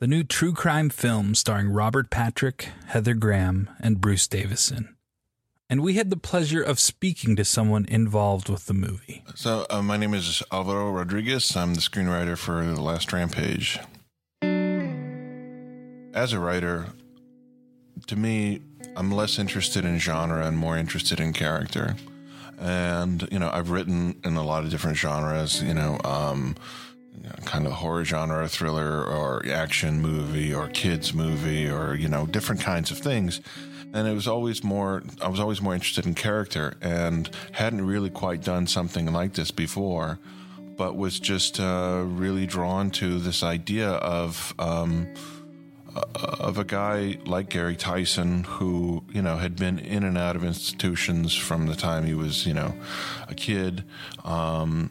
the new true crime film starring Robert Patrick, Heather Graham, and Bruce Davison. And we had the pleasure of speaking to someone involved with the movie. So, uh, my name is Alvaro Rodriguez. I'm the screenwriter for The Last Rampage. As a writer, to me, I'm less interested in genre and more interested in character. And, you know, I've written in a lot of different genres, you know, um, you know, kind of horror genre, thriller, or action movie, or kids movie, or, you know, different kinds of things. And it was always more i was always more interested in character and hadn't really quite done something like this before but was just uh, really drawn to this idea of um, of a guy like Gary Tison who you know had been in and out of institutions from the time he was you know a kid um,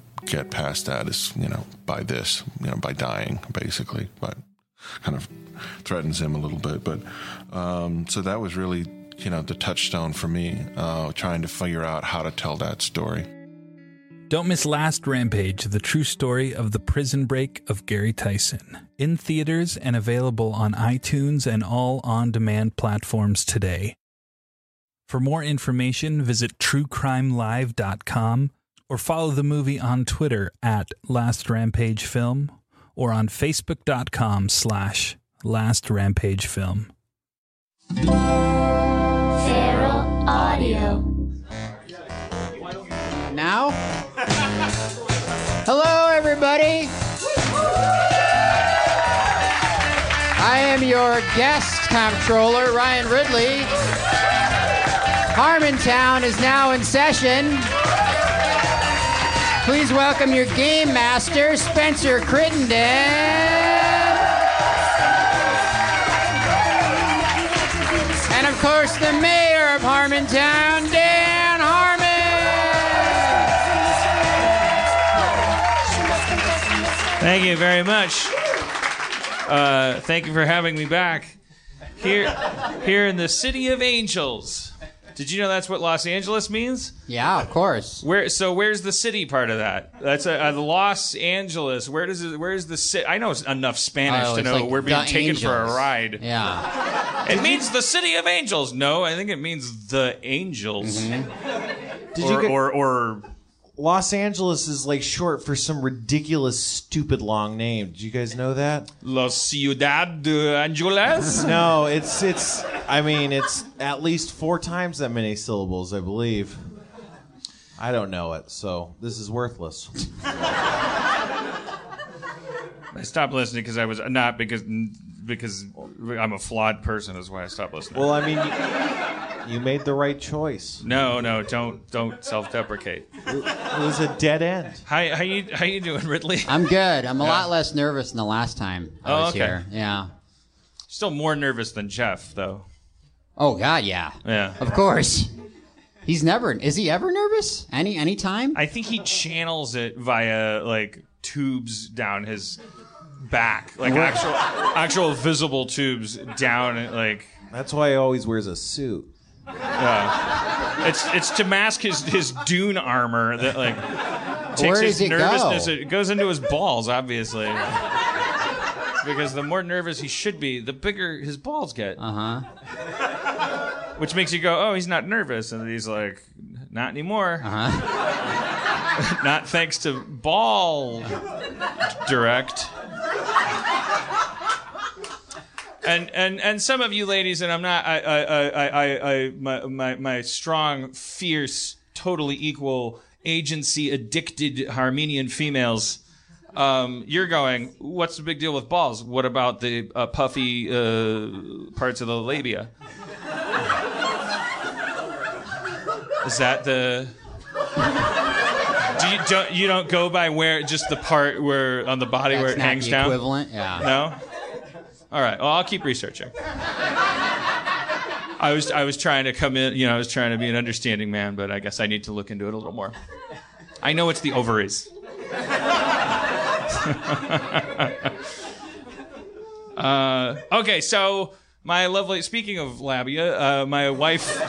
get past that is, you know, by this, you know, by dying, basically. But kind of threatens him a little bit. But um, so that was really, you know, the touchstone for me, uh, trying to figure out how to tell that story. Don't miss Last Rampage, the true story of the prison break of Gary Tison. In theaters and available on iTunes and all on demand platforms today. For more information, visit truecrimelive.com or follow the movie on Twitter at Last Rampage Film or on Facebook.com slash Last Rampage Film. Feral Audio. Now? Hello, everybody. I am your guest comptroller, Ryan Ridley. Harmontown is now in session. Please welcome your game master, Spencer Crittenden. And of course, the mayor of Harmontown, Dan Harmon. Thank you very much. Uh, thank you for having me back here, here in the city of angels. Did you know that's what Los Angeles means? Yeah, of course. Where? So where's the city part of that? That's a, a Los Angeles. Where does it? Where's the city? I know enough Spanish Oh, to know like we're being the taken for a ride. Yeah. It means the city of angels. No, I think it means the angels, Mm-hmm. Did or, you get or or Los Angeles is like short for some ridiculous, stupid long name. Did you guys know that? Los Ciudad de Angeles. No, it's it's. I mean, it's at least four times that many syllables, I believe. I don't know it, so this is worthless. I stopped listening because I was not because because I'm a flawed person. Is why I stopped listening. Well, I mean, you, you made the right choice. no, no, don't don't self-deprecate. It was a dead end. How how you how you doing, Ridley? I'm good. I'm a lot less nervous than the last time I Oh, was okay. here. Yeah. Still more nervous than Jeff, though. Oh God, yeah. Yeah. Of course. He's never. Is he ever nervous? Any any time? I think he channels it via like tubes down his back, like actual actual visible tubes down like That's why he always wears a suit. It's it's to mask his his dune armor that like takes Where his it go? nervousness it goes into his balls obviously because the more nervous he should be the bigger his balls get Uh huh. which makes you go oh he's not nervous and he's like not anymore Uh huh. not thanks to ball direct and and and some of you ladies and i'm not i i i i, I my, my my strong fierce totally equal agency addicted armenian females um, you're going what's the big deal with balls what about the uh, puffy uh, parts of the labia is that the do you don't you don't go by where just the part where on the body where it hangs the down? equivalent. Yeah. No. All right. Well, I'll keep researching. I was I was trying to come in, you know, I was trying to be an understanding man, but I guess I need to look into it a little more. I know it's the ovaries. uh, okay, so my lovely. Speaking of labia, uh, my wife,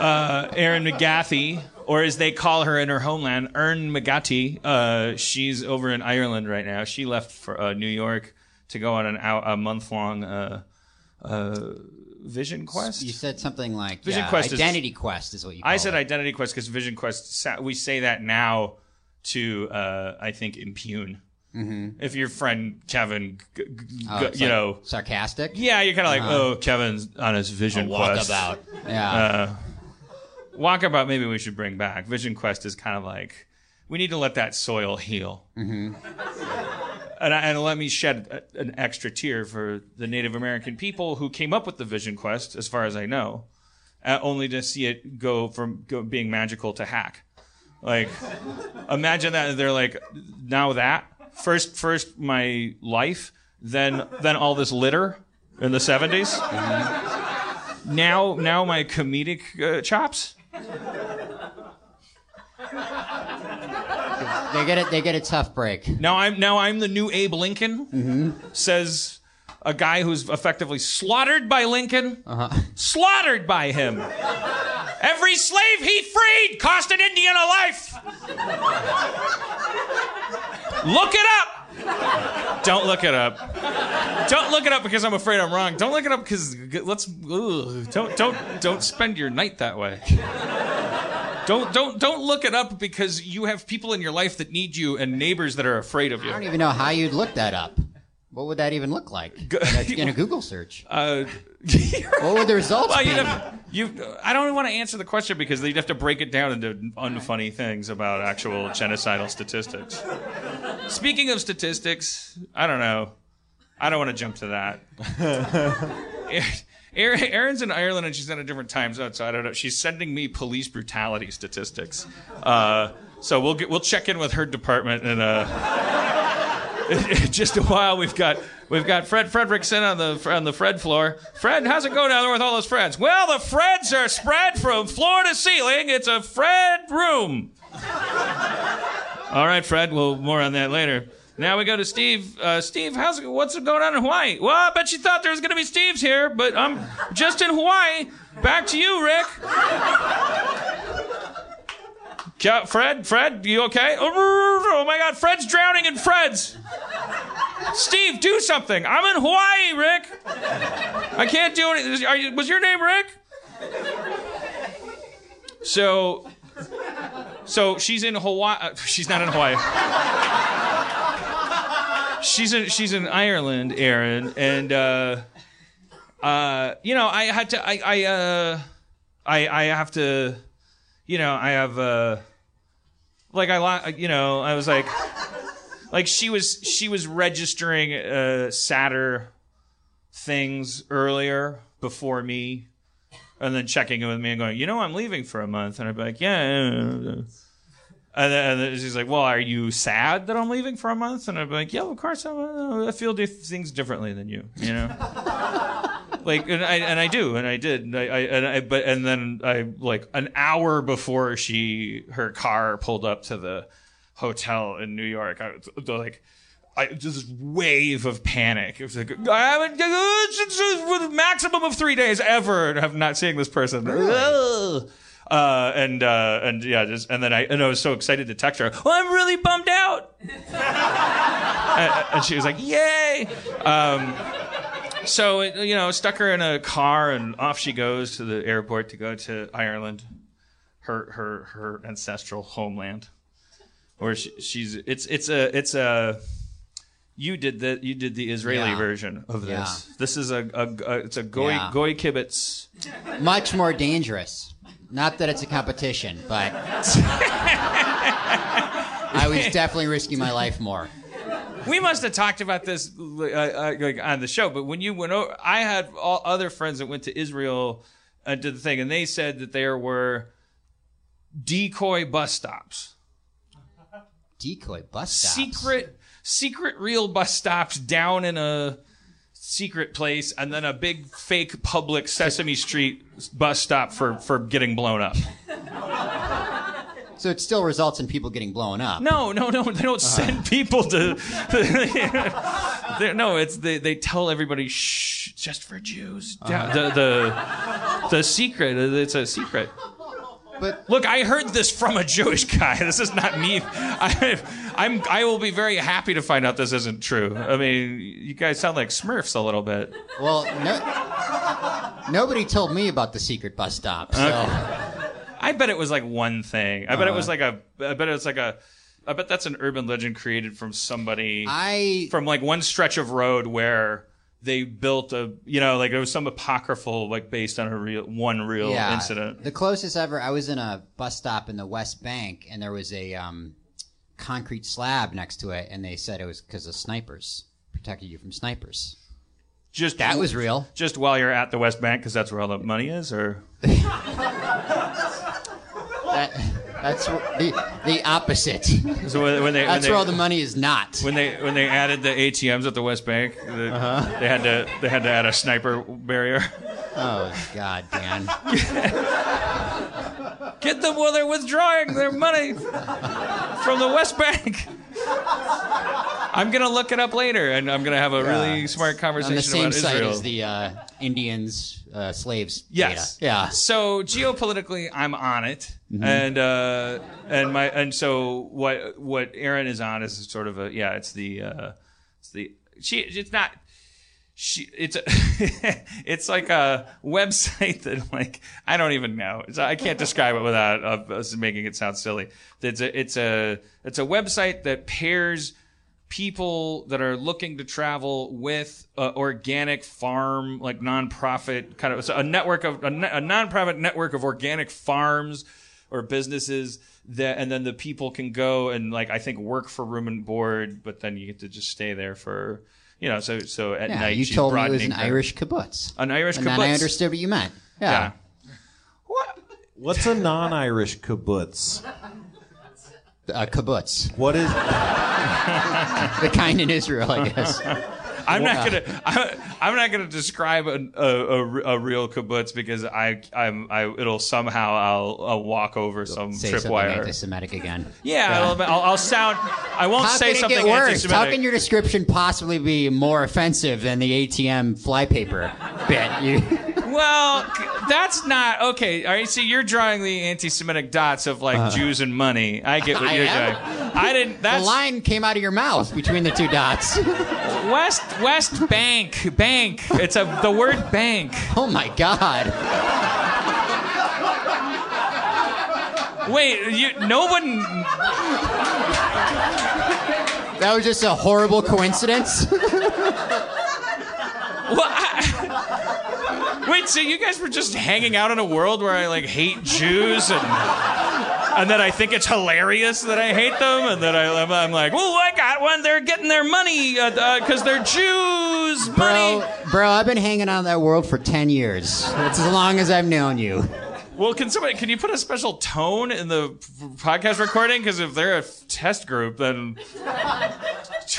uh, Erin McGathy, or as they call her in her homeland, Erin McGatty. Uh, she's over in Ireland right now. She left for uh, New York to go on an out, a month long uh, uh, vision quest. You said something like Vision yeah, Quest is- identity quest is what you. I said it. identity quest because Vision Quest. We say that now to uh, I think impugn. Mm-hmm. If your friend Kevin, g- g- Oh, you like know, sarcastic. yeah, you're kind of like, oh, Kevin's on his Vision quest. Walkabout. Yeah. Uh, Walkabout, maybe we should bring back. Vision Quest is kind of like we need to let that soil heal. Mm-hmm. And, and let me shed a, an extra tear for the Native American people who came up with the Vision Quest, as far as I know, uh, only to see it go from go, being magical to hack. Like, imagine that they're like, now that first, first my life, then then all this litter in the 70s now now my comedic uh, chops They get it. They get a tough break. now i'm now i'm the new abe lincoln mm-hmm. says a guy who's effectively slaughtered by lincoln uh-huh. slaughtered by him. Every slave he freed cost an indian a life. Look it up. Don't look it up. Don't look it up because i'm afraid i'm wrong. Don't look it up because let's ugh, don't don't don't spend your night that way Don't don't don't look it up because you have people in your life that need you and neighbors that are afraid of you. I don't even know how you'd look that up. What would that even look like in a, in a Google search? Uh, What would the results well, be? you have. I don't want to answer the question because they'd have to break it down into unfunny things about actual genocidal statistics. Speaking of statistics, I don't know. I don't want to jump to that. Erin- Erin's in Ireland and she's in a different time zone, so I don't know. She's sending me police brutality statistics. Uh, so we'll get, we'll check in with her department in uh, just a while. We've got we've got Fred Fredrickson on the on the Fred floor. Fred, how's it going down there with all those Freds? Well, the Freds are spread from floor to ceiling. It's a Fred room. All right, Fred. Well, more on that later. Now we go to Steve. Uh, Steve, how's what's going on in Hawaii? Well, I bet you thought there was going to be Steve's here, but I'm just in Hawaii. Back to you, Rick. Fred, Fred, you okay? Oh my God, Fred's drowning in Fred's. Steve, do something. I'm in Hawaii, Rick. I can't do anything. You, was your name Rick? So, so she's in Hawaii. uh, She's not in Hawaii. She's in she's in Ireland, Erin, and uh, uh, you know I had to I I uh, I I have to, you know I have uh, like I you know I was like like she was she was registering uh, sadder things earlier before me and then checking in with me and going, you know, I'm leaving for a month, and I'd be like, yeah. yeah, yeah, yeah." And then, and then she's like, well, are you sad that I'm leaving for a month? And I'm like, yeah, of course. I'm, uh, I feel things differently than you, you know. like, and I and I do, and I did, and I, I and I, but and then I like an hour before she her car pulled up to the hotel in New York, I was like. I, just this wave of panic. It was like, I haven't, it's a maximum of three days ever of not seeing this person. Ugh. Uh, and, uh, and yeah, just, and then I, and I was so excited to text her, well, I'm really bummed out. and, and she was like, yay. Um, so, it, you know, stuck her in a car and off she goes to the airport to go to Ireland, her, her, her ancestral homeland where she, she's, it's, it's a, it's a, you did the you did the Israeli Yeah. version of this. Yeah. This is a, a, a it's a goy Yeah. goy kibbutz. Much more dangerous. Not that it's a competition, but I was definitely risking my life more. We must have talked about this uh, uh, like on the show, but when you went over, I had all other friends that went to Israel and did the thing, and they said that there were decoy bus stops, Decoy bus stops. secret secret real bus stops down in a secret place, and then a big fake public Sesame Street bus stop for for getting blown up. So it still results in people getting blown up. No, no, no. They don't uh-huh. send people to. No, it's they. They tell everybody, shh, just for Jews. Yeah, The the the secret. It's a secret. But Look, I heard this from a Jewish guy. This is not me. I, I'm. I will be very happy to find out this isn't true. I mean, you guys sound like Smurfs a little bit. well, no, nobody told me about the secret bus stop. So I bet it was like one thing. I bet it was uh-huh. like a. I bet it's like a. I bet that's an urban legend created from somebody. I from like one stretch of road where they built a you know like it was some apocryphal like based on a real one real yeah, incident The closest ever, I was in a bus stop in the West Bank, and there was a um, concrete slab next to it, and they said it was because of snipers protected you from snipers. just That was real. just while you're at the west bank because that's where all the money is or That that's the the opposite. so when, when they when That's they, where all the money is not. when they when they added the ATMs at the west bank the, Uh-huh. they had to they had to add a sniper barrier Oh God, Dan. get them while they're withdrawing their money from the west bank I'm gonna look it up later, and I'm gonna have a really smart conversation On the same about site Israel. as the uh, Indians, uh, slaves. Yes. data. Yeah. So geopolitically, I'm on it, Mm-hmm. and uh, and my and so what what Erin is on is sort of a yeah. It's the uh, it's the she. It's not. She it's a it's like a website that like I don't even know. It's, I can't describe it without uh, making it sound silly. It's a it's a it's a website that pairs people that are looking to travel with uh, organic farm like nonprofit kind of a network of a, a nonprofit network of organic farms or businesses that and then the people can go and like I think work for room and board but then you get to just stay there for you know so so at Yeah, night you she's told me it was an her- Irish kibbutz. an Irish and then I understood what you meant. yeah Yeah. what What's a non-Irish kibbutz? A kibbutz. What is? The kind in Israel, I guess. I'm not gonna. I, I'm not gonna describe a, a, a, a real kibbutz because I, I'm, I, it'll somehow I'll, I'll walk over some Say tripwire. anti-Semitic again. Yeah, I'll, I'll, I'll sound. I won't How say something worse? How anti-Semitic. can your description possibly be more offensive than the ATM flypaper bit? You, Well, that's not okay. All right, see, you're drawing the anti-Semitic dots of like uh. Jews and money. I get what. I you're am? doing. I didn't. the line came out of your mouth between the two dots. West West Bank Bank. It's a the word bank. Oh my God! Wait, you no one. That was just a horrible coincidence. Well, I, wait, so you guys were just hanging out in a world where I like hate Jews and and then I think it's hilarious that I hate them and that I I'm, I'm like, oh, I got one. They're getting their money uh, uh, because they're Jews. Money. Bro, bro, I've been hanging out in that world for 10 years. That's as long as I've known you. Well, can somebody can you put a special tone in the podcast recording? Because if they're a test group, then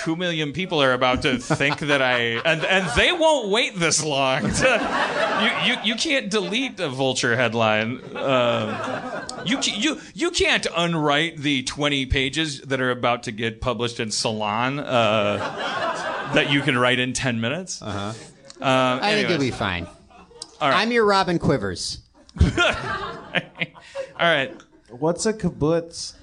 two million people are about to think that I and and they won't wait this long. To, you, you you can't delete a vulture headline. Um, you you you can't unwrite the twenty pages that are about to get published in Salon. Uh, that you can write in ten minutes. Uh-huh. I think you'll be fine. All right. I'm your Robin Quivers. All right. What's a kibbutz?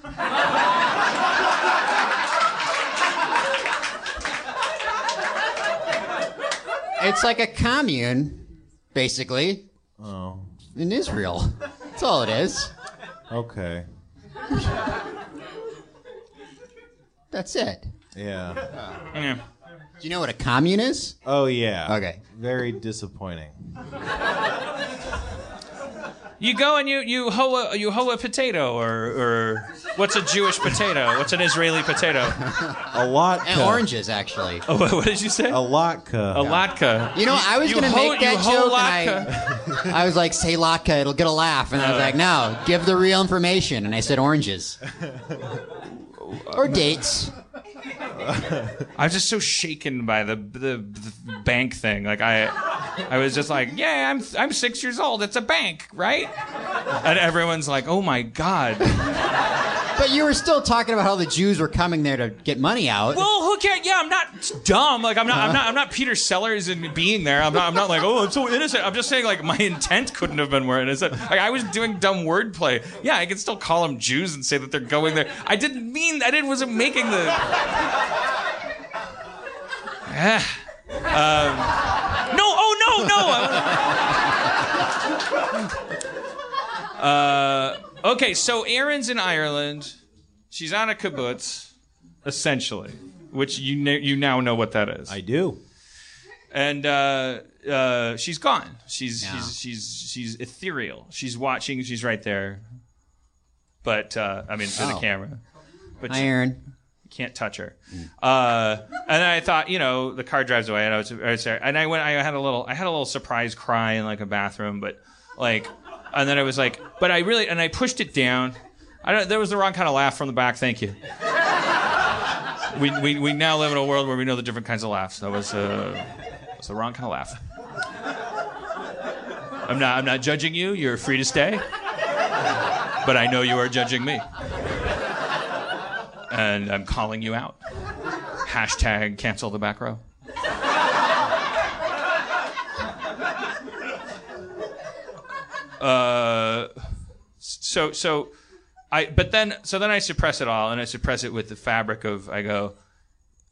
It's like a commune, basically, Oh, in Israel. That's all it is. okay. That's it. Yeah. Yeah. Do you know what a commune is? Oh yeah. Okay. Very disappointing. You go and you you hoe a, you hoe a potato, or or what's a Jewish potato? What's an Israeli potato? A latka. And oranges, actually. Oh, what did you say? A latka. A latke. You know, I was You gonna hoe- make you that hoe joke, and I, I was like, "Say latka, it'll get a laugh," and I was uh. like, "No, give the real information," and I said oranges or dates. I was just so shaken by the, the the bank thing. Like I, I was just like, yeah, I'm I'm six years old. It's a bank, right? And everyone's like, oh my god. But you were still talking about how the Jews were coming there to get money out. Well, who cares? Yeah, I'm not dumb. Like I'm not. I'm uh-huh. not. I'm not Peter Sellers and being there. I'm not. I'm not like. Oh, I'm so innocent. I'm just saying like my intent couldn't have been more innocent. Like I was doing dumb wordplay. Yeah, I can still call them Jews and say that they're going there. I didn't mean. I didn't. Wasn't making the. Ah. um, no. Oh no. No. uh, okay, so Erin's in Ireland. She's on a kibbutz, essentially, which you you now know what that is. I do. and uh, uh, she's gone. She's Yeah. she's she's she's ethereal. She's watching. She's right there. But uh, I mean, to the Oh. camera. But Hi, she Erin. Can't touch her. Uh, and then I thought, you know, the car drives away, and I was, I was there, and I went. I had a little. I had a little surprise cry in like a bathroom, but like, and then I was like, but I really, and I pushed it down. I don't. There was the wrong kind of laugh from the back. Thank you. we, we, we now live in a world where we know the different kinds of laughs. That was uh, that was the wrong kind of laugh. I'm not I'm not judging you. You're free to stay. But I know you are judging me. And I'm calling you out. Hashtag cancel the back row. Uh, so so I but then so then I suppress it all and I suppress it with the fabric of I go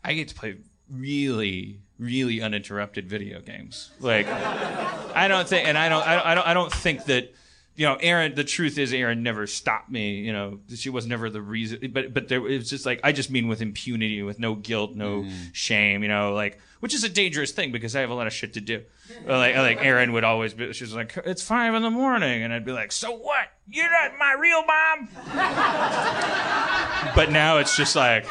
I get to play really, really uninterrupted video games. Like, I don't think, and I don't, I don't, I don't, I don't think that. You know, Erin. The truth is, Erin never stopped me. You know, she was never the reason. But but there, it was just like I just mean with impunity, with no guilt, no mm. shame. You know, like which is a dangerous thing because I have a lot of shit to do. Like like Erin would always be. She's like, it's five in the morning, and I'd be like, so what? You're not my real mom. but now it's just like,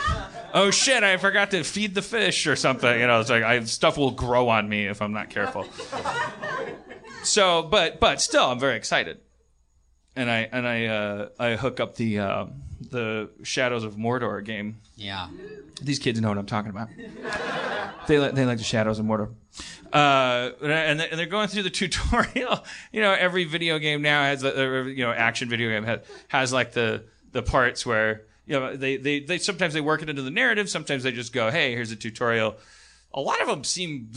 oh shit, I forgot to feed the fish or something. You know, it's like I, stuff will grow on me if I'm not careful. So, but but still, I'm very excited, and I and I uh, I hook up the uh, the Shadows of Mordor game. Yeah. These kids know what I'm talking about. They like they like the Shadows of Mordor. Uh, and they- and they're going through the tutorial. You know, every video game now has, a- you know, action video game has, has like the the parts where you know they, they they sometimes they work it into the narrative. Sometimes they just go, hey, here's a tutorial. A lot of them seem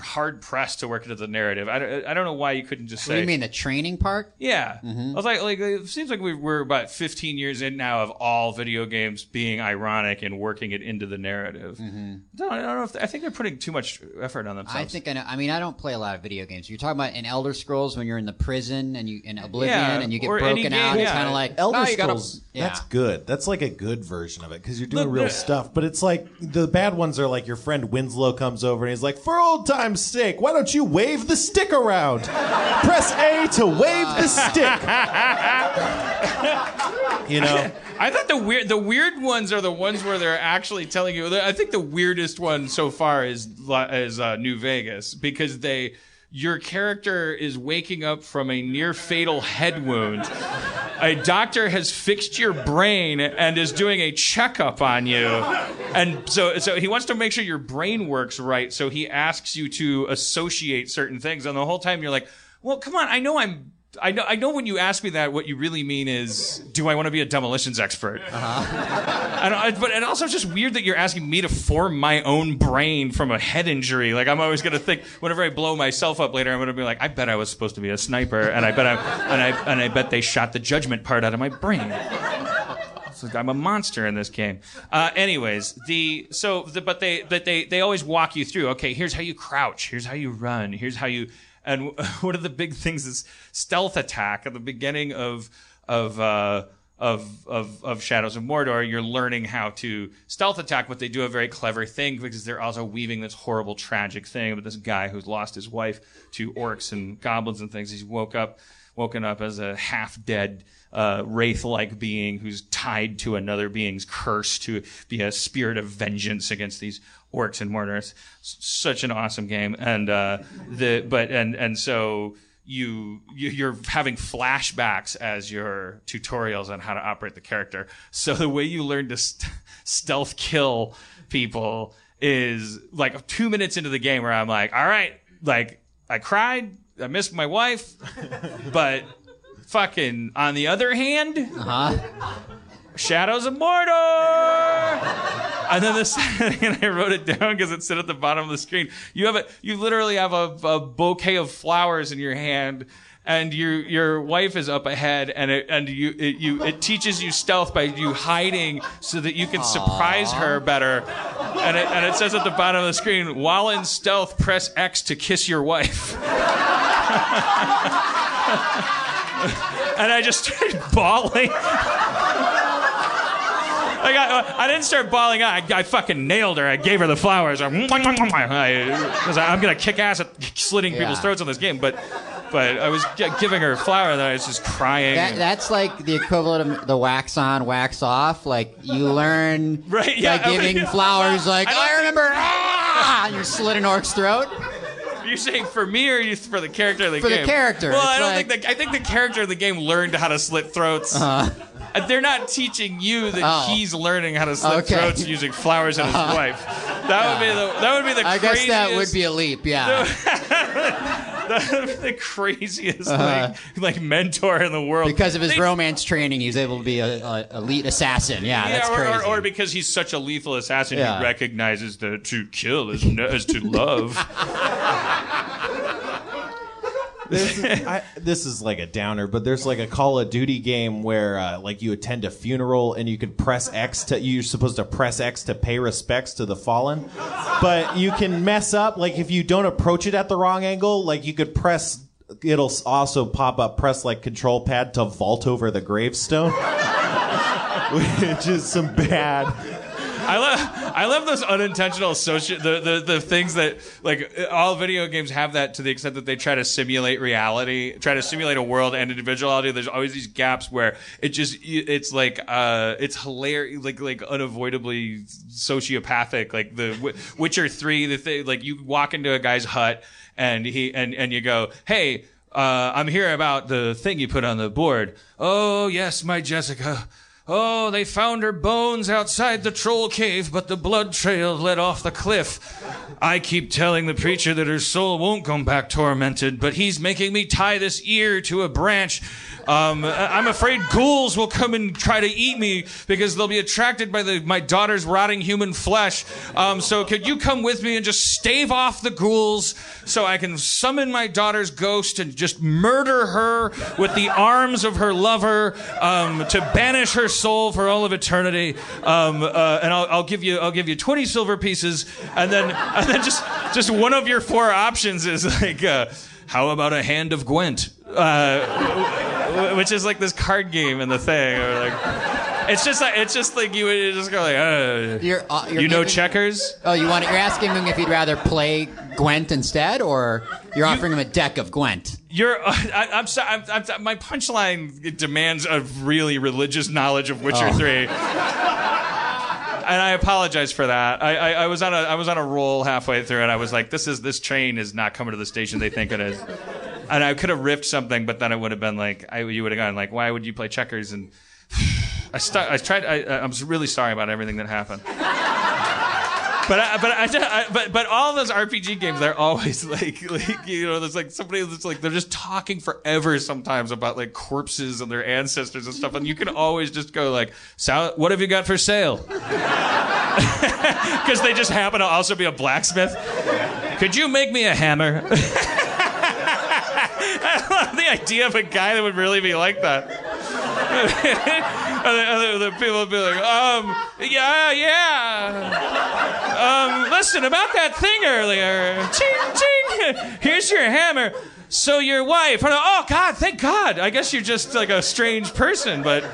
hard pressed to work into the narrative. I don't, I don't know why you couldn't just What do say. you mean the training part? Yeah, mm-hmm. I was like, like it seems like we- we're about 15 years in now of all video games being ironic and working it into the narrative. Mm-hmm. I, don't, I don't know if I think they're putting too much effort on themselves. I think I know. I mean, I don't play a lot of video games. You're talking about in Elder Scrolls when you're in the prison and you in Oblivion Yeah, and you get broken game, out. It's yeah. kind of like Elder no, you gotta- Scrolls, yeah. that's good. That's like a good version of it because you're doing Look, real the- stuff. But it's like the bad ones are like your friend Winslow comes over and he's like, "For old time's sake, why don't you wave the stick around? Press A to wave the stick." you know, I thought the weird the weird ones are the ones where they're actually telling you. I think the weirdest one so far is is uh, New Vegas because they your character is waking up from a near fatal head wound. A doctor has fixed your brain and is doing a checkup on you, and so so he wants to make sure your brain works right. So he asks you to associate certain things, and the whole time you're like, "Well, come on, I know I'm." I know, I know when you ask me that, what you really mean is, do I want to be a demolitions expert? And I, but and also it's just weird that you're asking me to form my own brain from a head injury. Like I'm always gonna think whenever I blow myself up later, I'm gonna be like, I bet I was supposed to be a sniper, and I bet I and I and I bet they shot the judgment part out of my brain. I'm a monster in this game. Uh, anyways, the so the, but they but they they always walk you through. Okay, here's how you crouch. Here's how you run. Here's how you. And one of the big things is stealth attack at the beginning of of. Uh, of, of, of Shadows of Mordor, you're learning how to stealth attack, but they do a very clever thing because they're also weaving this horrible, tragic thing about this guy who's lost his wife to orcs and goblins and things. He's woke up, woken up as a half dead, uh, wraith-like being who's tied to another being's curse to be a spirit of vengeance against these orcs and Mordor. It's s- such an awesome game, and uh, the but and and so you you- you're having flashbacks as your tutorials on how to operate the character. So the way you learn to st- stealth kill people is like two minutes into the game where I'm like, all right, like I cried, I missed my wife, but fucking on the other hand, Shadows of Mordor. And then this, and I wrote it down because it said at the bottom of the screen. You have a, you literally have a, a bouquet of flowers in your hand, and your your wife is up ahead, and it, and you it, you it teaches you stealth by you hiding so that you can surprise her better. And it, and it says at the bottom of the screen, while in stealth, press X to kiss your wife. and I just started bawling. I, I didn't start bawling out. I, I fucking nailed her. I gave her the flowers. I'm, because I'm gonna kick ass at slitting people's throats on this game. But, but I was gi- giving her a flower, and I was just crying. That, that's like the equivalent of the wax on, wax off. Like you learn Right, yeah, by giving I mean, flowers. Like I I, remember, ah, and you slit an orc's throat. You're saying for me or you for the character of the game? For the character, Well, I don't like- think the, I think the character of the game learned how to slit throats. Uh, They're not teaching you that Oh. he's learning how to slit Okay. Uh-huh. throats using flowers and his wife. That would be the that would be the I guess that would be a leap. Yeah. be the craziest uh-huh. like, like mentor in the world. Because of his They- romance training, he's able to be a, a elite assassin. Yeah, Yeah, that's or, crazy. or, or because he's such a lethal assassin, Yeah. he recognizes that to kill is, is to love. This, I, this is like a downer, but there's like a Call of Duty game where uh, like you attend a funeral and you could press X to you're supposed to press X to pay respects to the fallen, but you can mess up like if you don't approach it at the wrong angle, like you could press. It'll also pop up press like control pad to vault over the gravestone, which is some bad. I love I love those unintentional social the, the the things that like all video games have that to the extent that they try to simulate reality, try to simulate a world and individuality. There's always these gaps where it just it's like uh it's hilarious like like unavoidably sociopathic like the Wi- Witcher 3 the thing like you walk into a guy's hut and he and and you go, "Hey, uh, I'm here about the thing you put on the board." Oh yes, my Jessica. Oh, they found her bones outside the troll cave, but the blood trail led off the cliff. I keep telling the preacher that her soul won't come back tormented, but he's making me tie this ear to a branch. Um, I'm afraid ghouls will come and try to eat me because they'll be attracted by the, my daughter's rotting human flesh. Um, so could you come with me and just stave off the ghouls so I can summon my daughter's ghost and just murder her with the arms of her lover um, to banish her soul for all of eternity. Um, uh, and I'll, I'll give you I'll give you 20 silver pieces, and then and then just just one of your four options is like. Uh, how about a hand of Gwent? Uh, which is like this card game in the thing, or like it's just like it's just like you would just go like, uh, You're, uh, you're you know giving- checkers? Oh, you want? You're asking him if he'd rather play Gwent instead, or you're offering him a deck of Gwent. You're, uh, I, I'm sorry. I'm, I'm, my punchline demands a really religious knowledge of Witcher Oh. Three, and I apologize for that. I, I, I was on a I was on a roll halfway through, and I was like, "This is this train is not coming to the station they think it is." And I could have ripped something, but then it would have been like, I, you would have gone like, "Why would you play checkers?" And I stu- I tried. I, I'm really sorry about everything that happened. But I, but I, but but all those RPG games, they're always like like you know, there's like somebody that's like they're just talking forever sometimes about like corpses and their ancestors and stuff, and you can always just go like, "So, what have you got for sale?" Because they just happen to also be a blacksmith. Could you make me a hammer? I love the idea of a guy that would really be like that. and the, people would be like, um, yeah, yeah. Um, listen, about that thing earlier. Ching, ching. Here's your hammer. So your wife. Oh God, thank God. I guess you're just like a strange person, but.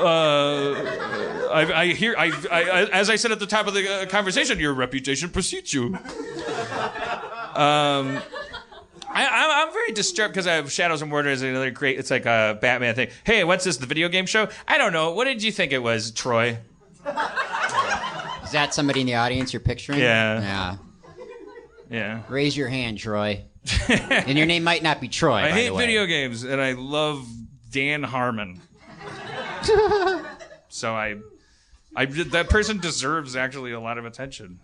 Uh, I, I hear. I, I, I, as I said at the top of the uh, conversation, your reputation precedes you. Um, I, I'm, I'm very disturbed because I have Shadows and is another great. It's like a Batman thing. Hey, what's this? The video game show? I don't know. What did you think it was, Troy? Is that somebody in the audience you're picturing? Yeah. Yeah. Yeah. Raise your hand, Troy. and your name might not be Troy. I hate video games and I love Dan Harmon. so I, I that person deserves actually a lot of attention.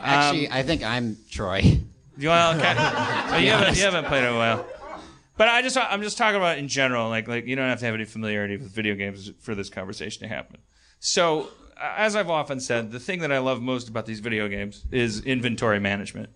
Actually, um, I think I'm Troy. Well, okay. Well, you, haven't, you haven't played it in a while. But I just I'm just talking about in general. Like like you don't have to have any familiarity with video games for this conversation to happen. So as I've often said, the thing that I love most about these video games is inventory management.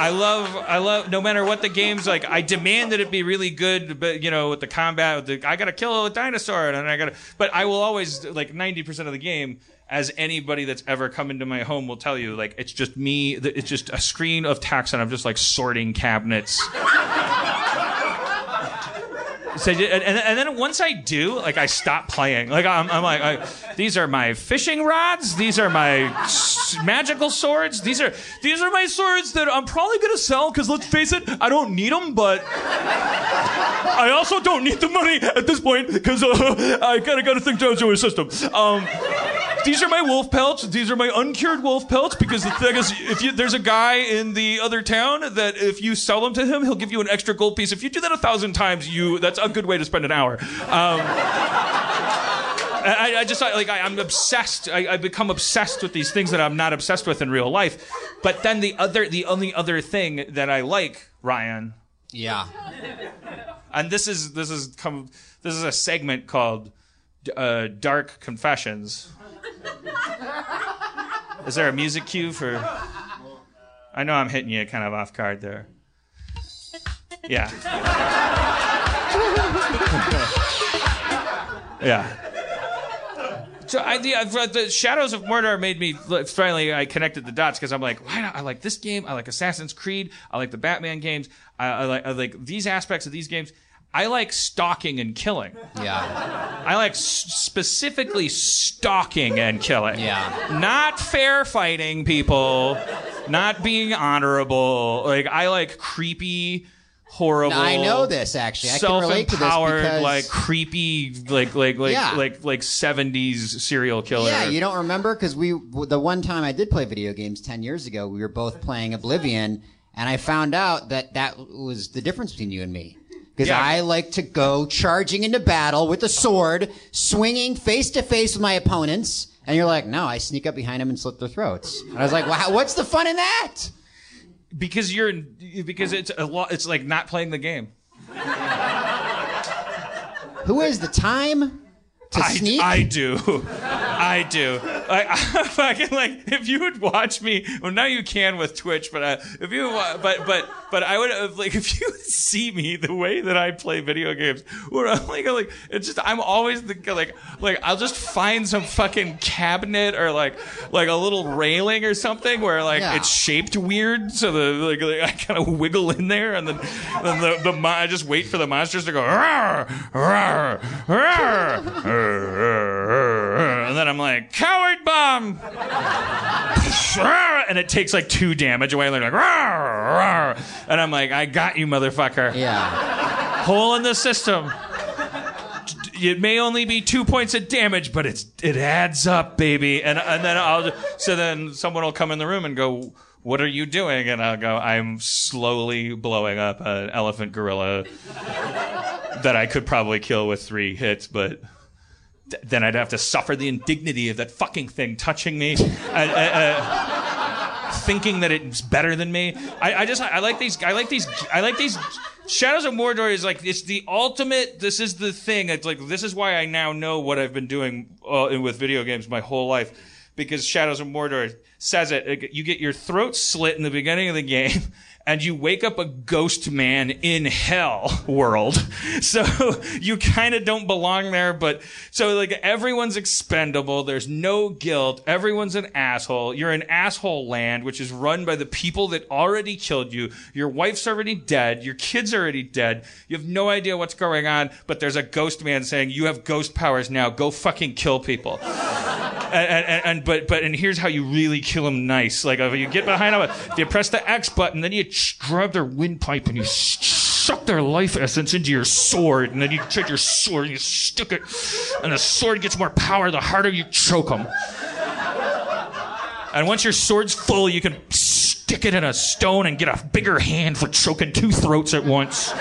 I love, I love, no matter what the game's like, I demand that it be really good, but you know, with the combat, with the, I gotta kill a dinosaur, and I gotta, but I will always, like 90% of the game, as anybody that's ever come into my home will tell you, like, it's just me, it's just a screen of text, and I'm just like sorting cabinets. So, and, and then once I do, like I stop playing. Like I'm, I'm like, I, these are my fishing rods. These are my s- magical swords. These are these are my swords that I'm probably gonna sell because let's face it, I don't need them, but I also don't need the money at this point because uh, I kind of got to think down to a system. Um, these are my wolf pelts. These are my uncured wolf pelts because the thing is, if you there's a guy in the other town that if you sell them to him, he'll give you an extra gold piece. If you do that a thousand times, you that's a good way to spend an hour. Um, I, I just like I, I'm obsessed. I, I become obsessed with these things that I'm not obsessed with in real life. But then the other, the only other thing that I like, Ryan, Yeah. and this is this is come this is a segment called uh, Dark Confessions. Is there a music cue for? I know I'm hitting you kind of off guard there. Yeah. yeah. So I, the, uh, the Shadows of Mordor made me finally I connected the dots because I'm like, why not? I like this game. I like Assassin's Creed. I like the Batman games. I, I like I like these aspects of these games. I like stalking and killing. Yeah. I like s- specifically stalking and killing. Yeah. Not fair fighting people, not being honorable. Like I like creepy, horrible. Now, I know this actually. I can relate to this because like creepy, like like like Yeah. like like seventies serial killer. Yeah, you don't remember because we the one time I did play video games ten years ago, we were both playing Oblivion, and I found out that that was the difference between you and me. Because Yeah. I like to go charging into battle with a sword, swinging face to face with my opponents, and you're like, no, I sneak up behind them and slit their throats. And I was like, wow, what's the fun in that? because you're because it's a lot. It's like not playing the game. Who has the time to I, sneak? I do. I do. Like, I fucking like if you would watch me. Well, now you can with Twitch, but uh, if you, but but but I would have like if you see me the way that I play video games, where I'm like like it's just I'm always the like like I'll just find some fucking cabinet or like like a little railing or something where like Yeah. it's shaped weird, so the like, like I kind of wiggle in there, and then the the mo- I just wait for the monsters to go "Rawr, rawr, rawr, rawr, rawr," and then I'm like coward bomb, and it takes like two damage away, and they're like "Rawr, rawr," and I'm like I got you, motherfucker. yeah. Hole in the system. It may only be two points of damage, but it's it adds up, baby. And and then I'll so then someone will come in the room and go, "What are you doing?" And I'll go, "I'm slowly blowing up an elephant gorilla that I could probably kill with three hits, but." Th- Then I'd have to suffer the indignity of that fucking thing touching me. Uh, uh, uh, thinking that it's better than me. I, I just I like these I like these I like these Shadows of Mordor is like it's the ultimate. This is the thing. It's like this is why I now know what I've been doing uh, with video games my whole life because Shadows of Mordor says it. You get your throat slit in the beginning of the game. And you wake up a ghost man in hell world. So you kind of don't belong there, but so like everyone's expendable. There's no guilt. Everyone's an asshole. You're in asshole land, which is run by the people that already killed you. Your wife's already dead. Your kid's already dead. You have no idea what's going on, but there's a ghost man saying, you have ghost powers now. Go fucking kill people. and, and, and but but and here's how you really kill them nice. Like if you get behind them, if you press the X button, then you grab their windpipe and you suck their life essence into your sword, and then you take your sword and you stick it, and the sword gets more power the harder you choke them. And once your sword's full, you can stick it in a stone and get a bigger hand for choking two throats at once.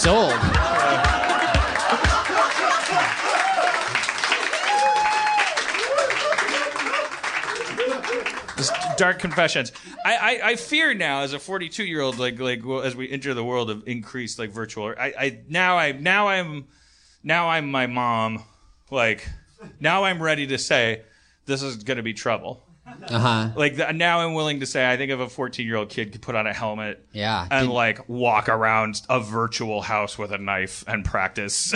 Sold. Dark confessions. I, I, I fear now as a 42 year old, like like well, as we enter the world of increased like virtual. I, I now I now I'm now I'm my mom. Like now I'm ready to say this is gonna be trouble. Uh huh. Like th- now I'm willing to say I think if a 14 year old kid could put on a helmet Yeah. and Did- like walk around a virtual house with a knife and practice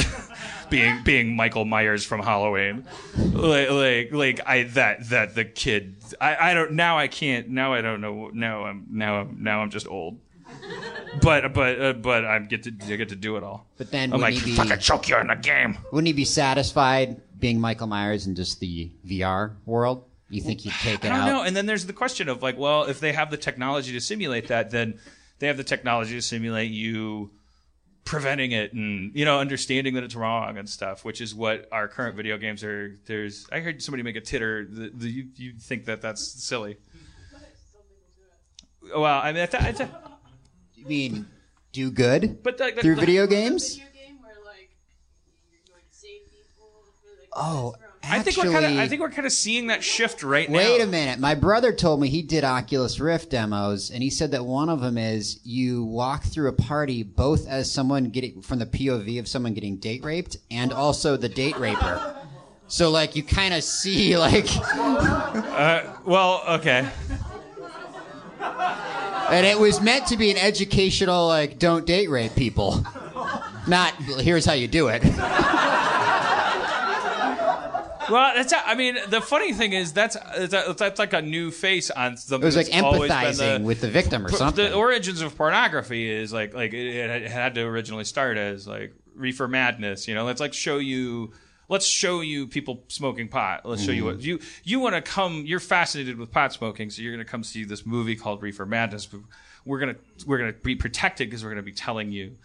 being being Michael Myers from Halloween. Like like like I that that the kid I, I don't now I can't now I don't know now I'm now I'm now I'm just old. But but uh, but I get to I get to do it all. But then I'm like be- fucking choke you in the game. Wouldn't he be satisfied being Michael Myers in just the VR world? You think you'd take it out? I don't out? know. And then there's the question of like, well, if they have the technology to simulate that, then they have the technology to simulate you preventing it and you know understanding that it's wrong and stuff, which is what our current video games are. There's I heard somebody make a titter. The, the, you you think that that's silly? Well, I mean, I th- I th- You mean do good but like, through the- video games? video game where like you like save people for like Oh, I think we're kind of I think we're kind of seeing that shift right now. Wait a minute. My brother told me he did Oculus Rift demos, and he said that one of them is you walk through a party both as someone getting from the POV of someone getting date raped and also the date raper. So like you kind of see like, uh, Well, okay. and it was meant to be an educational like don't date rape people, not here's how you do it. Well, that's. I mean, the funny thing is that's that's, that's like a new face on something. It was like that's always been empathizing the- with the victim or something. The origins of pornography is like like it, had to originally start as like reefer madness. You know, let's like show you. Let's show you people smoking pot. Let's show you Mm-hmm. what you you want to come. You're fascinated with pot smoking, so you're going to come see this movie called Reefer Madness. We're gonna we're gonna be protected because we're going to be telling you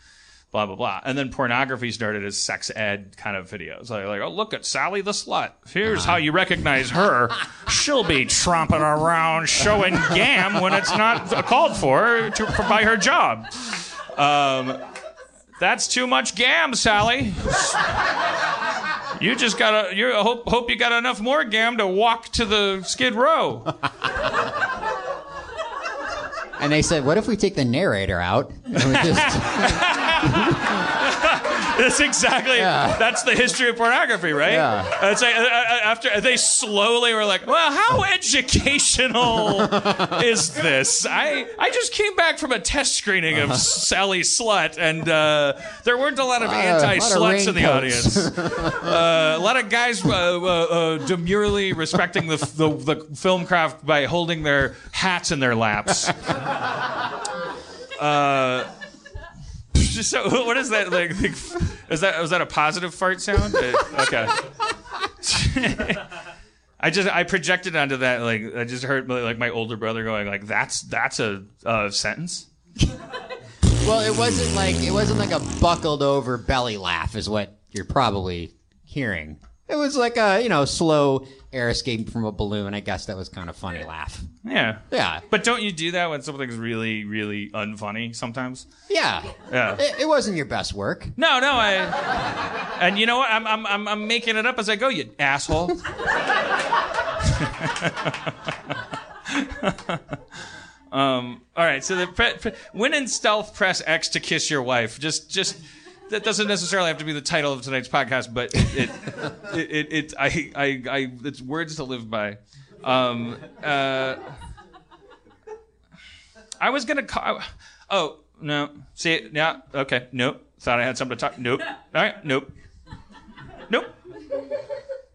blah blah blah. And then pornography started as sex ed kind of videos. Like, like oh look at Sally the slut. Here's how you recognize her. She'll be tromping around showing gam when it's not called for to, for by her job. Um, that's too much gam, Sally. You just gotta. You hope hope you got enough more gam to walk to the Skid Row. And they said, what if we take the narrator out? And we just, That's exactly. That's the history of pornography, right? Yeah. It's like uh, uh, after they slowly were like, "Well, how educational is this?" I I just came back from a test screening Uh-huh. of Sally Slut, and uh, there weren't a lot of Lot of- lot of anti-sluts in the audience. uh, a lot of guys uh, uh, uh, demurely respecting the, the the film craft by holding their hats in their laps. Uh, just so, what is that like? like, Is that was that a positive fart sound? Uh, okay. I just I projected onto that like I just heard like my older brother going like that's that's a, sentence. well, it wasn't like it wasn't like a buckled over belly laugh, is what you're probably hearing. It was like a you know slow air escape from a balloon. I guess that was kind of funny laugh. Yeah. Yeah, But don't you do that when something's really really unfunny sometimes? yeah. Yeah. It, it wasn't your best work. No, no, I. And you know what? I'm I'm I'm, I'm making it up as I go. You asshole. um. All right. So the pre- pre- when in stealth, press X to kiss your wife. Just just. That doesn't necessarily have to be the title of tonight's podcast, but it, it, it, it, I, I, I, it's words to live by. Um, uh, I was gonna call. Oh no! See? Yeah. Okay. Nope. Thought I had something to talk. Nope. All right. Nope. Nope.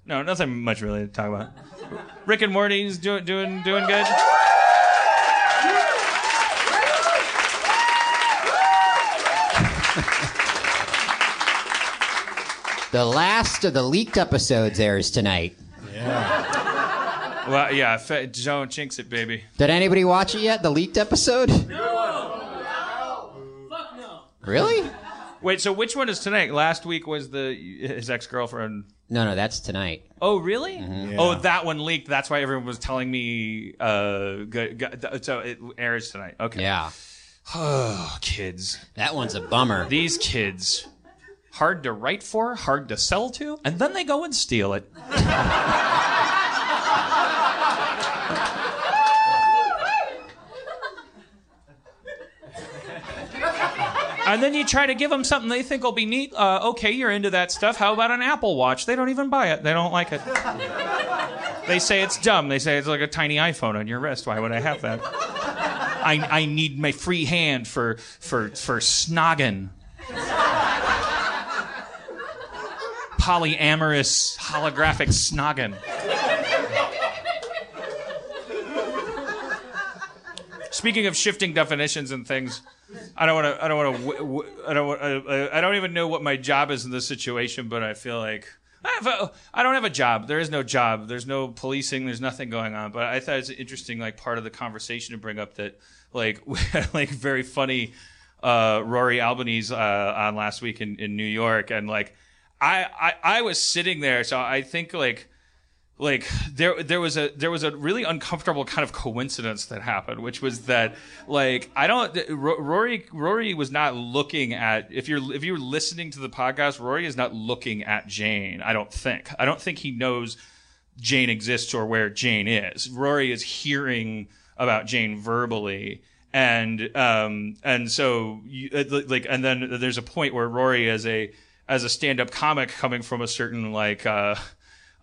No, nothing much really to talk about. Rick and Morty's doing doing doing good. The last of the leaked episodes airs tonight. Yeah. Well, yeah. Fe- don't jinx it, baby. Did anybody watch it yet? The leaked episode? No! Fuck no. Really? Wait. So which one is tonight? Last week was the his ex girlfriend. No, no, that's tonight. Oh, really? Oh, that one leaked. That's why everyone was telling me. Uh, good, good, so it airs tonight. Okay. Yeah, Oh, kids. that one's a bummer. These kids. Hard to write for, hard to sell to, and then they go and steal it. And then you try to give them something they think will be neat. Uh, okay, you're into that stuff. How about an Apple Watch? They don't even buy it. They don't like it. They say it's dumb. They say it's like a tiny iPhone on your wrist. Why would I have that? I, I need my free hand for for for snogging. Polyamorous holographic snogging. Speaking of shifting definitions and things, I don't want to. I don't want to. W- w- I don't. I, I don't even know what my job is in this situation, but I feel like I, have a, I don't have a job. There is no job. There's no policing. There's nothing going on. But I thought it's interesting, like part of the conversation to bring up that, like, we had, like very funny uh, Rory Albanese uh, on last week in, in New York, and like I, I I was sitting there, so I think like like there there was a there was a really uncomfortable kind of coincidence that happened which was that like i don't rory rory was not looking at if you're if you're listening to the podcast rory is not looking at jane i don't think. I don't think he knows jane exists or where jane is. Rory is hearing about jane verbally and um and so you, uh, like and then there's a point where rory as a as a stand-up comic coming from a certain like uh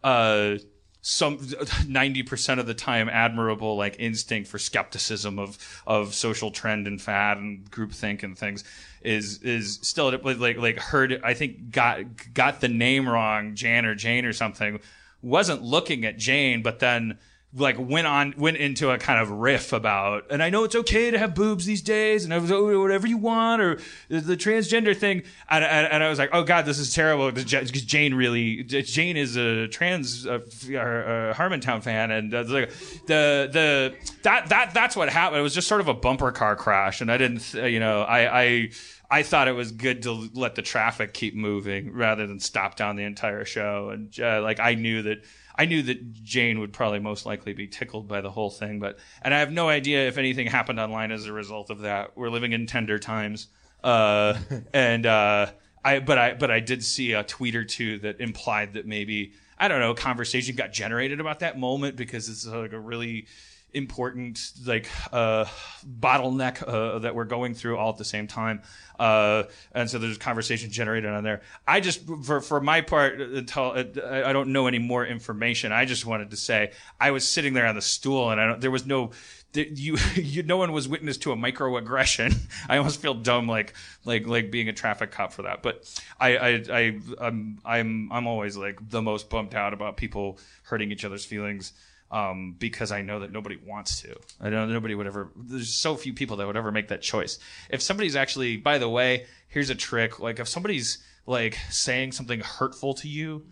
uh, some 90% of the time admirable like instinct for skepticism of of social trend and fad and groupthink and things is is still like like heard I think got got the name wrong Jan or Jane or something wasn't looking at Jane but then like went on went into a kind of riff about and I know it's okay to have boobs these days and I was oh, whatever you want or the, transgender thing. And, and, and I was like oh god this is terrible. Because Jane really Jane is a trans uh, uh, Harmontown fan and uh, the the that that that's what happened. It was just sort of a bumper car crash and I didn't you know I I I thought it was good to let the traffic keep moving rather than stop down the entire show. And uh, like I knew that I knew that Jane would probably most likely be tickled by the whole thing, but and I have no idea if anything happened online as a result of that. We're living in tender times, uh, and uh, I but I but I did see a tweet or two that implied that maybe I don't know conversation got generated about that moment because it's like a really important like uh, bottleneck uh, that we're going through all at the same time. Uh, and so there's conversation generated on there. I just, for, for my part, until uh, I don't know any more information. I just wanted to say I was sitting there on the stool and I don't, there was no, you, you, no one was witness to a microaggression. I almost feel dumb, like, like, like being a traffic cop for that. But I, I, I, I'm, I'm, I'm always like the most bummed out about people hurting each other's feelings um, because I know that nobody wants to. I know nobody would ever. There's so few people that would ever make that choice. If somebody's actually, by the way, here's a trick. Like if somebody's like saying something hurtful to you,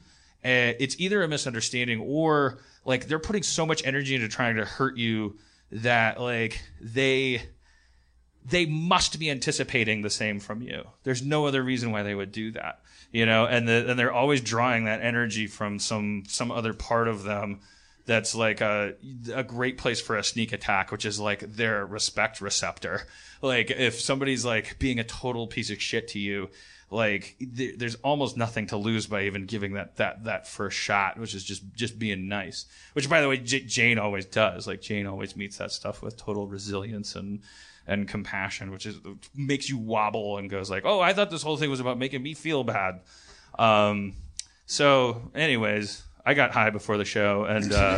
uh, it's either a misunderstanding or like they're putting so much energy into trying to hurt you that like they they must be anticipating the same from you. There's no other reason why they would do that, you know. And the, and they're always drawing that energy from some some other part of them that's like a a great place for a sneak attack, which is like their respect receptor. Like if somebody's like being a total piece of shit to you, like th- there's almost nothing to lose by even giving that that that first shot, which is just just being nice. Which by the way, J- Jane always does. Like Jane always meets that stuff with total resilience and and compassion, which is makes you wobble and goes like, "Oh, I thought this whole thing was about making me feel bad." Um, so, anyways, I got high before the show, and uh,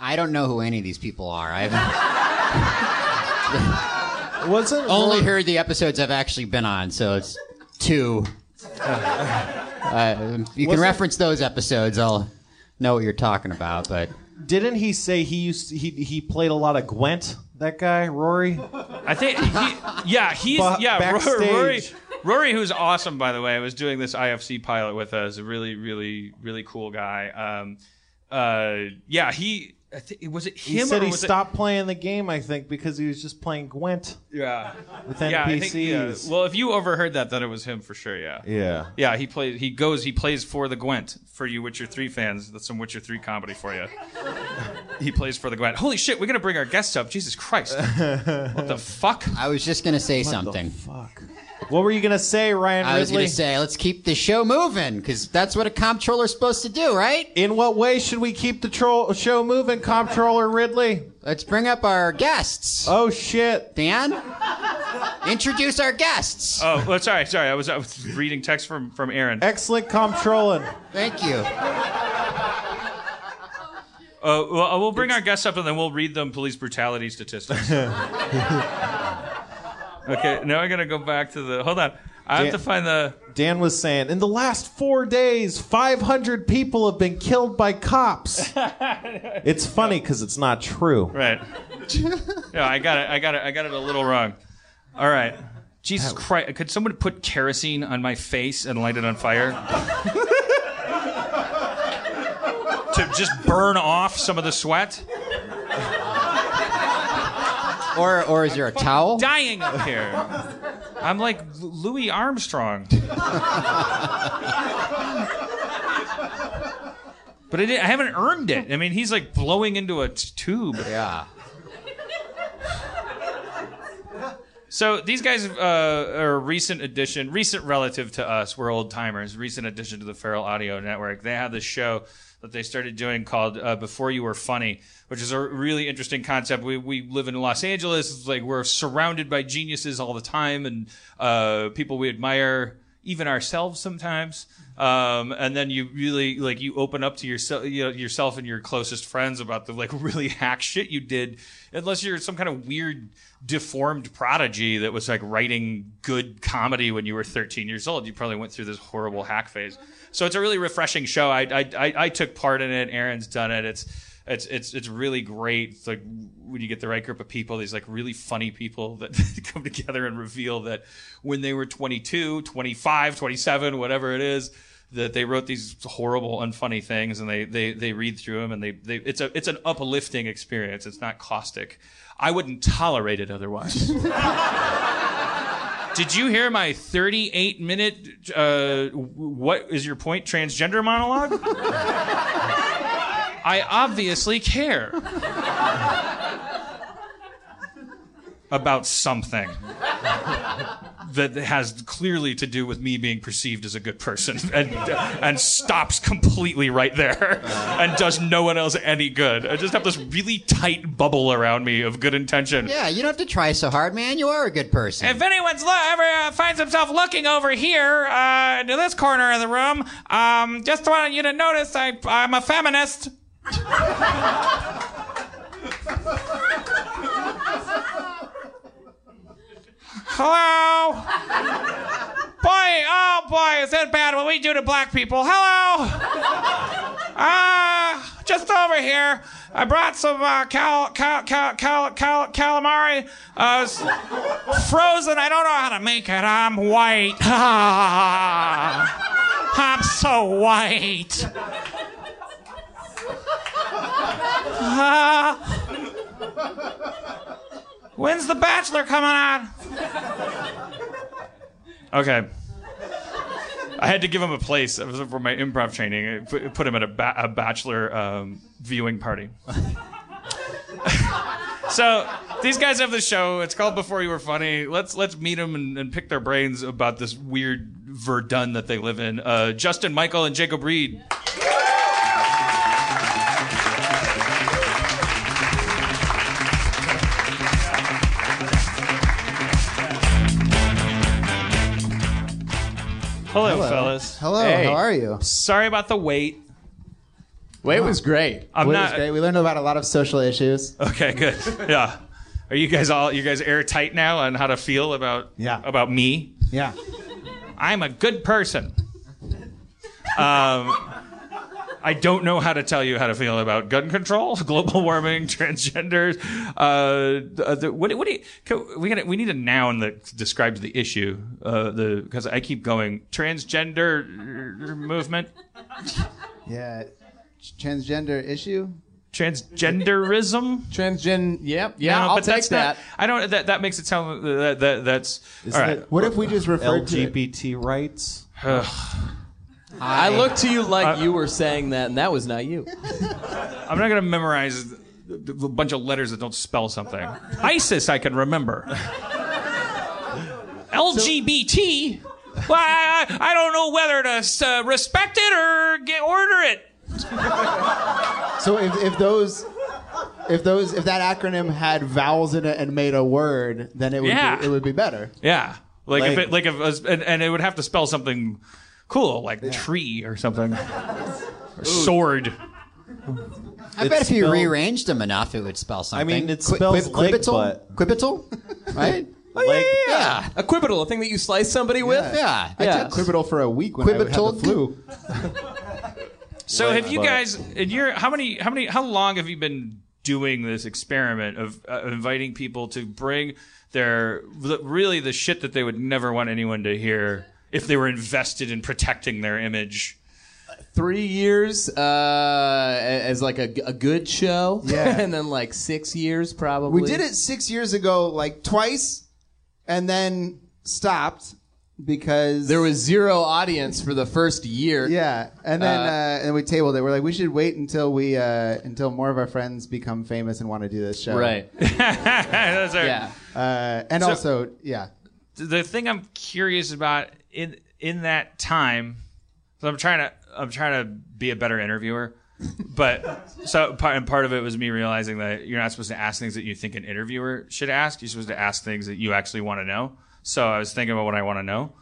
I don't know who any of these people are. I've Wasn't only Rory- heard the episodes I've actually been on, so it's two. Uh, you can Wasn't- reference those episodes. I'll know what you're talking about. But Didn't he say he used to, he he played a lot of Gwent? That guy, Rory. I think, he, yeah, he's Ba- yeah, Ro- backstage. Rory. Rory, who's awesome by the way, was doing this IFC pilot with us. A really, really, really cool guy. Um, uh, yeah, he. I think, was it him He said or he was it- stopped playing the game. I think because he was just playing Gwent Yeah, with yeah. I NPCs. think, yeah. Well, if you overheard that, then it was him for sure. Yeah. yeah. Yeah, he plays. He goes. He plays for the Gwent. For you Witcher Three fans, that's some Witcher Three comedy for you. he plays for the Gwent. Holy shit, we're gonna bring our guests up. Jesus Christ! what the fuck? I was just gonna say something. Fuck. What were you gonna say, Ryan Ridley? I was gonna say let's keep the show moving because that's what a comptroller's supposed to do, right? In what way should we keep the tro- show moving, Comptroller Ridley? Let's bring up our guests. Oh shit! Dan, introduce our guests. Oh, well, sorry, sorry. I was, I was reading text from from Erin. Excellent comptrolling. Thank you. Uh, well, we'll bring our guests up and then we'll read them police brutality statistics. okay, now I gotta go back to the. Hold on, I have Dan- to find the. Dan was saying, in the last four days, 500 people have been killed by cops. it's funny because it's not true. Right. yeah, I got it. I got it. I got it a little wrong. All right. Jesus Christ! Could someone put kerosene on my face and light it on fire? to just burn off some of the sweat? Or or is there a towel? Dying up here. I'm like Louis Armstrong. But I, I haven't earned it. I mean, he's like blowing into a t- tube. Yeah. So these guys uh, are a recent addition, recent relative to us. We're old timers. Recent addition to the Feral Audio Network. They have this show that they started doing called uh, "Before You Were Funny," which is a really interesting concept. We we live in Los Angeles. It's like we're surrounded by geniuses all the time and uh, people we admire, even ourselves sometimes. Um, and then you really like you open up to yourself, you know, yourself and your closest friends about the like really hack shit you did, unless you're some kind of weird deformed prodigy that was like writing good comedy when you were 13 years old. You probably went through this horrible hack phase. So it's a really refreshing show. I I I, took part in it. Erin's done it. It's it's it's it's really great. It's like when you get the right group of people, these like really funny people that come together and reveal that when they were 22, 25, 27, whatever it is, that they wrote these horrible, unfunny things, and they they they read through them, and they they it's a it's an uplifting experience. It's not caustic. I wouldn't tolerate it otherwise. Did you hear my 38 minute, uh, what is your point, transgender monologue? I obviously care about something that has clearly to do with me being perceived as a good person and and stops completely right there and does no one else any good. I just have this really tight bubble around me of good intention. Yeah, you don't have to try so hard, man. You are a good person. If anyone's lo- ever uh, finds himself looking over here uh, to this corner of the room, um, just wanted you to notice I, I'm a feminist. Hello? Boy, oh boy, is that bad what we do to black people? Hello? Ah, just over here. I brought some uh, cal, cal, cal, cal, cal, calamari. Uh, frozen. I don't know how to make it. I'm white. I'm so white. Ah. When's The Bachelor coming on? Okay. I had to give him a place. For my improv training. I put, him at a, ba- a bachelor um, viewing party. so these guys have the show. It's called Before You Were Funny. Let's let's meet them and, and pick their brains about this weird Verdun that they live in. Uh, Justin, Michael, and Jacob Reed. Hello, fellas. Hello, Hey. how are you? Sorry about the wait. Wait was great. I'm Wait, it not was great. We learned about a lot of social issues. Okay, good. Yeah. Are you guys all you guys airtight now on how to feel about Yeah. about me? Yeah. I'm a good person. Um, I don't know how to tell you how to feel about gun control, global warming, transgenders. Uh, uh, the, what, what do you? Can, we got we need a noun that describes the issue. Uh, the because I keep going transgender movement, Yeah. Transgender issue? transgenderism. Transgen. Yep. Yeah. No, I'll but take that's that. Not, I don't. That that makes it sound that, that that's all right. What if we just referred to it? LGBT rights. I looked to you like you were saying that, and that was not you. I'm not gonna memorize a bunch of letters that don't spell something. ISIS, I can remember. LGBT. Well, I, I don't know whether to uh, respect it or get, order it. So if, if those if those if that acronym had vowels in it and made a word, then it would Yeah. be, it would be better. Yeah, like, if Like- it like if it and, and it would have to spell something cool, like tree or something, or sword. I bet if you spelled- rearranged them enough, it would spell something. I mean, it Qui- spells quib- leg quibital, butt. quibital, right? Like, Yeah, A quibital, a thing that you slice somebody with. yeah. I Yeah. took Quibital for a week when I had the flu. So have you but- guys in your how many how many how long have you been doing this experiment of uh, inviting people to bring their really the shit that they would never want anyone to hear if they were invested in protecting their image? Three years uh, as like a, a good show. Yeah. and then like six years probably. We did it six years ago, like twice, and then stopped because There was zero audience for the first year. Yeah, and then Uh, uh, and we tabled it. We're like, we should wait until we uh, until more of our friends become famous and want to do this show. Right. Those are- Yeah. Uh, and So- also, yeah, the thing I'm curious about in in that time, so I'm trying to I'm trying to be a better interviewer. but so part and part of it was me realizing that you're not supposed to ask things that you think an interviewer should ask. You're supposed to ask things that you actually want to know. So I was thinking about what I want to know,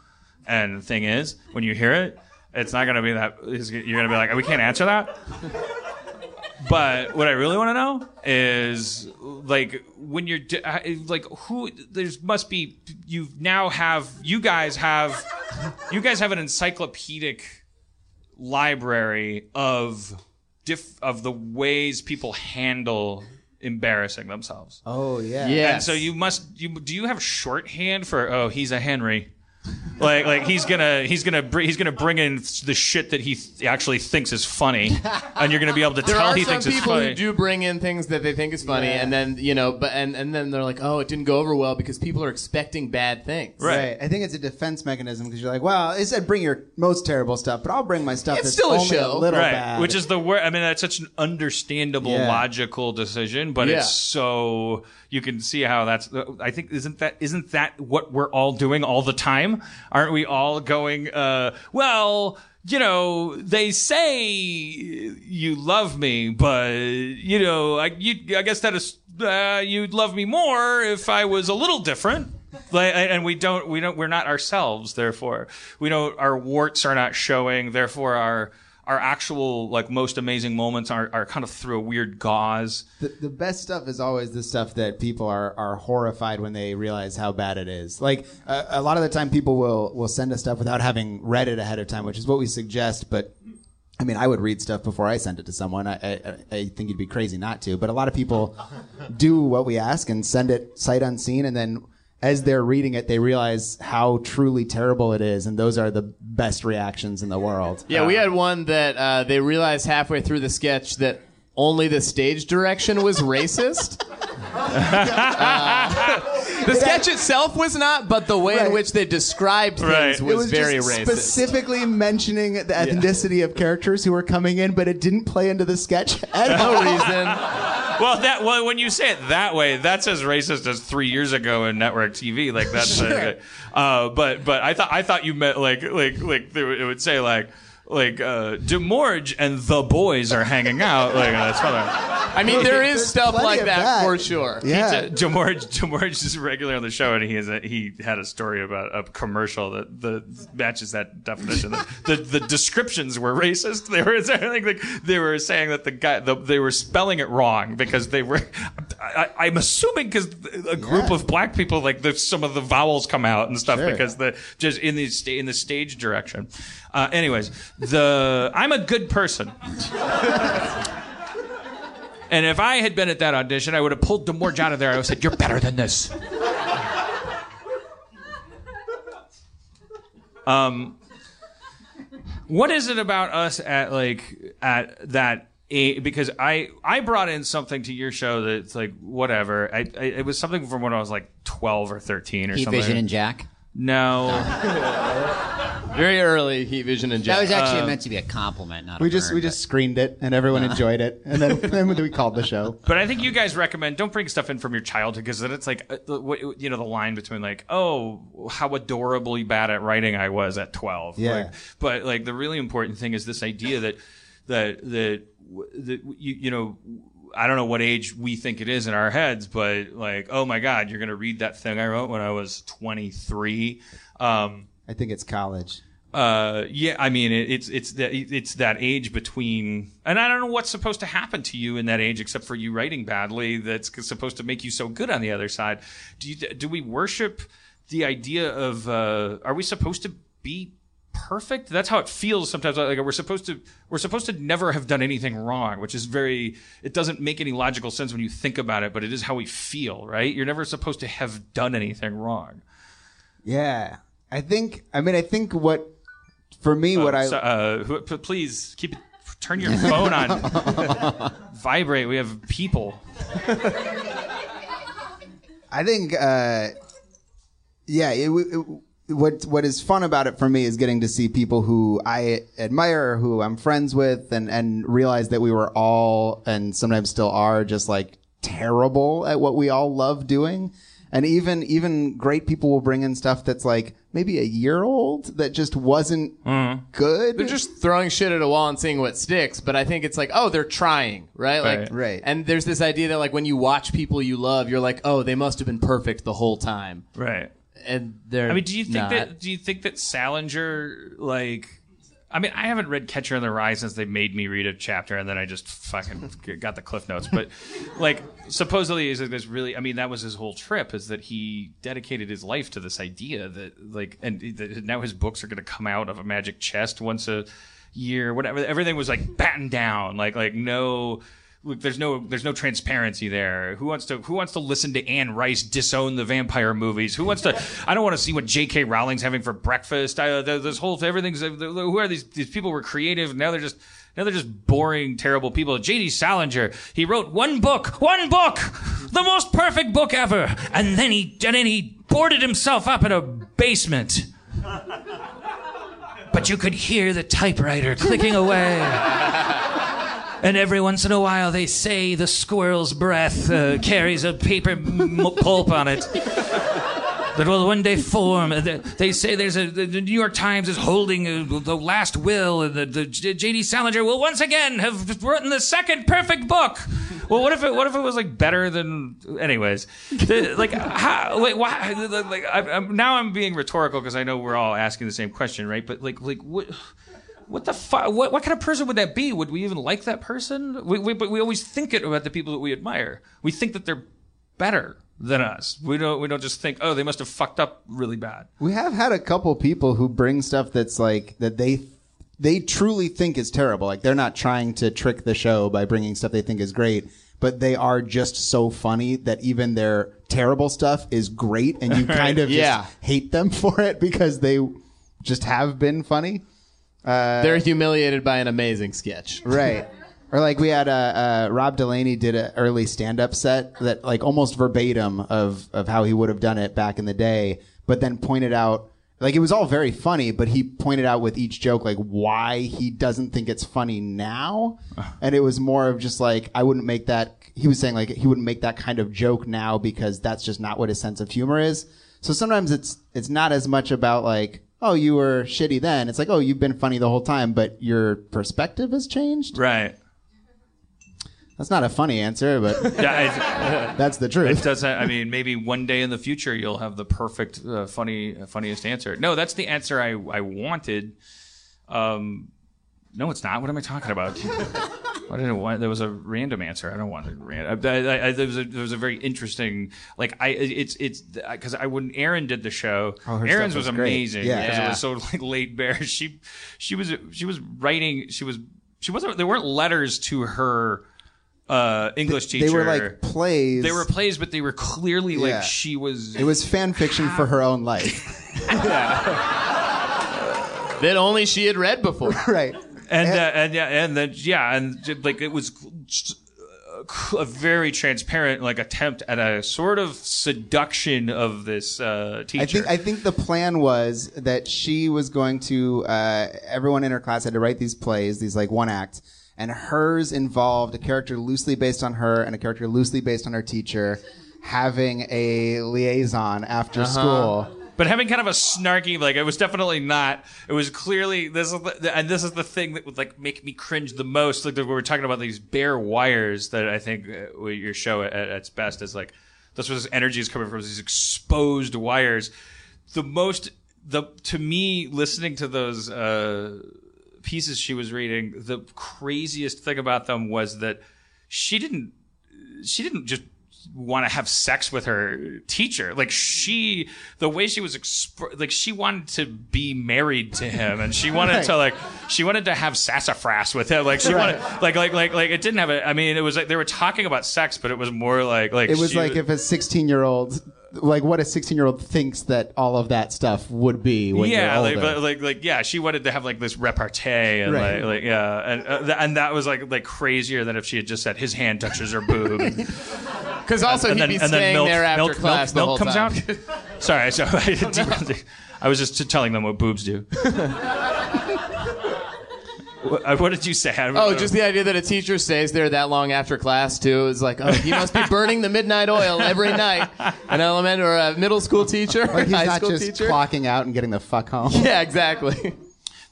and the thing is, when you hear it, it's not gonna be that. You're gonna be like, we can't answer that. But what I really want to know is like when you're d- uh, like who there's must be you now have you guys have you guys have an encyclopedic library of diff of the ways people handle embarrassing themselves. Oh yeah. yeah. And so you must you do you have shorthand for oh he's a Henry. Like like he's gonna he's gonna br- he's gonna bring in the shit that he th- actually thinks is funny, and you're gonna be able to There tell are he some thinks it's people funny. who do bring in things that they think is funny, Yeah. and then you know, but and, and then they're like, oh, it didn't go over well because people are expecting bad things. Right. I think it's a defense mechanism because you're like, well, it said bring your most terrible stuff, but I'll bring my stuff It's that's still a only show. little right, bad. which is the word. I mean, that's such an understandable, Yeah. logical decision, but Yeah. it's so you can see how that's. I think isn't that isn't that what we're all doing all the time? Aren't we all going? Uh, well. You know, they say you love me, but you know, I, you, I guess that is uh, you'd love me more if I was a little different. Like, and we don't, we don't, we're not ourselves. Therefore, we don't. Our warts are not showing. Therefore, our our actual like most amazing moments are, are kind of through a weird gauze. the, the best stuff is always the stuff that people are, are horrified when they realize how bad it is. Like uh, a lot of the time, people will will send us stuff without having read it ahead of time, which is what we suggest. But I mean, I would read stuff before I sent it to someone. I, I, I think you'd be crazy not to. But a lot of people do what we ask and send it sight unseen, and then as they're reading it, they realize how truly terrible it is, and those are the best reactions in the world. Yeah, we had one that uh, they realized halfway through the sketch that only the stage direction was racist. Uh, the sketch itself was not, but the way in which they described things Right. was, it was very just racist. specifically mentioning the ethnicity of characters who were coming in, but it didn't play into the sketch at no all. reason. Well, that well, when you say it that way, that's as racist as three years ago in network TV. Like that's, uh, uh, but but I thought I thought you meant like like like it would say like. Like uh, Demorge and the boys are hanging out. Like uh, that's probably. I mean, there is There's stuff plenty like of that, that. for sure. Yeah. Demorge Demorge is regular on the show, and he has a, he had a story about a commercial that the matches that definition. the, the the descriptions were racist. They were like, like they were saying that the guy the, they were spelling it wrong because they were. I, I'm assuming because a group Yeah. of black people like the, some of the vowels come out and stuff Sure. because the just in the sta- in the stage direction. Uh, anyways, the I'm a good person. And if I had been at that audition, I would have pulled Demorge out of there. I would have said, "You're better than this." Um, what is it about us at like at that? A- Because I I brought in something to your show that's like whatever. I, I it was something from when I was like twelve or thirteen or Heat something. Vision and Jack. no, Very early Heat Vision and Jack. That was actually meant to be a compliment, not a We just burn, we but- just screened it, and everyone enjoyed it, and then, then we called the show. But I think you guys recommend don't bring stuff in from your childhood because then it's like uh, the- what- you know the line between like oh how adorably bad at writing I was at twelve. Yeah. Like, but like the really important thing is this idea that that that that you you know. I don't know what age we think it is in our heads, but like, oh my God, you're going to read that thing I wrote when I was 23. Um, I think it's college. uh, yeah, I mean, it, it's it's that it's that age between, and I don't know what's supposed to happen to you in that age, except for you writing badly. That's supposed to make you so good on the other side. Do you do we worship the idea of? Uh, are we supposed to be perfect? That's how it feels sometimes. Like we're supposed to we're supposed to never have done anything wrong, which is very. It doesn't make any logical sense when you think about it, but it is how we feel, right? You're never supposed to have done anything wrong. Yeah, I think. I mean, I think what for me, what I So, uh, please keep it. Turn your phone on vibrate. We have people. I think, uh, yeah, it, it, what what is fun about it for me is getting to see people who I admire, who I'm friends with, and and realize that we were all and sometimes still are just like terrible at what we all love doing. And even even great people will bring in stuff that's like maybe a year old that just wasn't mm-hmm. good. They're just throwing shit at a wall and seeing what sticks, but I think it's like, oh, they're trying, right? Like, Right. Right. And there's this idea that like when you watch people you love, you're like, oh, they must have been perfect the whole time, Right. And they're. I mean, do you think not. that do you think that Salinger like I mean, I haven't read Catcher in the Rye since they made me read a chapter, and then I just fucking got the cliff notes. But like, supposedly, is this really? I mean, that was his whole trip. Is that he dedicated his life to this idea that like, and that now his books are going to come out of a magic chest once a year, whatever. Everything was like battened down, like like no. Look, there's no there's no transparency there. Who wants to who wants to listen to Anne Rice disown the vampire movies? Who wants to? I don't want to see what J.K. Rowling's having for breakfast. I, th- this whole everything's who are these these people were creative now they're just now they're just boring terrible people. J.D. Salinger he wrote one book one book the most perfect book ever and then he and then he boarded himself up in a basement. But you could hear the typewriter clicking away. And every once in a while, they say the squirrel's breath uh, carries a paper m- pulp on it that will one day form. Uh, They say there's a the New York Times is holding uh the last will, and the, the J.D. Salinger will once again have written the second perfect book. Well, what if it what if it was like better than? Anyways, the, like how? Wait, why? Like I, I'm, now I'm being rhetorical because I know we're all asking the same question, right? But like like what? What the fuck? What, what kind of person would that be? Would we even like that person? We, we, but we always think it about the people that we admire. We think that they're better than us. We don't. We don't just think, oh, they must have fucked up really bad. We have had a couple people who bring stuff that's like that they they truly think is terrible. Like they're not trying to trick the show by bringing stuff they think is great, but they are just so funny that even their terrible stuff is great, and you kind of Yeah. just hate them for it because they just have been funny. They're humiliated by an amazing sketch. Right. Or like we had a, uh, Rob Delaney did an early stand-up set that like almost verbatim of of how he would have done it back in the day, but then pointed out like it was all very funny, but he pointed out with each joke like why he doesn't think it's funny now, and it was more of just like I wouldn't make that. He was saying like he wouldn't make that kind of joke now because that's just not what his sense of humor is. So sometimes it's it's not as much about like oh you were shitty then. It's like oh you've been funny the whole time, but your perspective has changed. Right. That's not a funny answer, but Yeah. that's the It, it truth. doesn't. I mean, maybe one day in the future you'll have the perfect, uh, funny, funniest answer. No, that's the answer I I wanted. Um, no, it's not. What am I talking about? I didn't want. There was a random answer. I don't want a random. I, I, I, there was a there was a very interesting. Like I, it's it's because I when Erin did the show, Oh, Erin's was, was amazing Yeah. because Yeah. it was so like laid bare. She she was she was writing. She was she wasn't. There weren't letters to her uh, English teacher. They were like plays. They were plays, but they were clearly Yeah. like she was. It was fan fiction for her own life. That only she had read before. right. And uh, and yeah, and then yeah, and like it was a very transparent like attempt at a sort of seduction of this uh, teacher. I think I think the plan was that she was going to uh, everyone in her class had to write these plays, these like one act, and hers involved a character loosely based on her and a character loosely based on her teacher having a liaison after school. But having kind of a snarky like it was definitely not. It was clearly this is the, and this is the thing that would like make me cringe the most. Like we were talking about these bare wires that i think uh, your show at, at its best is like this was energy is coming from these exposed wires. The most the to me listening to those uh pieces she was reading the craziest thing about them was that she didn't she didn't just want to have sex with her teacher. Like she, the way she was, exp- like she wanted to be married to him, and she wanted to like, she wanted to have sassafras with him. Like she wanted, like, like, like, like it didn't have a. I mean, it was like they were talking about sex, but it was more like, like It was like if a 16 year old, like what a 16 year old thinks that all of that stuff would be when yeah, you're like, older. but like, like, yeah, she wanted to have like this repartee, and Right. like, like, yeah, and uh, th- and that was like, like crazier than if she had just said his hand touches her boob. Because also and he'd then, be staying milk, there after milk, class milk, the milk whole comes time. out. Sorry, so I, didn't- I was just telling them what boobs do. What, what did you say? I- Oh, just the idea that a teacher stays there that long after class too is like, oh, he must be burning the midnight oil every night. An elementary or a middle school teacher, Like he's high not school just teacher. clocking out and getting the fuck home. Yeah, exactly.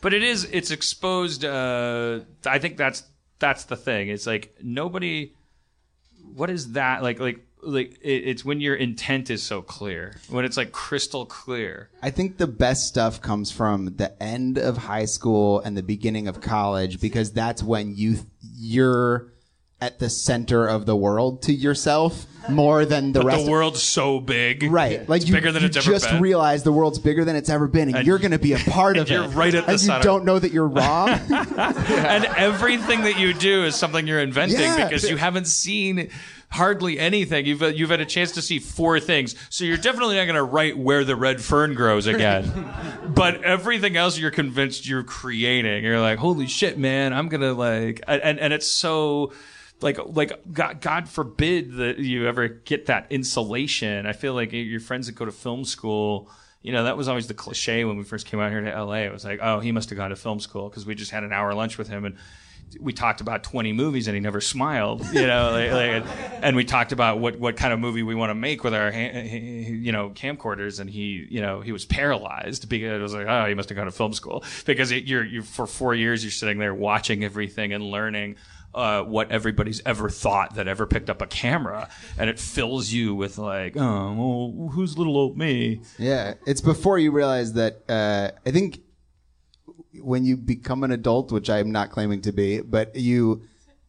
But it is it's exposed uh I think that's that's the thing. It's like nobody what is that like like like it, it's when your intent is so clear. When it's like crystal clear. I think the best stuff comes from the end of high school and the beginning of college because that's when you you're at the center of the world to yourself more than the but rest. the world's so big. Right, like it's you, bigger than you it's ever just been. realize the world's bigger than it's ever been, and, And- you're going to be a part of and you're it. right at the and you center. don't know that you're wrong. and everything that you do is something you're inventing Yeah. because you haven't seen hardly anything. You've you've had a chance to see four things, so you're definitely not going to write where the red fern grows again. but everything else, you're convinced you're creating. You're like, holy shit, man! I'm gonna like, and and it's so. Like, like God, God forbid that you ever get that insulation. I feel like your friends that go to film school, you know, that was always the cliche when we first came out here to LA. It was like, oh, he must have gone to film school because we just had an hour lunch with him and we talked about 20 movies and he never smiled, you know, like, like, and we talked about what, what kind of movie we want to make with our, you know, camcorders. And he, you know, he was paralyzed because it was like, oh, he must have gone to film school because it, you're, you're, for four years, you're sitting there watching everything and learning. Uh, what everybody's ever thought that ever picked up a camera, and it fills you with like, oh, well, who's little old me? Yeah, it's before you realize that. Uh, I think when you become an adult, which I'm not claiming to be, but you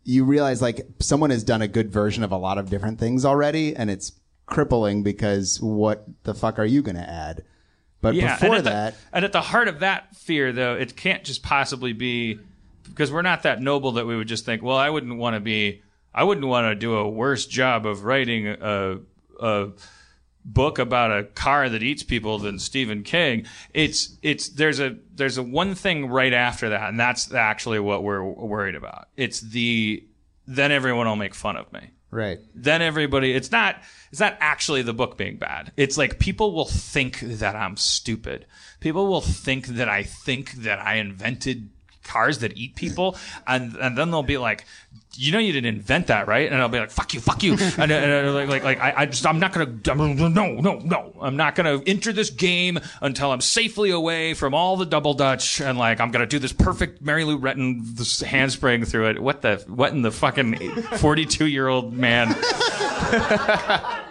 you realize like someone has done a good version of a lot of different things already, and it's crippling because what the fuck are you going to add? But and before the- that, and at the heart of that fear, though, it can't just possibly be because we're not that noble that we would just think, well, I wouldn't want to be, I wouldn't want to do a worse job of writing a, a book about a car that eats people than Stephen King. It's it's there's a there's a one thing right after that, and that's actually what we're worried about. It's the then everyone will make fun of me right? then everybody it's not it's not actually the book being bad it's like people will think that i'm stupid people will think that i think that i invented cars that eat people and and then they'll be like you know you didn't invent that right? And i'll be like fuck you fuck you. And, and, like like like I, I just i'm not gonna I'm, no no no. I'm not gonna enter this game until i'm safely away from all the double dutch and like i'm gonna do this perfect mary lou retton this handspring through it. What the what in the fucking 42 year old man?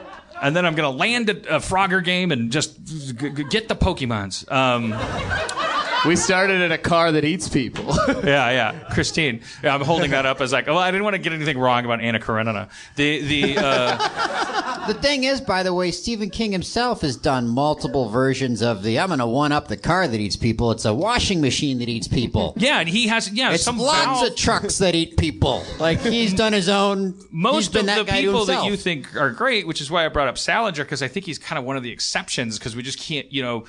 And then I'm gonna land at a Frogger game and just g- g- get the Pokemons. Um, We started in a car that eats people. yeah, yeah, Christine. Yeah, I'm holding that up as like, oh, I didn't want to get anything wrong about Anna Karenina. The the uh, The thing is, by the way, Stephen King himself has done multiple versions of the I'm going to one up the car that eats people. It's a washing machine that eats people. yeah, and he has yeah It's some lots valve- of trucks that eat people. Like he's done his own. most of the people that you think are great, which is why I brought up Salinger because I think he's kind of one of the exceptions because we just can't, you know.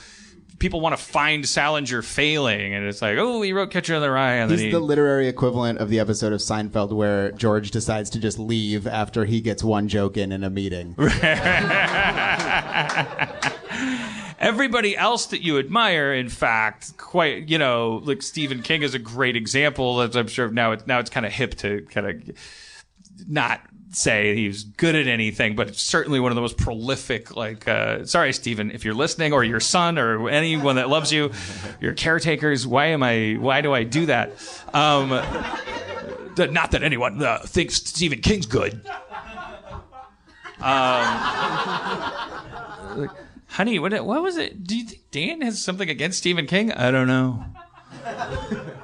People want to find Salinger failing, and it's like, oh, he wrote Catcher in the Rye, and He's he, the literary equivalent of the episode of Seinfeld where George decides to just leave after he gets one joke in in a meeting. everybody else that you admire, in fact, quite you know, like Stephen King is a great example. As I'm sure now it's now it's kind of hip to kind of not say he's good at anything, but certainly one of the most prolific. Like, uh, sorry, Stephen, if you're listening, or your son, or anyone that loves you, your caretakers. Why am I? Why do I do that? Um, not that anyone uh, thinks Stephen King's good. Um, honey, what what was it? Do you think Dan has something against Stephen King? I don't know,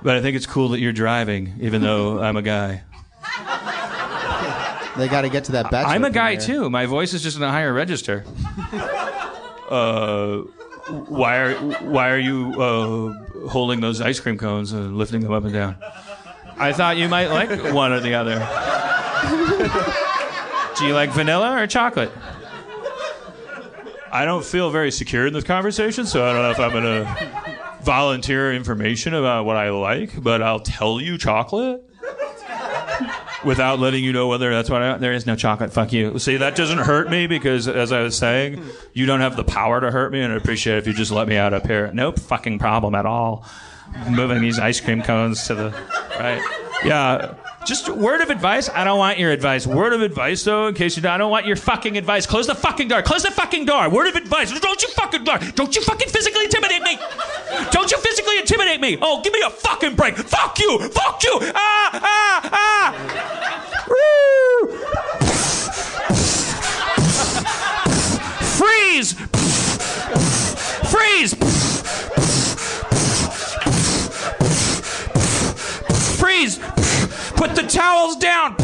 but I think it's cool that you're driving, even though I'm a guy. They got to get to that bachelor. I'm a guy premiere. too. My voice is just in a higher register. Uh, why are why are you uh, holding those ice cream cones and lifting them up and down? I thought you might like one or the other. Do you like vanilla or chocolate? I don't feel very secure in this conversation, so I don't know if I'm going to volunteer information about what I like, but I'll tell you chocolate without letting you know whether that's what I. There is no chocolate. Fuck you. See, that doesn't hurt me because, as I was saying, you don't have the power to hurt me, and I appreciate if you just let me out up here. No fucking problem at all. moving these ice cream cones to the right. Yeah. Just word of advice. I don't want your advice. Word of advice, though, in case you don't. I don't want your fucking advice. Close the fucking door. Close the fucking door. Word of advice. Don't you fucking door. Don't you fucking physically intimidate me. Don't you physically intimidate me. Oh, give me a fucking break. Fuck you. Fuck you. Ah, ah, ah. Woo. Freeze. Freeze. Freeze. Put the towels down.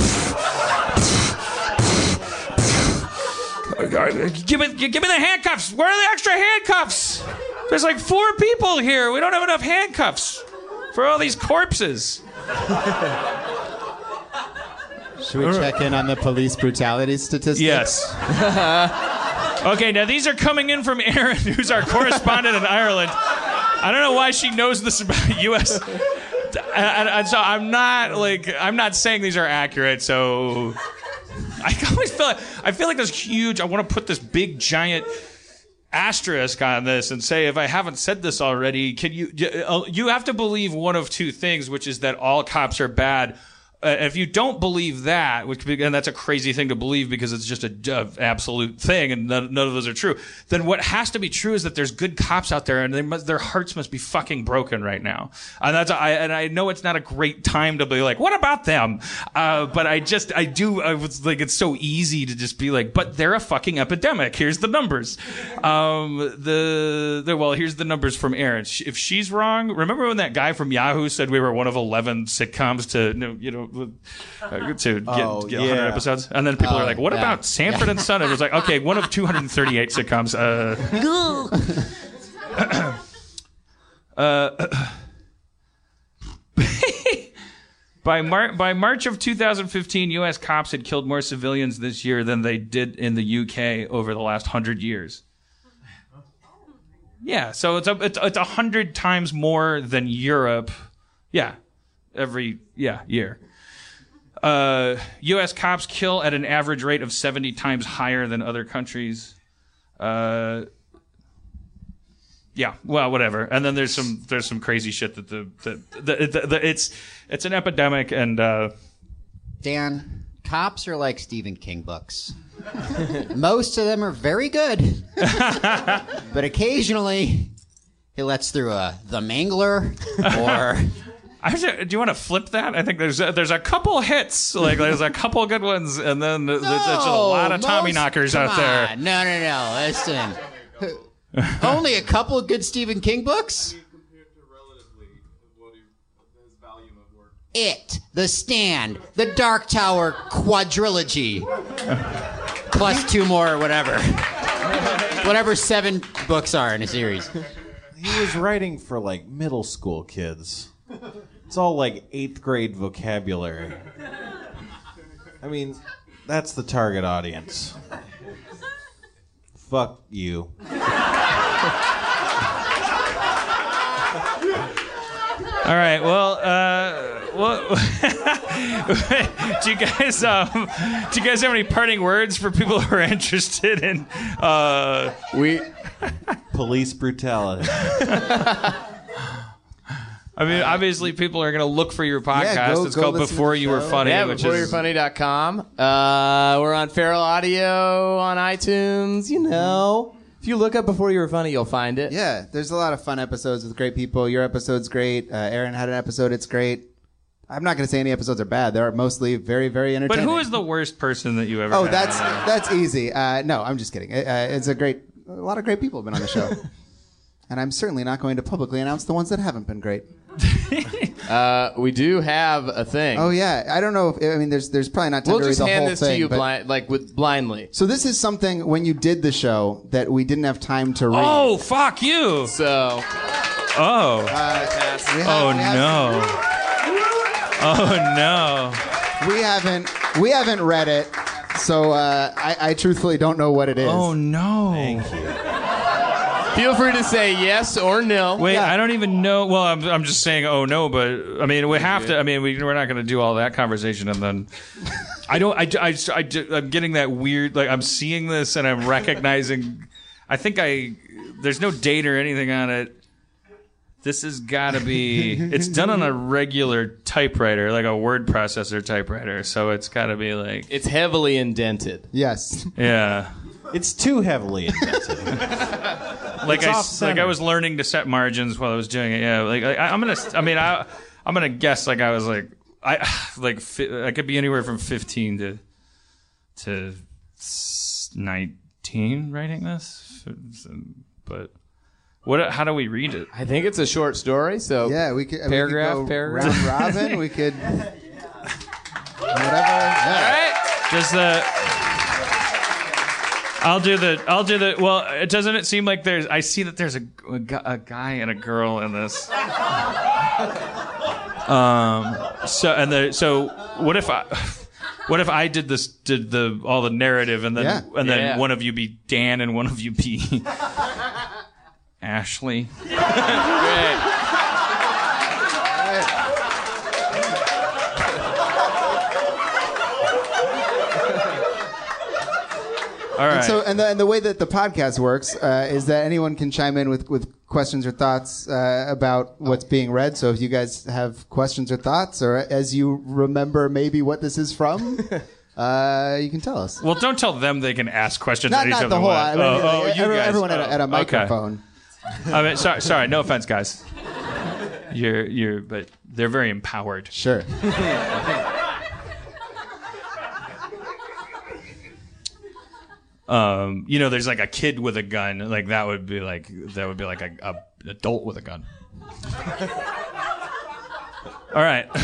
Give me, give me the handcuffs. Where are the extra handcuffs? There's like four people here. We don't have enough handcuffs for all these corpses. Should we check in on the police brutality statistics? Yes. okay, now these are coming in from Erin, who's our correspondent in Ireland. I don't know why she knows this about U.S. And, and so I'm not like I'm not saying these are accurate. So I always feel like I feel like there's huge. I want to put this big giant asterisk on this and say if I haven't said this already, can you uh, you have to believe one of two things, which is that all cops are bad. Uh, if you don't believe that, which and that's a crazy thing to believe because it's just a uh, absolute thing, and none, none, of those are true. Then what has to be true is that there's good cops out there, and must, their hearts must be fucking broken right now. And that's I and I know it's not a great time to be like, what about them? Uh, but I just I do I was like it's so easy to just be like, but they're a fucking epidemic. Here's the numbers. Um, the, the well, here's the numbers from Erin. If she's wrong, remember when that guy from Yahoo said we were one of eleven sitcoms to you know uh, to get, Oh, get 100 yeah. episodes. And then people Oh, are like, what yeah. about Sanford and Son? It was like, okay, one of 238 sitcoms. Uh, uh, by, Mar- by March of 2015, U.S. cops had killed more civilians this year than they did in the U.K. over the last hundred years. Yeah, so it's a it's, it's a hundred times more than Europe. Yeah, every yeah year. Uh, U.S. cops kill at an average rate of 70 times higher than other countries. Uh, yeah, well, whatever. And then there's some there's some crazy shit that the the, the, the, the it's it's an epidemic and uh, Dan, cops are like Stephen King books. Most of them are very good, but occasionally he lets through a The Mangler or I was, do you want to flip that? I think there's a, there's a couple hits, like there's a couple good ones, and then there's, there's just a lot of Tommy most- knockers come out there. on. No, no, no. Listen. Only a couple of good Stephen King books? It, The Stand, The Dark Tower quadrilogy. Plus two more, whatever. Whatever seven books are in a series. He was writing for like middle school kids. It's all like eighth grade vocabulary. I mean, that's the target audience. Fuck you. All right. Well, uh, well, do you guys um, do you guys have any parting words for people who are interested in uh, we police brutality? I mean, obviously, people are going to look for your podcast. Yeah, go- it's go called Before the You Were. Funny, yeah, which before is you're funny.com. Uh, we're on Feral Audio on iTunes. You know, if you look up Before You Were Funny, you'll find it. Yeah, there's a lot of fun episodes with great people. Your episode's great. Uh, Aaron had an episode. It's great. I'm not going to say any episodes are bad. They're mostly very, very entertaining. But who is the worst person that you ever? Oh, had that's on? that's easy. Uh, no, I'm just kidding. Uh, it's a great. A lot of great people have been on the show, and I'm certainly not going to publicly announce the ones that haven't been great. Uh, we do have a thing. Oh yeah, I don't know. if I mean, there's there's probably not time we'll to read just the hand whole this thing. to you but- blind, like with blindly. So this is something when you did the show that we didn't have time to read. Oh, fuck you! So, Oh, Uh, have- oh no! Oh no! We haven't we haven't read it, so uh, I, I truthfully don't know what it is. Oh no! Feel free to say yes or no. Wait, Yeah. I don't even know. Well, I'm, I'm just saying, oh no, but I mean, we have to. I mean, we, we're not going to do all that conversation and then. I don't. I, I, I, I'm getting that weird. Like I'm seeing this and I'm recognizing. I think I. There's no date or anything on it. This has got to be. It's done on a regular typewriter, like a word processor typewriter. So it's got to be like. It's heavily indented. Yes. Yeah. It's too heavily indented. like It's I, like I was learning to set margins while I was doing it. Yeah, like I, I'm gonna. I mean, I, I'm gonna guess like I was like I like fi- I could be anywhere from 15 to to s- 19 writing this, but what? How do we read it? I think it's a short story. So Yeah, we could we could Paragraph, go paragraph. round robin. We could whatever. Yeah. Does the I'll do the I'll do the well it doesn't it seem like there's I see that there's a, a, a guy and a girl in this um so and the so what if I what if I did this did the all the narrative and then Yeah. and then Yeah. one of you be Dan and one of you be Ashley Great. Right And so, and the, and the way that the podcast works uh, is that anyone can chime in with, with questions or thoughts uh, about what's being read. So if you guys have questions or thoughts, or as you remember maybe what this is from, uh, you can tell us. well don't tell them they can ask questions Not, at each not other the whole. I mean, oh, oh, you every- guys. everyone at, a, Oh, at a okay. microphone. I mean, sorry, sorry, no offense, guys. You're, you're, but they're very empowered. Sure. Um, you know, there's like a kid with a gun, like that would be like that would be like a, a adult with a gun. All right.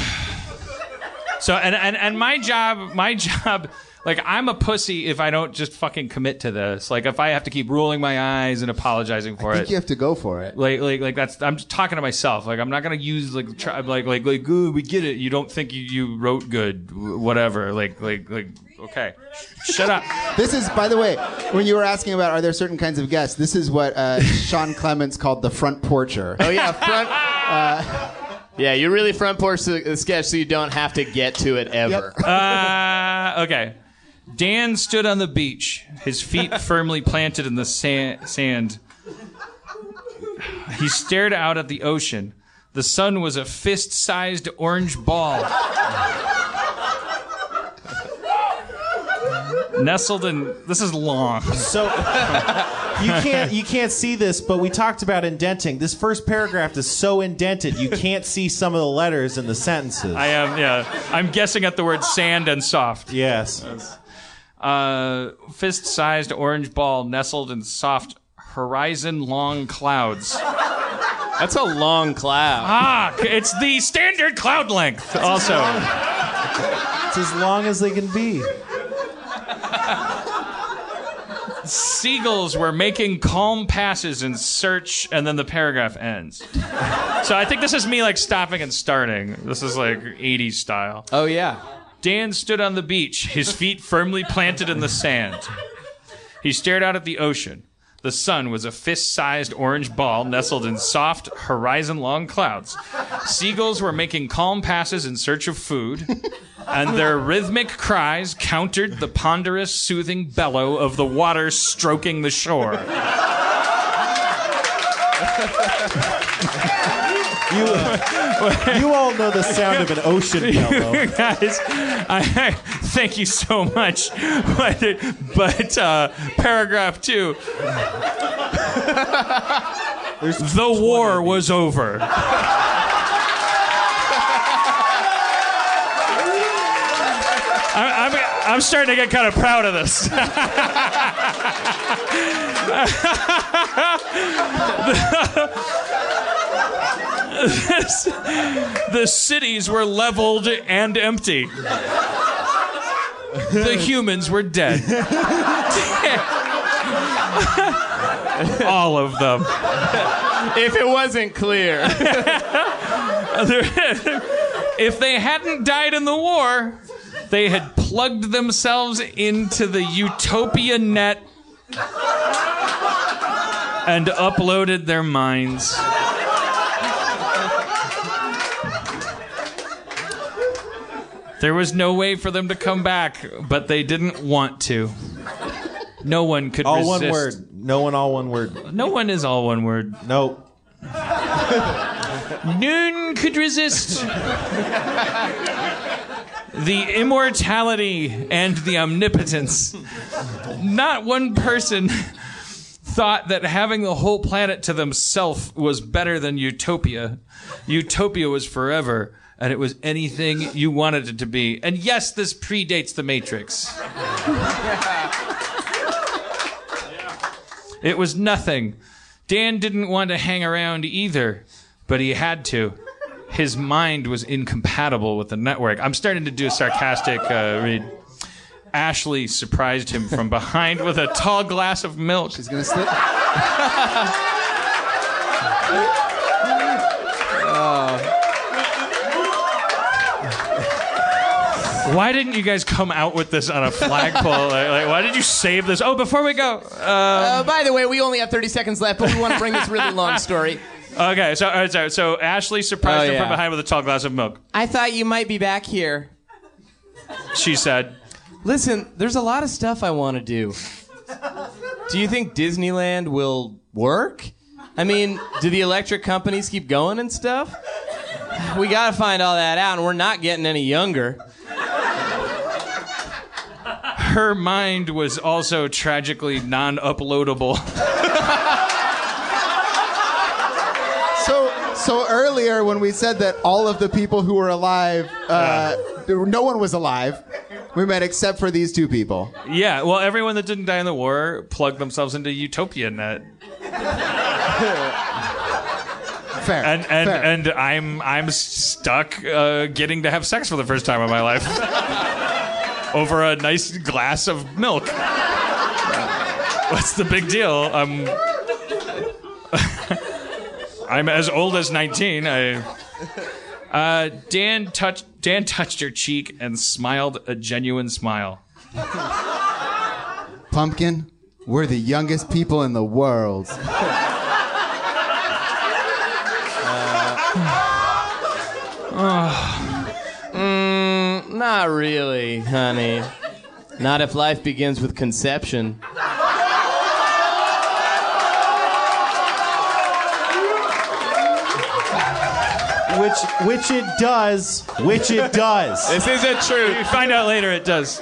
So and, and and my job, my job, like I'm a pussy if I don't just fucking commit to this. Like if I have to keep rolling my eyes and apologizing for it. I it. think you have to go for it. like like like that's I'm just talking to myself. Like I'm not gonna use like try, like like like good. We get it. You don't think you, you wrote good. Whatever. Like like like okay. Shut up. This is, by the way, when you were asking about are there certain kinds of guests, this is what uh, Sean Clements called the front porcher. Oh yeah, front. yeah, you really front porch the the sketch so you don't have to get to it ever. Yep. Uh, okay. Dan stood on the beach, his feet firmly planted in the sa- sand. He stared out at the ocean. The sun was a fist-sized orange ball. Nestled in. This is long. So you can't you can't see this, but we talked about indenting. This first paragraph is so indented you can't see some of the letters in the sentences. I am, yeah. I'm guessing at the word sand and soft. yes. Uh, fist sized orange ball nestled in soft horizon long clouds. That's a long cloud. Ah, it's the standard cloud length, also. It's as long as they can be. Seagulls were making calm passes in search, and then the paragraph ends. So I think this is me like stopping and starting. This is like 80s style. Oh yeah. Dan stood on the beach, his feet firmly planted in the sand. He stared out at the ocean. The sun was a fist sized orange ball nestled in soft, horizon long clouds. Seagulls were making calm passes in search of food, and their rhythmic cries countered the ponderous, soothing bellow of the water stroking the shore. You, you all know the sound of an ocean bellow. Guys, I, thank you so much. But, but uh, paragraph two. the war was over. I, I'm, I'm starting to get kind of proud of this. the cities were leveled and empty. The humans were dead. All of them. If it wasn't clear. if they hadn't died in the war, they had plugged themselves into the Utopia net and uploaded their minds. There was no way for them to come back, but they didn't want to. No one could All resist. one word. No one all one word. No one is all one word. Nope. None could resist the immortality and the omnipotence. Not one person thought that having the whole planet to themselves was better than utopia. Utopia was forever, and it was anything you wanted it to be. And yes, this predates the Matrix. It was nothing. Dan didn't want to hang around either, but he had to. His mind was incompatible with the network. I'm starting to do a sarcastic uh, read. Ashley surprised him from behind with a tall glass of milk. She's gonna slip. Why didn't you guys come out with this on a flagpole? like, like, why did you save this? Oh, before we go, Uh, by the way, we only have 30 seconds left, but we want to bring this really long story. Okay, so uh, so, so Ashley surprised Oh, him yeah. from behind with a tall glass of milk. I thought you might be back here. She said, Listen, there's a lot of stuff I want to do. Do you think Disneyland will work? I mean, do the electric companies keep going and stuff? We got to find all that out, and we're not getting any younger. Her mind was also tragically non-uploadable. So, so earlier when we said that all of the people who were alive, uh, there- no one was alive. We met except for these two people. yeah, well, everyone that didn't die in the war plugged themselves into Utopia Net. Fair. and and fair. and I'm I'm stuck uh, getting to have sex for the first time in my life over a nice glass of milk. What's the big deal? I'm I'm as old as 19. I uh, Dan touched Dan touched her cheek and smiled a genuine smile. Pumpkin, we're the youngest people in the world. Mm, not really, honey. Not if life begins with conception. Which which it does. Which it does. This isn't true. You find out later it does.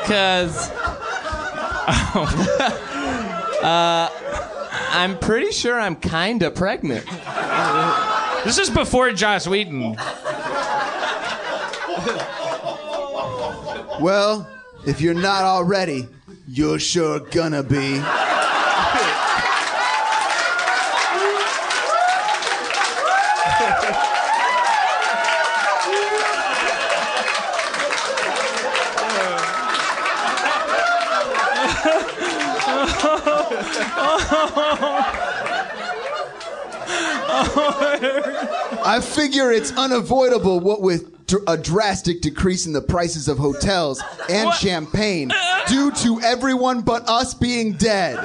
Because. uh, I'm pretty sure I'm kinda pregnant. This is before Joss Whedon. Well, if you're not already, you're sure gonna be. I figure it's unavoidable what with dr- a drastic decrease in the prices of hotels and champagne due to everyone but us being dead.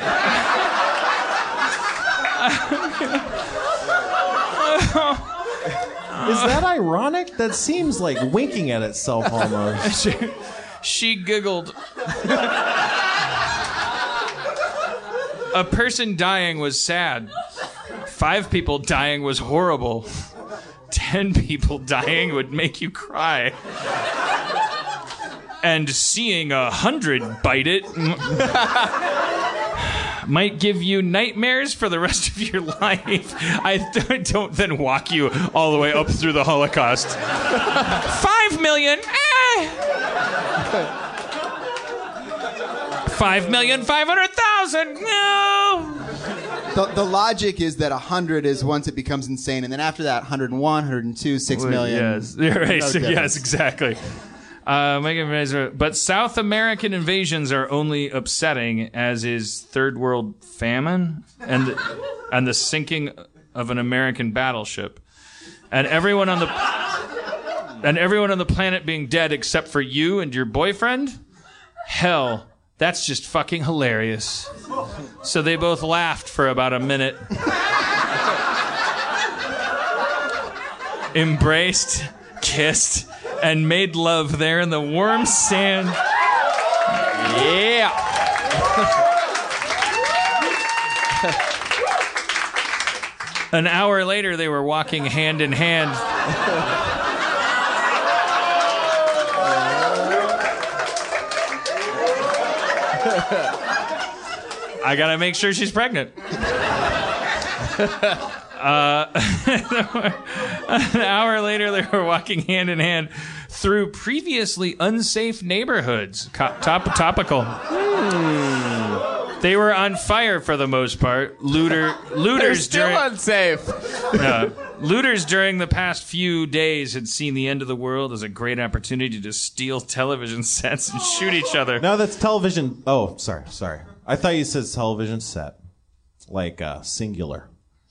Is that ironic? That seems like winking at itself almost. She giggled. A person dying was sad. Five people dying was horrible. Ten people dying would make you cry. And seeing a hundred bite it might give you nightmares for the rest of your life. I don't then walk you all the way up through the Holocaust. Five million. Eh. Five million five hundred thousand. No. The, the logic is that 100 is once it becomes insane, and then after that, 101, 102, 6 million. Yes, You're right. No yes, exactly. Uh, Megan Fraser- but South American invasions are only upsetting, as is third world famine and the, and the sinking of an American battleship, and everyone on the and everyone on the planet being dead except for you and your boyfriend. Hell, that's just fucking hilarious. So they both laughed for about a minute. embraced, kissed, and made love there in the warm sand. Yeah. An hour later, they were walking hand in hand. I gotta make sure she's pregnant. Uh, an hour later, they were walking hand in hand through previously unsafe neighborhoods. Co- top- topical. They were on fire for the most part. Looter, looters still during unsafe. uh, looters during the past few days had seen the end of the world as a great opportunity to steal television sets and shoot each other. No, that's television. Oh, sorry, sorry. I thought you said television set, like uh, singular.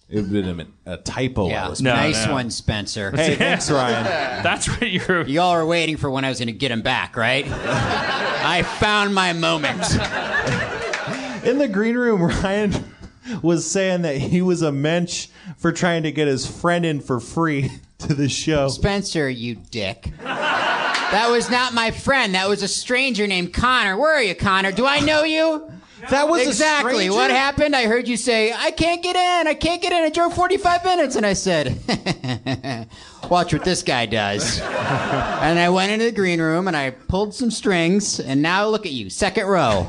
It would have been a typo. I Yeah, was No, nice no. one, Spencer. Hey, thanks, Ryan. That's what you're. Y'all are waiting for when I was going to get him back, right? I found my moment. In the green room, Ryan was saying that he was a mensch for trying to get his friend in for free to the show. Spencer, you dick. That was not my friend. That was a stranger named Connor. Where are you, Connor? Do I know you? That was exactly stranger? what happened. I heard you say, "I can't get in. I can't get in." I drove 45 minutes, and I said, "Watch what this guy does." and I went into the green room and I pulled some strings, and now look at you, second row.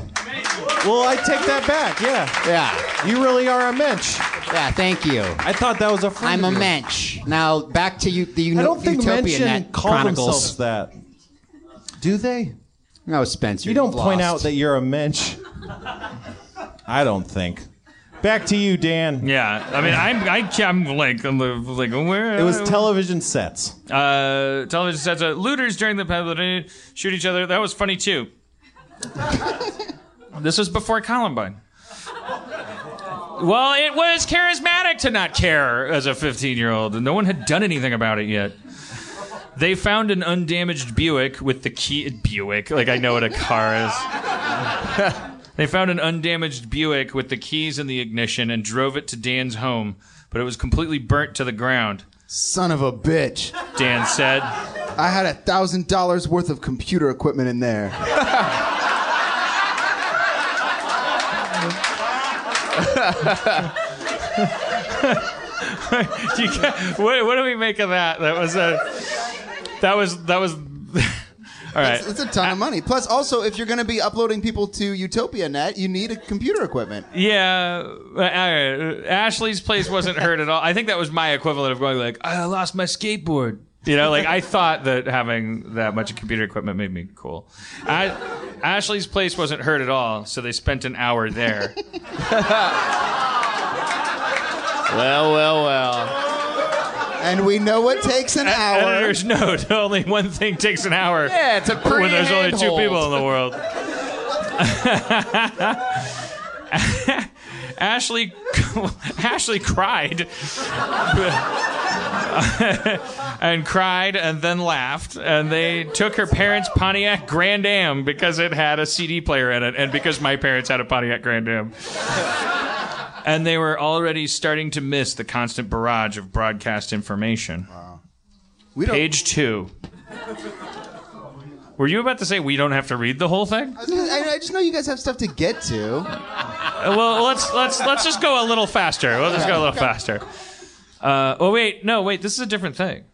Well, I take that back. Yeah, Yeah, you really are a mensch. yeah. Thank you. I thought that was a friend. I'm a of yours. mensch. Now back to you. The I don't think Utopia Mention Net call Chronicles. themselves that. Do they? No, Spencer. You don't you've point lost. out that you're a mensch. I don't think. Back to you, Dan. Yeah, I mean, I'm, I, I'm like, I'm like, where? It was television sets. uh, television sets. Uh, looters during the pandemic shoot each other. That was funny too. This was before Columbine. Well, it was charismatic to not care as a 15 year old, and no one had done anything about it yet. They found an undamaged Buick with the key. Buick, like I know what a car is. they found an undamaged Buick with the keys in the ignition and drove it to Dan's home, but it was completely burnt to the ground. Son of a bitch. Dan said. I had a thousand dollars worth of computer equipment in there. what, what do we make of that? That was a. That was that was. All right. It's, it's a ton of money. Plus, also, if you're going to be uploading people to Utopia Net, you need a computer equipment. Yeah, uh, uh, Ashley's place wasn't hurt at all. I think that was my equivalent of going like, I lost my skateboard. You know, like I thought that having that much computer equipment made me cool. I, Ashley's place wasn't hurt at all, so they spent an hour there. Well, well, well. And we know what takes an hour. Editor's note: Only one thing takes an hour. Yeah, it's a when there's only two pre-handhold. people in the world. Ashley, Ashley cried and cried and then laughed, and they took her parents' Pontiac Grand Am because it had a CD player in it, and because my parents had a Pontiac Grand Am. And they were already starting to miss the constant barrage of broadcast information. Don't, Page two. Were you about to say we don't have to read the whole thing? I, I just know you guys have stuff to get to. Uh, well, let's let's let's just go a little faster. We'll just go a little faster. Uh, oh wait, no, wait. This is a different thing.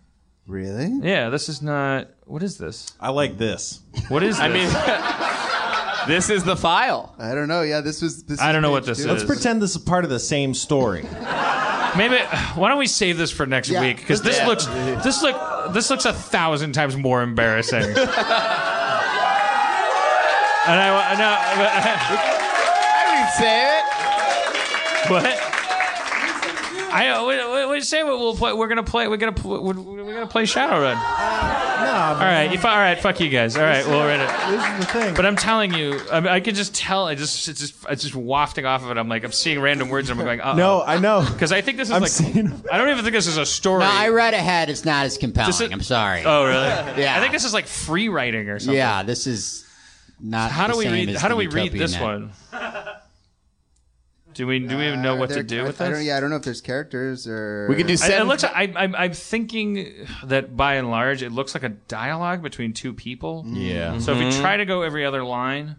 Really? Yeah, this is not. What is this? I like this. What is this? I mean, this is the file. I don't know. Yeah, this was. This I don't know what page this two. is. Let's pretend this is part of the same story. Maybe. Why don't we save this for next Yeah, week? Because this yeah. looks this look this looks a thousand times more embarrassing. and I no. I didn't say it. What? I uh, we, we, we say what we'll play. We're gonna play. We're gonna pl- we're, we're gonna play Shadowrun. No, All right, you, fu- all right. Fuck you guys. All right, we'll read it. This is the thing. But I'm telling you, I, mean, I could just tell. I just it's just it's just wafting off of it. I'm like I'm seeing random words. and I'm going, uh no, I know. because I think this is I'm like seeing. I don't even think this is a story. No, I read ahead. It's not as compelling. This is- I'm sorry. oh really? Yeah. I think this is like free writing or something. yeah, this is not. How do we same read? How do we read this Net. one? Do we do we even know Uh, what to there- do I- with I don't, this? yeah, I don't know if there's characters or. We could do I, it looks. I, I'm, I'm thinking that by and large, it looks like a dialogue between two people. yeah. So if we try to go every other line,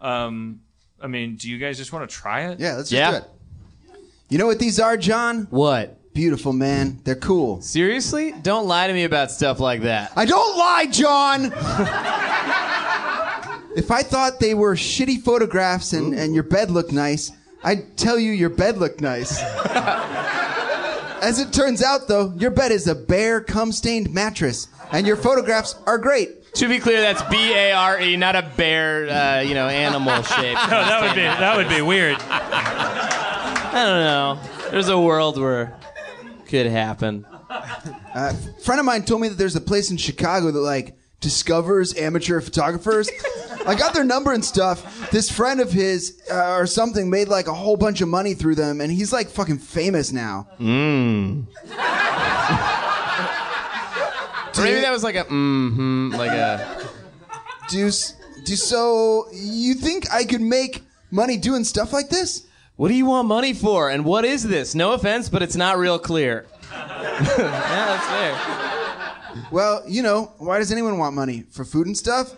um, I mean, do you guys just want to try it? Yeah, let's just Yeah. do it. You know what these are, John? What? Beautiful, man. They're cool. Seriously? Don't lie to me about stuff like that. I don't lie, John! if I thought they were shitty photographs and, and your bed looked nice, I'd tell you your bed looked nice. As it turns out, though, your bed is a bare, cum stained mattress, and your photographs are great. To be clear, that's B A R E, not a bear, uh, you know, animal shape. No, that would be that would be weird. I don't know. There's a world where could happen. A friend of mine told me that there's a place in Chicago that like discovers amateur photographers. I got their number and stuff. This friend of his uh, or something made like a whole bunch of money through them, and he's like fucking famous now. Mmm. Maybe that was like a mm-hmm, like a. Do do so? You think I could make money doing stuff like this? What do you want money for? And what is this? No offense, but it's not real clear. yeah, that's fair. Well, you know, why does anyone want money for food and stuff?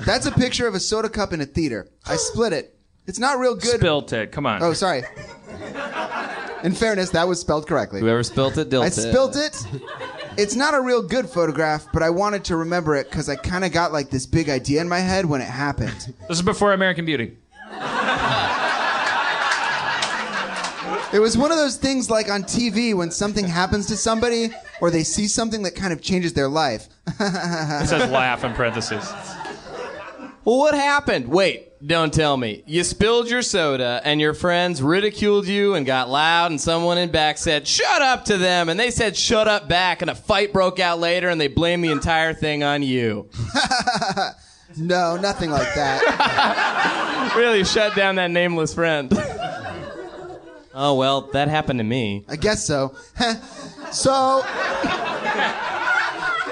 That's a picture of a soda cup in a theater. I split it. It's not real good. Spilt it. Come on. Oh, sorry. In fairness, that was spelled correctly. Whoever spilt it, dilt I it. spilt it. It's not a real good photograph, but I wanted to remember it because I kind of got like this big idea in my head when it happened. This is before American Beauty. It was one of those things like on TV when something happens to somebody or they see something that kind of changes their life. It says laugh in parentheses. Well, what happened? Wait, don't tell me. You spilled your soda, and your friends ridiculed you and got loud, and someone in back said, Shut up to them, and they said, Shut up back, and a fight broke out later, and they blamed the entire thing on you. no, nothing like that. really shut down that nameless friend. Oh, well, that happened to me. I guess so. so.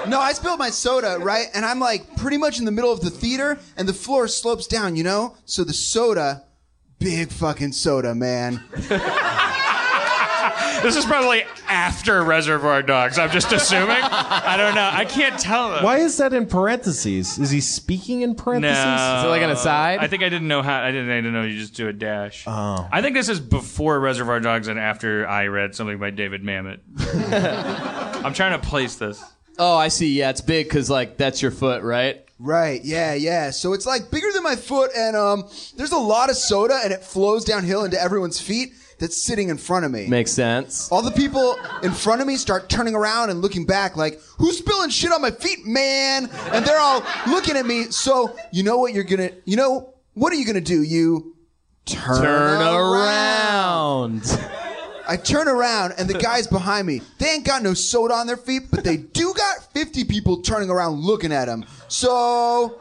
No, I spilled my soda, right? And I'm like pretty much in the middle of the theater, and the floor slopes down, you know? So the soda, big fucking soda, man. This is probably after Reservoir Dogs. I'm just assuming. I don't know. I can't tell. Why is that in parentheses? Is he speaking in parentheses? No. Is it like an aside? I think I didn't know how. I didn't, I didn't know you just do a dash. Oh. I think this is before Reservoir Dogs and after I read something by David Mamet. I'm trying to place this. Oh, I see. Yeah, it's big because, like, that's your foot, right? Right, yeah, yeah. So it's like bigger than my foot, and um, there's a lot of soda, and it flows downhill into everyone's feet that's sitting in front of me. Makes sense. All the people in front of me start turning around and looking back, like, who's spilling shit on my feet, man? And they're all looking at me. So, you know what you're gonna, you know, what are you gonna do? You turn, Turn around. I turn around and the guys behind me, they ain't got no soda on their feet, but they do got 50 people turning around looking at them. So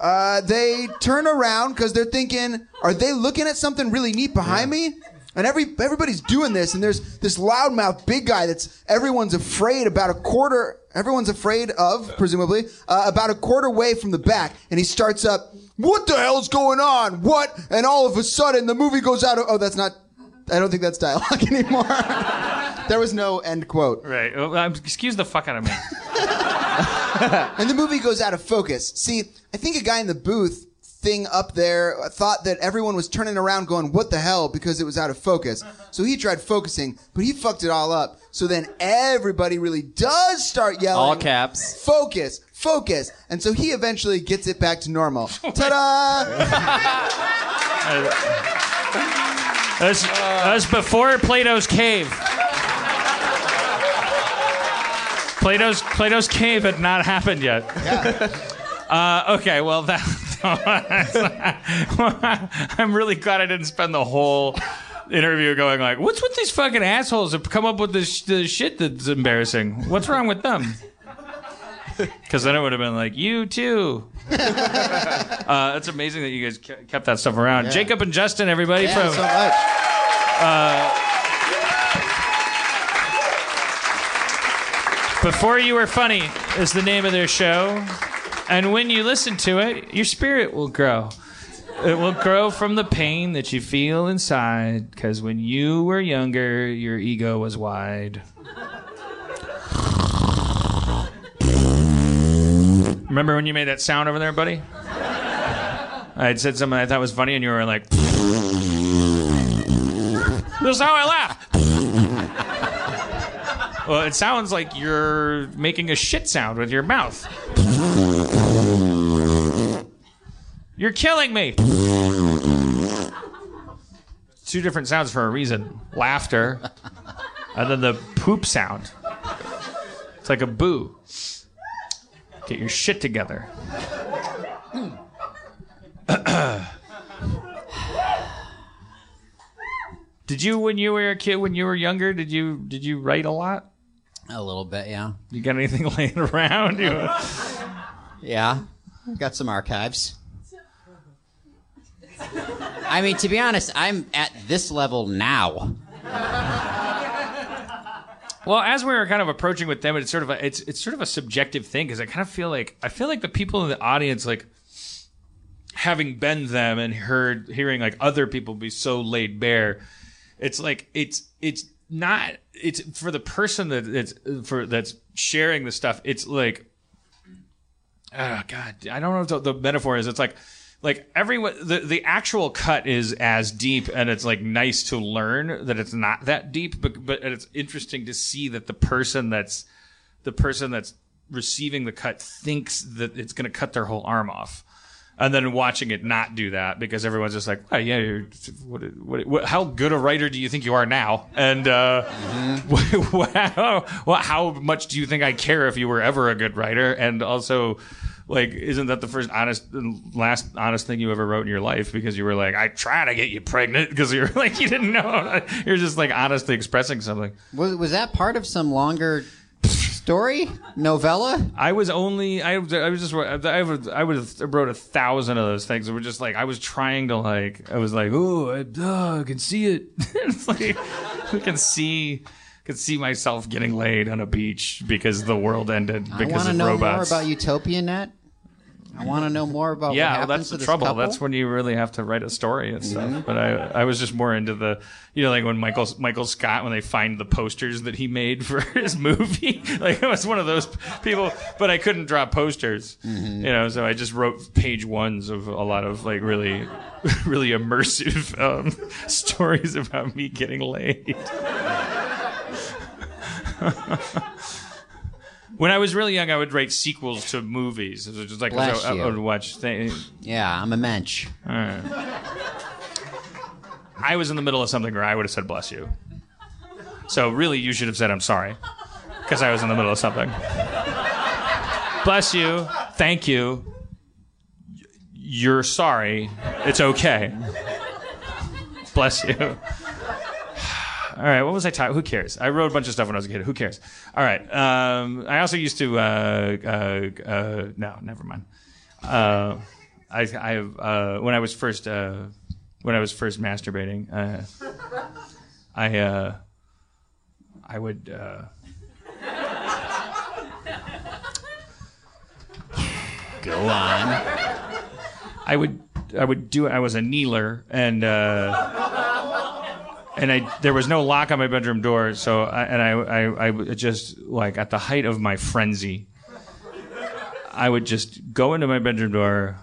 uh, they turn around because they're thinking, are they looking at something really neat behind me? And every everybody's doing this, and there's this loudmouth big guy that's everyone's afraid about a quarter. Everyone's afraid of, presumably, uh, about a quarter way from the back, and he starts up. What the hell's going on? What? And all of a sudden, the movie goes out of. Oh, that's not. I don't think that's dialogue anymore. there was no end quote. Right. Excuse the fuck out of me. and the movie goes out of focus. See, I think a guy in the booth thing up there thought that everyone was turning around going, what the hell, because it was out of focus. So he tried focusing, but he fucked it all up. So then everybody really does start yelling. All caps. Focus, focus. And so he eventually gets it back to normal. Ta-da! That's, that's before Plato's cave. Plato's Plato's cave had not happened yet. Uh, okay, well that. I'm really glad I didn't spend the whole interview going like, "What's with these fucking assholes that come up with this, this shit that's embarrassing? What's wrong with them?" Because then it would have been like, "You too." uh, it's amazing that you guys kept that stuff around. Yeah. Jacob and Justin, everybody Yeah, from so much. Before You Were Funny is the name of their show. And when you listen to it, your spirit will grow. It will grow from the pain that you feel inside. Because when you were younger, your ego was wide. Remember when you made that sound over there, buddy? I had said something I thought was funny, and you were like, This is how I laugh. Well, it sounds like you're making a shit sound with your mouth. You're killing me. Two different sounds for a reason laughter, and then the poop sound. It's like a boo. Get your shit together. did you, when you were a kid, when you were younger, did you did you write a lot? A little bit, yeah. You got anything laying around? You, Yeah, got some archives. I mean, to be honest, I'm at this level now. Well, as we were kind of approaching with them, it's sort of a, it's it's sort of a subjective thing because I kind of feel like I feel like the people in the audience, like having been them and heard hearing like other people be so laid bare, it's like it's it's not it's for the person that it's for that's sharing the stuff. It's like, oh god, I don't know what the, the metaphor is. It's like like everyone the, the actual cut is as deep and it's like nice to learn that it's not that deep but but it's interesting to see that the person that's the person that's receiving the cut thinks that it's going to cut their whole arm off and then watching it not do that because everyone's just like, oh yeah, you're, what, what, what, how good a writer do you think you are now? And uh, how, well, how much do you think I care if you were ever a good writer? And also, like, isn't that the first honest, last honest thing you ever wrote in your life? Because you were like, I try to get you pregnant because you're like, you didn't know. You're just like honestly expressing something. Was, was that part of some longer story novella? I was only I, was- I was just I was I I wrote a thousand of those things. It was just like I was trying to like I was like oh I, oh, I can see it. it's like I can see could see myself getting laid on a beach because the world ended I because want to of know robots. more about Utopia Net. I want to know more about what yeah, well, that's the trouble. couple. That's when you really have to write a story and stuff. Mhm. But I, I was just more into the, you know, like when Michael Michael Scott when they find the posters that he made for his movie. like I was one of those people, but I couldn't draw posters, Mm-hmm. you know. So I just wrote page ones of a lot of like really, really immersive um, stories about me getting laid. When I was really young, I would write sequels to movies. It was just like Bless I, I you. would watch things. Yeah, I'm a mensch. All right. I was in the middle of something where I would have said bless you. So really, you should have said I'm sorry because I was in the middle of something. bless you. Thank you. You're sorry. It's okay. Bless you. All right, what was I talking? Who cares? I wrote a bunch of stuff when I was a kid. Who cares? All right. Um, I also used to. Uh, uh, uh, no, never mind. Uh, I, I uh, when I was first uh, when I was first masturbating, uh, I uh, I would. Uh, Go on. I would I would do I was a kneeler and uh, and I there was no lock on my bedroom door so I, and I, I I just like at the height of my frenzy I would just go into my bedroom door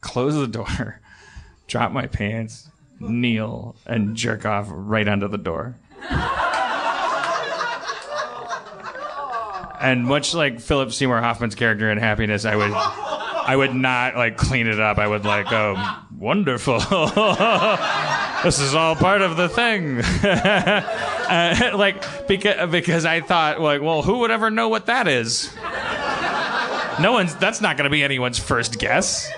close the door drop my pants kneel and jerk off right onto the door and much like Philip Seymour Hoffman's character in Happiness, I would, I would not like clean it up. I would like, oh, wonderful. this is all part of the thing. uh, like because because I thought like, well, who would ever know what that is? No one's. That's not going to be anyone's first guess.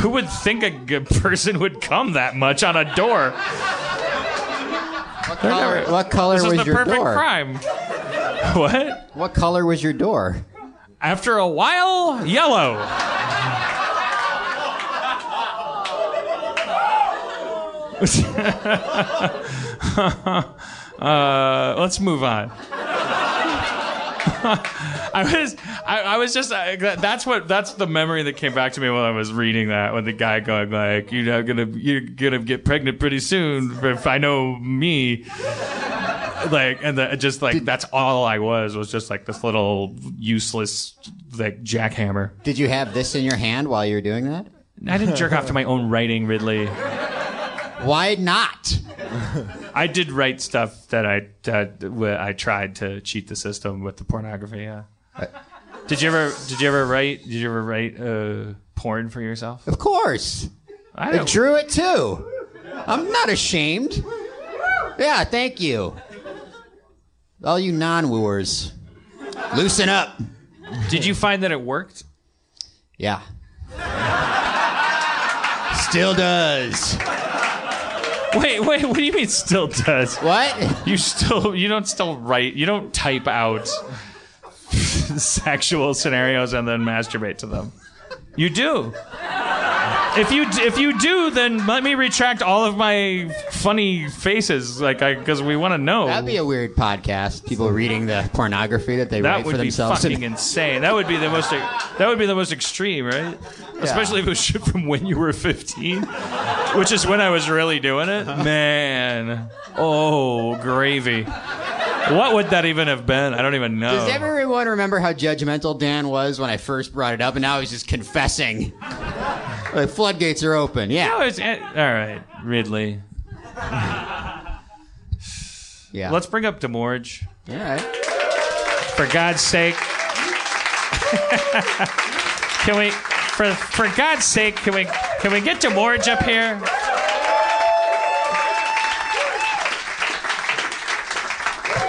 Who would think a good person would come that much on a door? What color, what color this was is the your perfect door? crime. What? What color was your door? After a while, yellow. uh, let's move on. I was, I, I was just, I, that's what, that's the memory that came back to me when I was reading that. When the guy going like, "You're not gonna, you're gonna get pregnant pretty soon if I know me." like and the, just like that's all I was was just like this little useless like jackhammer. Did you have this in your hand while you were doing that? I didn't jerk off to my own writing, Ridley. Why not? I did write stuff that I that I tried to cheat the system with the pornography. Yeah. Did you ever Did you ever write Did you ever write uh, porn for yourself? Of course. I I drew it too. I'm not ashamed. Yeah, thank you. All you non wooers, loosen up. Did you find that it worked? Yeah. Still does. Wait, wait. What do you mean? Still does? What? You still you don't still write. You don't type out sexual scenarios and then masturbate to them. You do. If you if you do, then let me retract all of my funny faces, like I because we want to know. That'd be a weird podcast. People reading the pornography that they that write would for be themselves. fucking insane. That would be the most. That would be the most extreme, right? Especially if it was shit from when you were 15, which is when I was really doing it. Uh-huh. Man, oh gravy. What would that even have been? I don't even know. Does everyone remember how judgmental Dan was when I first brought it up, and now he's just confessing? The floodgates are open. Yeah. No, it's, eh, all right, Ridley. Yeah. Let's bring up Demorge. All right. For God's sake. can we for for God's sake, can we can we get Demorge up here?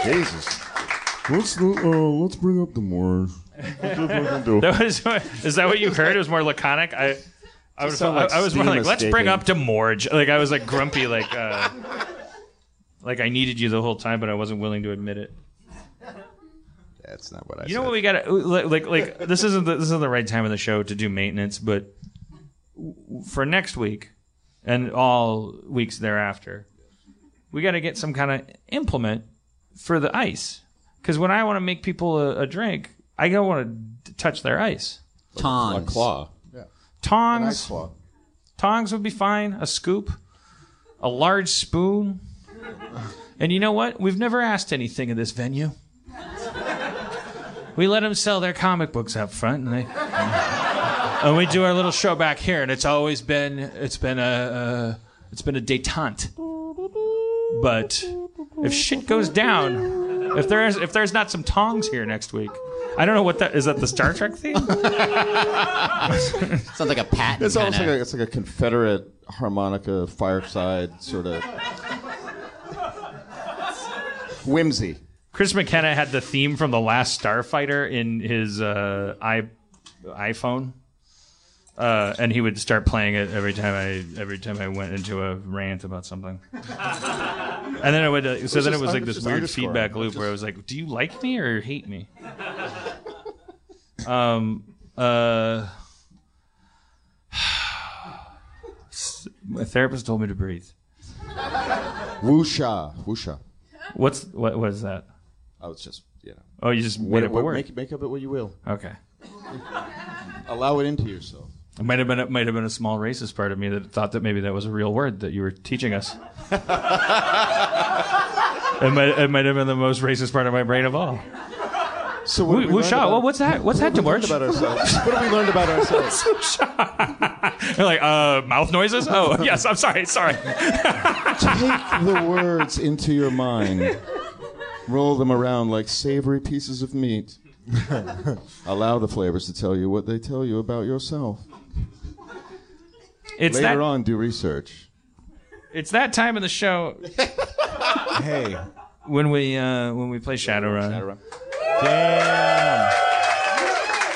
Jesus. Let's uh, let's bring up the Moors. That was, is that what you heard? It was more laconic. I I, would, Just sound like I was more steam like, let's bring escaping. up Demorge. Like I was like grumpy, like uh, like I needed you the whole time, but I wasn't willing to admit it. That's not what I said. You know what we got to like, like like this isn't the, this isn't the right time of the show to do maintenance, but w- for next week and all weeks thereafter, we got to get some kind of implement for the ice. Because when I want to make people a, a drink, I don't want to touch their ice. Tongs. A claw. Tongs. An ice claw. Tongs would be fine. A scoop, a large spoon. And you know what? We've never asked anything of this venue. We let them sell their comic books up front, and they and we do our little show back here, and it's always been it's been a, a it's been a détente. But if shit goes down, if there's if there's not some tongs here next week, I don't know what that is. That the Star Trek theme? Sounds like a patent. It's almost like a, it's like a Confederate harmonica fireside sort of whimsy. Chris McKenna had the theme from the last Starfighter in his uh, i iPhone, uh, and he would start playing it every time I every time I went into a rant about something. And then it would uh, so It's then it was like this weird feedback loop Just- where I was like, "Do you like me or hate me?" um. Uh. My therapist told me to breathe. Woosha, woosha. What's what? What is that? Oh, it's just you know. Oh, you just made What, up a word. make, make up it what you will. Okay. Allow it into yourself. It might have been it might have been a small racist part of me that thought that maybe that was a real word that you were teaching us. it might it might have been the most racist part of my brain of all. So what have we Wusha, about- well, what's that? What's what that, have we learned about ourselves? what have we learned about ourselves? You're like, uh, mouth noises? Oh, yes, I'm sorry, sorry. Take the words into your mind. Roll them around like savory pieces of meat. Allow the flavors to tell you what they tell you about yourself. It's Later that on, do research. it's that time of the show Hey, when we uh, when we play Shadowrun. Shadowrun. Damn.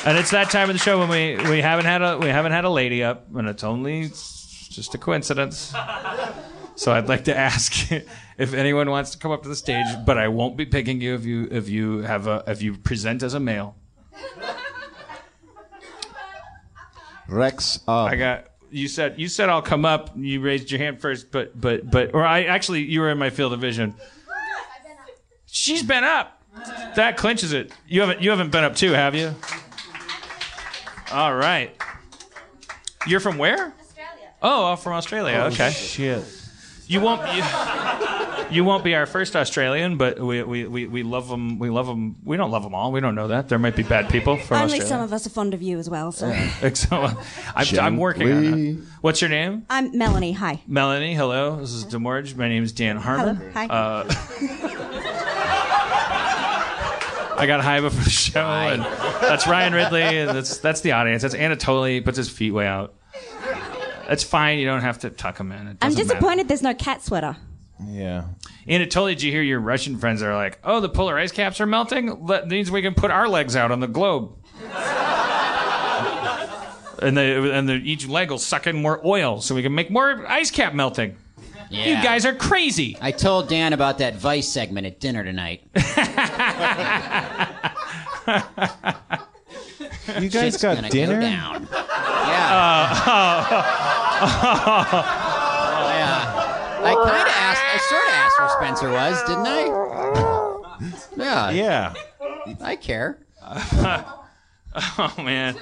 And it's that time of the show when we, we haven't had a we haven't had a lady up, and it's only just a coincidence. So I'd like to ask if anyone wants to come up to the stage, but I won't be picking you if you if you have a if you present as a male. Rex up. I got you said you said I'll come up. You raised your hand first, but but but or I actually you were in my field of vision. She's been up. That clinches it. You haven't you haven't been up too, have you? All right. You're from where? Australia. Oh, from Australia. Oh, okay. Shit. You won't. You, you won't be our first Australian, but we, we, we, we love them. We love them. We don't love them all. We don't know that. There might be bad people from Only Australia. some of us are fond of you as well. So So, I'm, I'm working on it. What's your name? I'm Melanie. Hi. Melanie. Hello. This is Demorge. My name is Dan Harmon. Hello. Hi. Uh, I got high before the show, and that's Ryan Ridley, and that's that's the audience. That's Anatoly. Puts his feet way out. That's fine. You don't have to tuck him in. It I'm disappointed Matter. there's no cat sweater. Yeah. Anatoly, did you hear your Russian friends are like, "Oh, the polar ice caps are melting. That means we can put our legs out on the globe." and they and the, each leg will suck in more oil, so we can make more ice cap melting. Yeah. You guys are crazy. I told Dan about that Vice segment at dinner tonight. You guys Shit's got gonna dinner? Go down. Uh, yeah. I kind of asked. I sort of asked where Spencer was, didn't I? Yeah. Yeah. I care. oh man.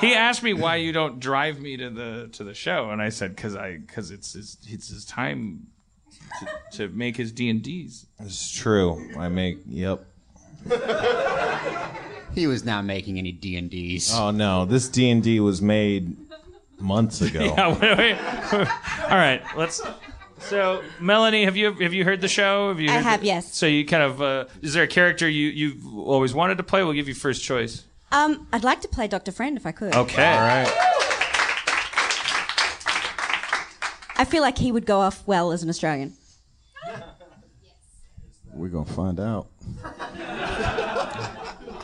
He asked me why you don't drive me to the to the show, and I said because I because it's his it's his time to, to make his D and D's. It's true. I make. Yep. He was not making any D and D's. Oh no, this D and D was made months ago. Yeah, wait, wait. All right, let's. So, Melanie, have you have you heard the show? Have you I have, the- yes. So you kind of uh, is there a character you you've always wanted to play? We'll give you first choice. Um, I'd like to play Doctor Friend if I could. Okay. All right. I feel like he would go off well as an Australian. We're gonna find out.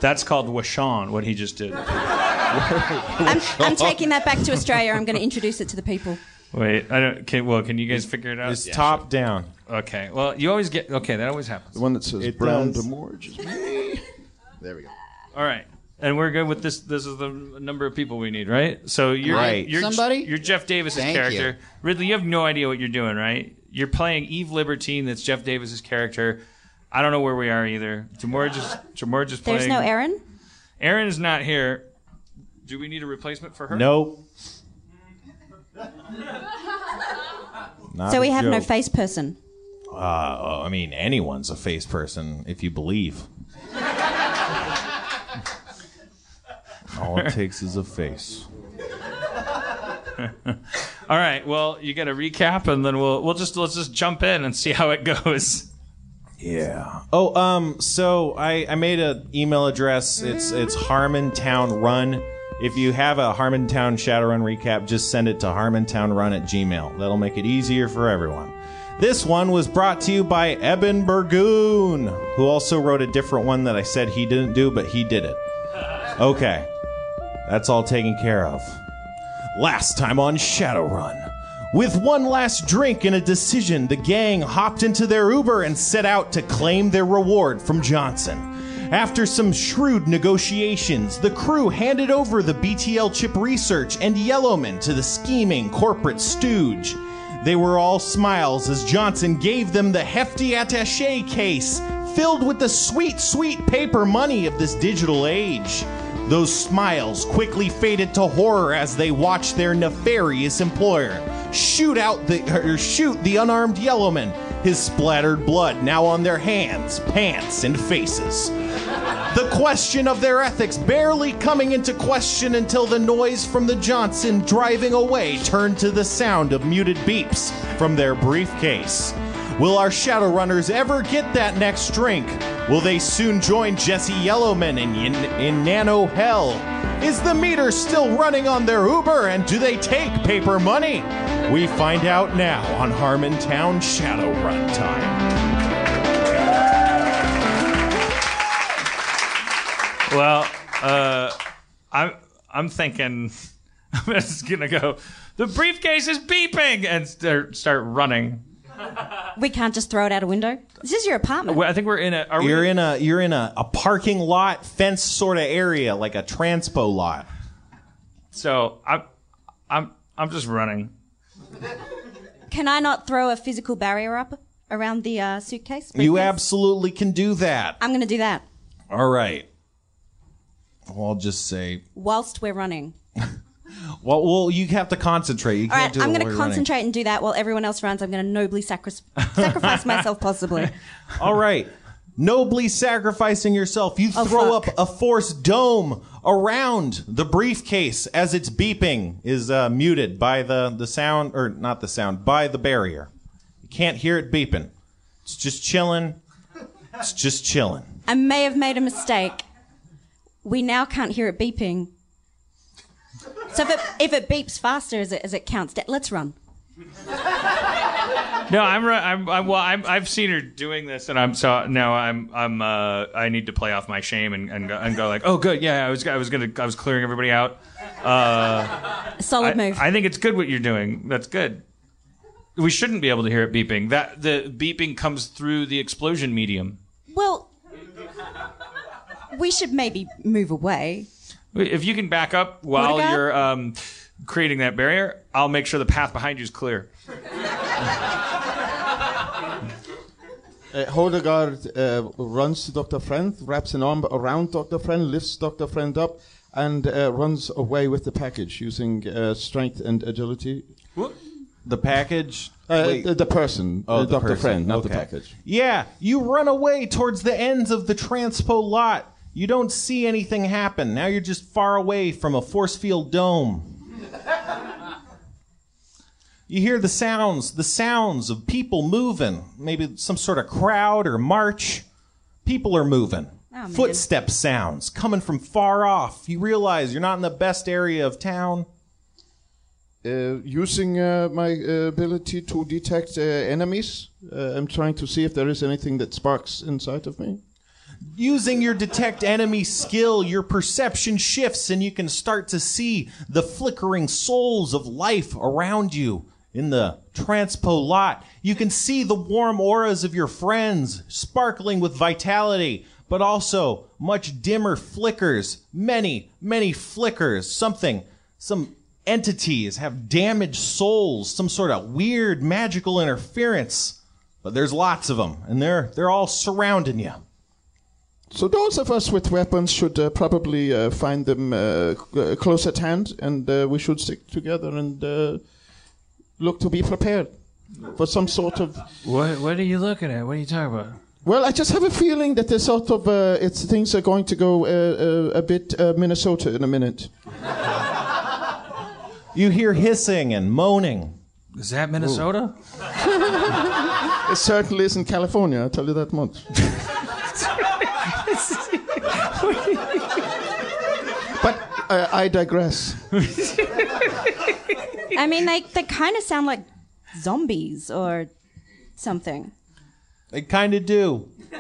That's called Washawn. What he just did. I'm, I'm taking that back to Australia. I'm going to introduce it to the people. Wait, I don't. Can, well, can you guys figure it out? It's top down. Okay. Well, you always get. Okay, that always happens. The one that says It Brown does. Demorge is me. There we go. All right. And we're good with this. This is the number of people we need, right? So you're Right. You're, Somebody? You're Jeff Davis's Thank character. Ridley, you have no idea what you're doing, right? You're playing Eve Libertine. That's Jeff Davis's character. I don't know where we are either. Jamorge is Jamorge is playing. There's no Erin. Erin is not here. Do we need a replacement for her? Nope. Not so we a have no face person. Uh, I mean, anyone's a face person if you believe. All it takes is a face. All right. Well, you got a recap, and then we'll we'll just let's just jump in and see how it goes. Yeah. Oh, um, so I, I made an email address. It's it's Harmontown Run. If you have a Harmontown Shadowrun recap, just send it to harmontownrun at gmail. That'll make it easier for everyone. This one was brought to you by Eben Burgoon, who also wrote a different one that I said he didn't do, but he did it. Okay. That's all taken care of. Last time on Shadowrun. With one last drink and a decision, the gang hopped into their Uber and set out to claim their reward from Johnson. After some shrewd negotiations, the crew handed over the BTL chip research and Yellowman to the scheming corporate stooge. They were all smiles as Johnson gave them the hefty attache case filled with the sweet, sweet paper money of this digital age. Those smiles quickly faded to horror as they watched their nefarious employer shoot out the or shoot the unarmed Yellowman, his splattered blood now on their hands, pants, and faces. The question of their ethics barely coming into question until the noise from the Johnson driving away turned to the sound of muted beeps from their briefcase. Will our Shadowrunners ever get that next drink? Will they soon join Jesse Yellowman in, in, in Nano Hell? Is the meter still running on their Uber and do they take paper money? We find out now on Harmontown Shadowrun time. Well, uh, I'm I'm thinking I'm just gonna go. The briefcase is beeping and start start running. We can't just throw it out a window. This is your apartment. Well, I think we're in a. Are we You're in a you're in a, a parking lot fence sort of area, like a transpo lot. So I'm I'm I'm just running. Can I not throw a physical barrier up around the uh, suitcase? You briefcase? absolutely can do that. I'm going to do that All right. Well, I'll just say whilst we're running. Well, well, you have to concentrate. You All right, I'm going to you're running. concentrate and do that while everyone else runs. I'm going to nobly sacri- sacrifice myself, possibly. All right. Nobly sacrificing yourself, you Oh, throw fuck. up a force dome around the briefcase as its beeping is uh, muted by the, the sound, or not the sound, by the barrier. You can't hear it beeping. It's just chilling. It's just chilling. I may have made a mistake. We now can't hear it beeping. So if it, if it beeps faster as it, as it counts down, let's run. No, I'm, I'm, I'm well. I'm, I've seen her doing this, and I'm so now I'm, I'm, uh, I need to play off my shame and, and, go, and go like, oh, good, yeah, I was, I was gonna, I was clearing everybody out. Uh, Solid I, move. I think it's good what you're doing. That's good. We shouldn't be able to hear it beeping. That the beeping comes through the explosion medium. Well, we should maybe move away. If you can back up while Mordecai? you're um, creating that barrier, I'll make sure the path behind you is clear. Uh, Hodegard uh, runs to Dr. Friend, wraps an arm around Dr. Friend, lifts Dr. Friend up, and uh, runs away with the package using uh, strength and agility. The package? Uh, Wait. the, the person, Oh, uh, the Dr. person. Friend, not the Okay. package. Yeah, you run away towards the ends of the transpo lot. You don't see anything happen. Now you're just far away from a force field dome. You hear the sounds, the sounds of people moving. Maybe some sort of crowd or march. People are moving. Oh. Footstep sounds coming from far off. You realize you're not in the best area of town. Uh, using uh, my uh, ability to detect uh, enemies, uh, I'm trying to see if there is anything that sparks inside of me. Using your detect enemy skill, your perception shifts and you can start to see the flickering souls of life around you in the transpo lot. You can see the warm auras of your friends sparkling with vitality, but also much dimmer flickers. Many, many flickers. Something, some entities have damaged souls, some sort of weird magical interference. But there's lots of them, and they're they're all surrounding you. So those of us with weapons should uh, probably uh, find them uh, c- uh, close at hand, and uh, we should stick together and uh, look to be prepared for some sort of. What What are you looking at? What are you talking about? Well, I just have a feeling that there's sort of uh, it's things are going to go uh, uh, a bit uh, Minnesota in a minute. You hear hissing and moaning. Is that Minnesota? It certainly isn't California. I'll tell you that much. but uh, I digress. I mean, they, they kind of sound like zombies or something. They kind of do.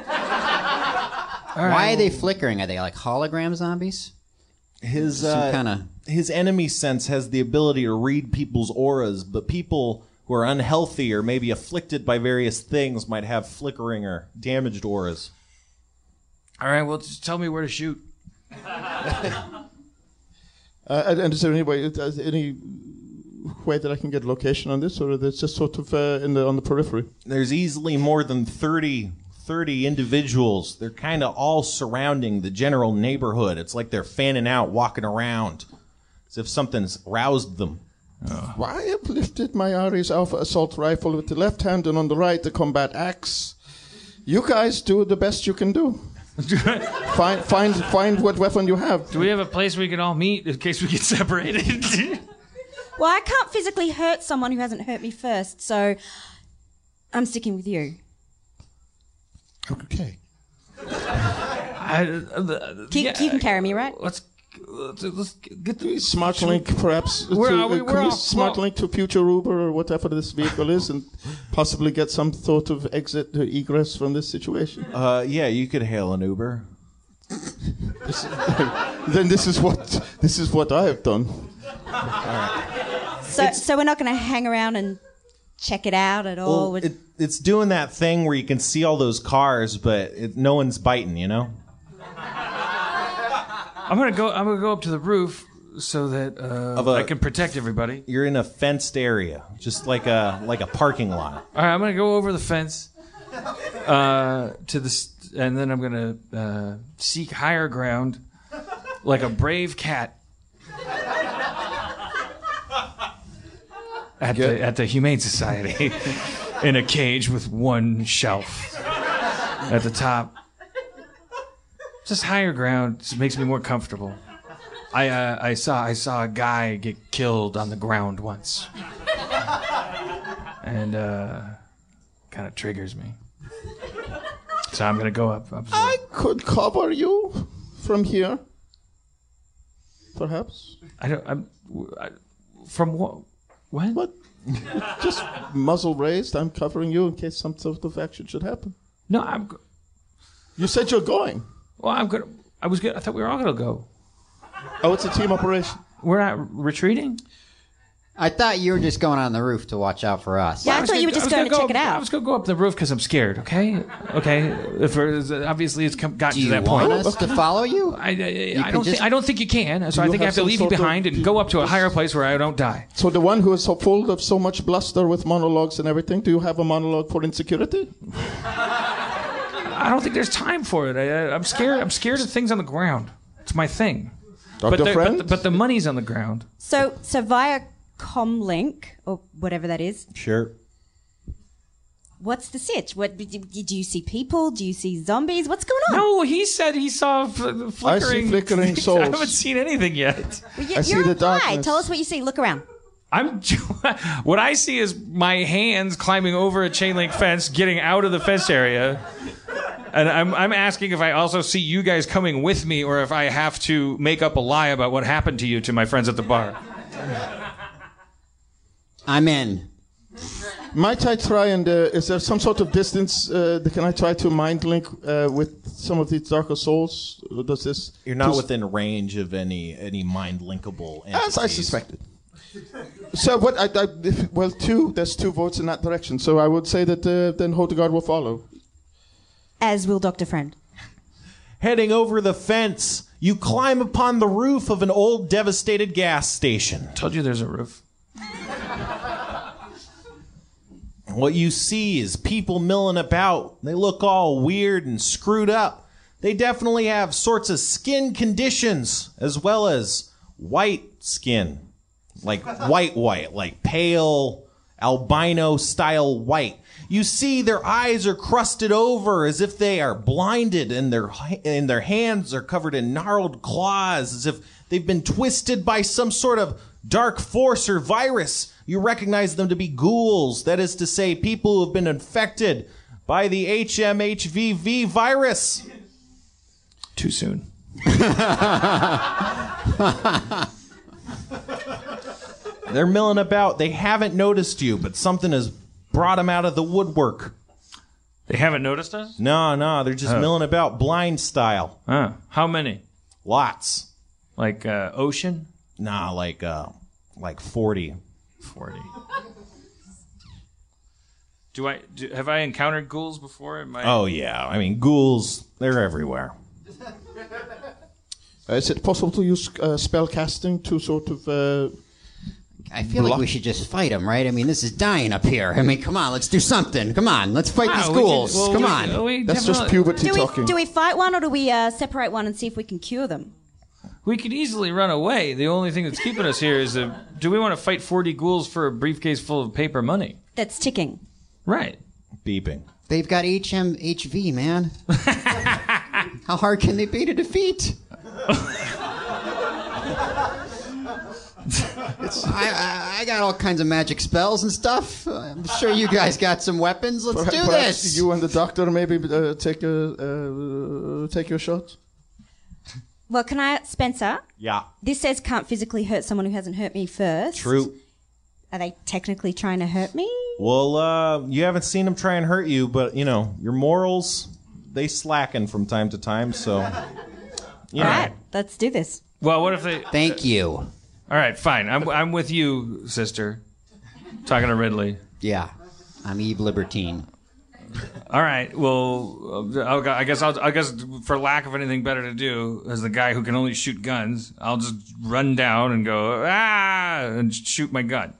Why are they flickering? Are they like hologram zombies? His Some uh, kinda- his enemy sense has the ability to read people's auras, but people who are unhealthy or maybe afflicted by various things might have flickering or damaged auras. All right, well, just tell me where to shoot. Uh, and, and is there any way, uh, any way that I can get location on this, or is it just sort of uh, in the on the periphery? There's easily more than 30, 30 individuals. They're kind of all surrounding the general neighborhood. It's like they're fanning out, walking around, as if something's roused them. Why I have lifted my Ares Alpha assault rifle with the left hand and on the right the combat axe. You guys do the best you can do. find find find what weapon you have. Do we have a place we can all meet in case we get separated? Well, I can't physically hurt someone who hasn't hurt me first, so I'm sticking with you. Okay. I, uh, You, you can carry me, right? Let's let's, let's get the Smart link, perhaps. Where to, are we? uh, We're can we off. smart Well- link to future Uber or whatever this vehicle is, and possibly get some sort of exit or egress from this situation. Uh, yeah, you could hail an Uber. then this is what this is what I have done. So, so we're not going to hang around and check it out at all. Well, it, it's doing that thing where you can see all those cars, but it, no one's biting. You know. I'm gonna go. I'm gonna go up to the roof so that uh, Of a- I can protect everybody. You're in a fenced area, just like a like a parking lot. All right, I'm gonna go over the fence uh, to the, s- and then I'm gonna uh, seek higher ground, like a brave cat. at the at the Humane Society in a cage with one shelf at the top. Just higher ground just makes me more comfortable. I uh, I saw I saw a guy get killed on the ground once, and uh, kind of triggers me. So I'm gonna go up. up I could cover you from here. Perhaps. I don't. I'm I, from what? When? What? Just muzzle raised. I'm covering you in case some sort of action should happen. No, I'm. go- You said you're going. Well, I'm gonna. I was. Gonna, I thought we were all gonna go. Oh, it's a team operation. We're not retreating. I thought you were just going on the roof to watch out for us. Yeah, I was thought you gonna- were just going to gonna check go, it out. I was gonna go up the roof because I'm scared. Okay, okay. If there's- obviously it's come, gotten Do to that point. Do you want us to follow you? I, I, I don't. just- think, I don't think you can. So I you think I have have to leave you sort of- behind and go up to a higher place where I don't die. So the one who is so full of so much bluster with monologues and everything, do you have a monologue for insecurity? I don't think there's time for it. I, I, I'm scared. I'm scared of things on the ground. It's my thing. But, the, but, but the money's on the ground. So, so via comlink or whatever that is, Sure. what's the sitch? What do do you see people? Do you see zombies? What's going on? No, he said he saw fl- flickering. flickering I haven't seen anything yet. Well, you, I see you're the a guy. darkness. Tell us what you see. Look around. I'm what I see is my hands climbing over a chain link fence, getting out of the fence area. And I'm, I'm asking if I also see you guys coming with me or if I have to make up a lie about what happened to you to my friends at the bar. I'm in. Might I try and uh, is there some sort of distance? Uh, can I try to mind link uh, with some of these darker souls? Does this? You're not does- within range of any any mind linkable. Entities. As I suspected. So what? I, I, if- well, two. There's two votes in that direction. So I would say that uh, then Hildegard will follow. As will Doctor Friend. Heading over the fence, you climb upon the roof of an old devastated gas station. Told you there's a roof. What you see is people milling about. They look all weird and screwed up. They definitely have sorts of skin conditions as well as white skin. Like white, white, like pale albino style white. You see their eyes are crusted over as if they are blinded and their and their hands are covered in gnarled claws as if they've been twisted by some sort of dark force or virus. You recognize them to be ghouls, that is to say people who have been infected by the HMHVV virus. Too soon. They're milling about. They haven't noticed you, but something has brought them out of the woodwork. They haven't noticed us? No, no, they're just Oh. milling about blind style. Huh. How many? Lots. Like uh, ocean? Nah, like uh like 40. 40. Do I do, have I encountered ghouls before? Am I, Oh yeah, I mean ghouls, they're everywhere. Uh, is it possible to use uh, spell casting to sort of? Uh, I feel like we should just fight them, right? I mean, this is dying up here. I mean, come on, let's do something. Come on, let's fight Wow, these we can- ghouls. well, come we- on. we That's just puberty Do we, talking. do we fight one or do we uh, separate one and see if we can cure them? We could easily run away. The only thing that's keeping us here is a, do we want to fight 40 ghouls for a briefcase full of paper money? That's ticking. Right. Beeping. They've got HMHV, man. How hard can they be to defeat? I, I, I got all kinds of magic spells and stuff. I'm sure you guys got some weapons. Let's do perhaps this. You and the doctor maybe uh, take a uh, take your shot. Well, can I, Spencer? Yeah. This says can't physically hurt someone who hasn't hurt me first. True. Are they technically trying to hurt me? Well, uh you haven't seen them try and hurt you, but you know, your morals they slacken from time to time, so you All know. right, let's do this. Well, what if they. Thank you. All right, fine. I'm, I'm with you, sister. Talking to Ridley. Yeah, I'm Eve Libertine. All right. Well, uh, I'll, guess I'll, I guess for lack of anything better to do, as the guy who can only shoot guns, I'll just run down and go ah and shoot my gun.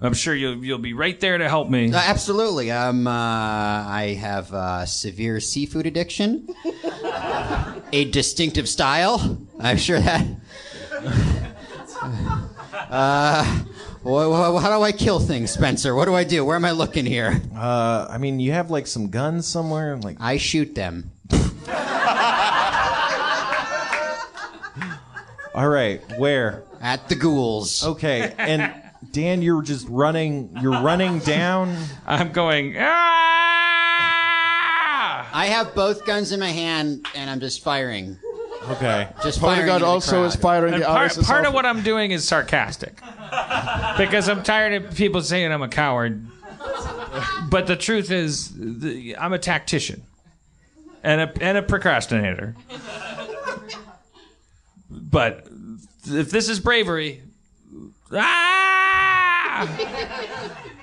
I'm sure you'll you'll be right there to help me. Uh, absolutely. Um, uh, I have uh, severe seafood addiction, a distinctive style. I'm sure that. Uh, Wha- wha- How do I kill things, Spencer? What do I do? Where am I looking here? Uh, I mean, you have like some guns somewhere. Like I shoot them. All right, where? At the ghouls. Okay, and Dan, you're just running. You're running down. I'm going. Ah! I have both guns in my hand and I'm just firing. Okay. Just firing. Hildegard into the also is firing And the part, others. part of what I'm doing is sarcastic because I'm tired of people saying I'm a coward. But the truth is, the, I'm a tactician and a and a procrastinator. But if this is bravery, ah!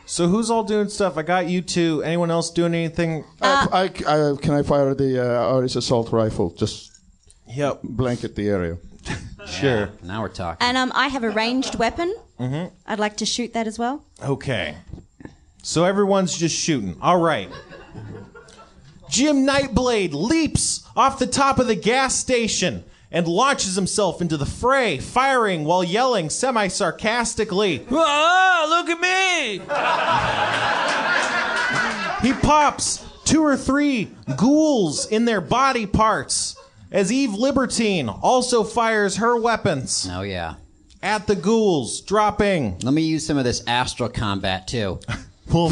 So who's all doing stuff? I got you two. Anyone else doing anything? Uh, I, I, can I fire the uh, Irish assault rifle? Just Yep. blanket the area. Sure. Now we're talking. And um, I have a ranged weapon. Mm-hmm. I'd like to shoot that as well. Okay. So everyone's just shooting. All right. Jim Nightblade leaps off the top of the gas station and launches himself into the fray, firing while yelling semi sarcastically. Oh, look at me! He pops two or three ghouls in their body parts as Eve Libertine also fires her weapons Oh yeah. at the ghouls, dropping. Let me use some of this astral combat too. Well,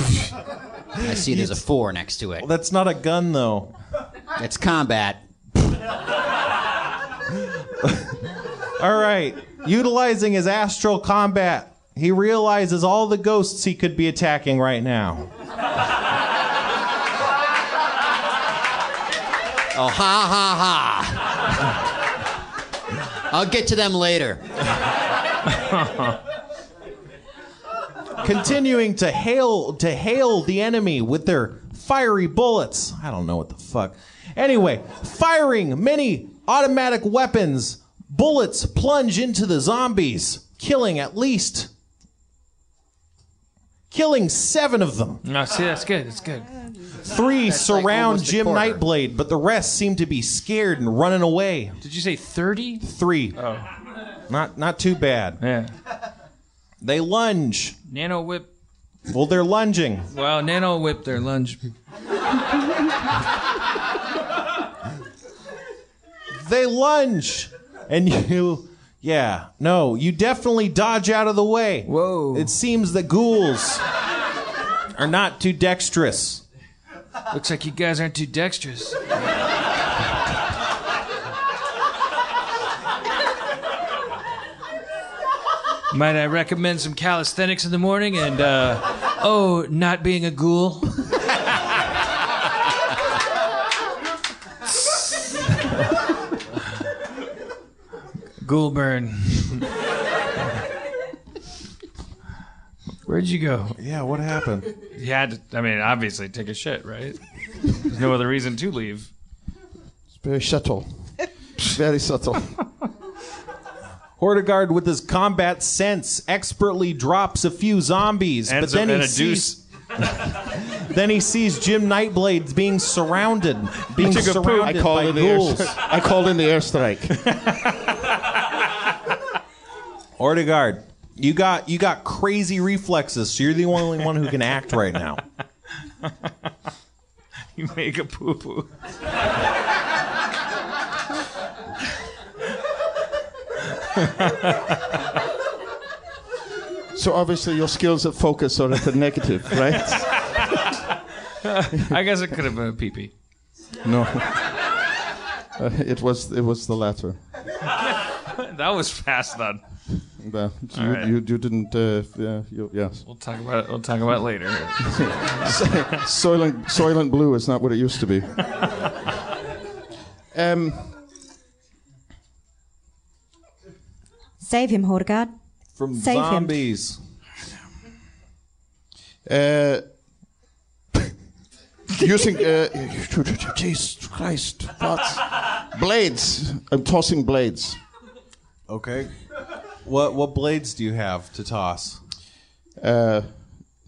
I see there's a four next to it. that's not a gun, though. It's combat. All right. Utilizing his astral combat, he realizes all the ghosts he could be attacking right now. Oh ha ha ha. I'll get to them later. Continuing to hail to hail the enemy with their fiery bullets. I don't know what the fuck. Anyway, firing many automatic weapons, bullets plunge into the zombies, killing at least killing 7 of them. No, see, that's good. That's good. Three like surround almost a Jim quarter. Nightblade, but the rest seem to be scared and running away. Did you say 30? Three. Oh, Not not too bad. yeah. They lunge. Nano whip. Well, they're lunging. Well, nano whip their lunge. They lunge. And you yeah, no, you definitely dodge out of the way. Whoa. It seems the ghouls are not too dexterous. Looks like you guys aren't too dexterous. Might I recommend some calisthenics in the morning and, uh, oh, not being a ghoul? Ghoul burn. Where'd you go? Yeah, what happened? He had to, I mean, obviously take a shit, right? There's no other reason to leave. It's very subtle. very subtle. Hordegard, with his combat sense, expertly drops a few zombies, And but then and he a deuce. Sees. then he sees Jim Nightblade being surrounded, being took a poop. surrounded I called by in the ghouls. air, I called in the airstrike. Hordegard, you got you got crazy reflexes, so you're the only one who can act right now. You make a poo poo. so obviously your skills at focus are at the negative, right? I guess it could have been a pee pee. No. Uh, it was it was the latter. That was fast then. But you, All right. you, you didn't. Uh, yeah, you, yes. We'll talk about it. We'll talk about it later. Soylent, Soylent Blue is not what it used to be. Um, Save him, Hordegard. From Save him. zombies. uh, using uh, Jesus Christ, what? blades. I'm tossing blades. Okay. What what blades do you have to toss? Uh,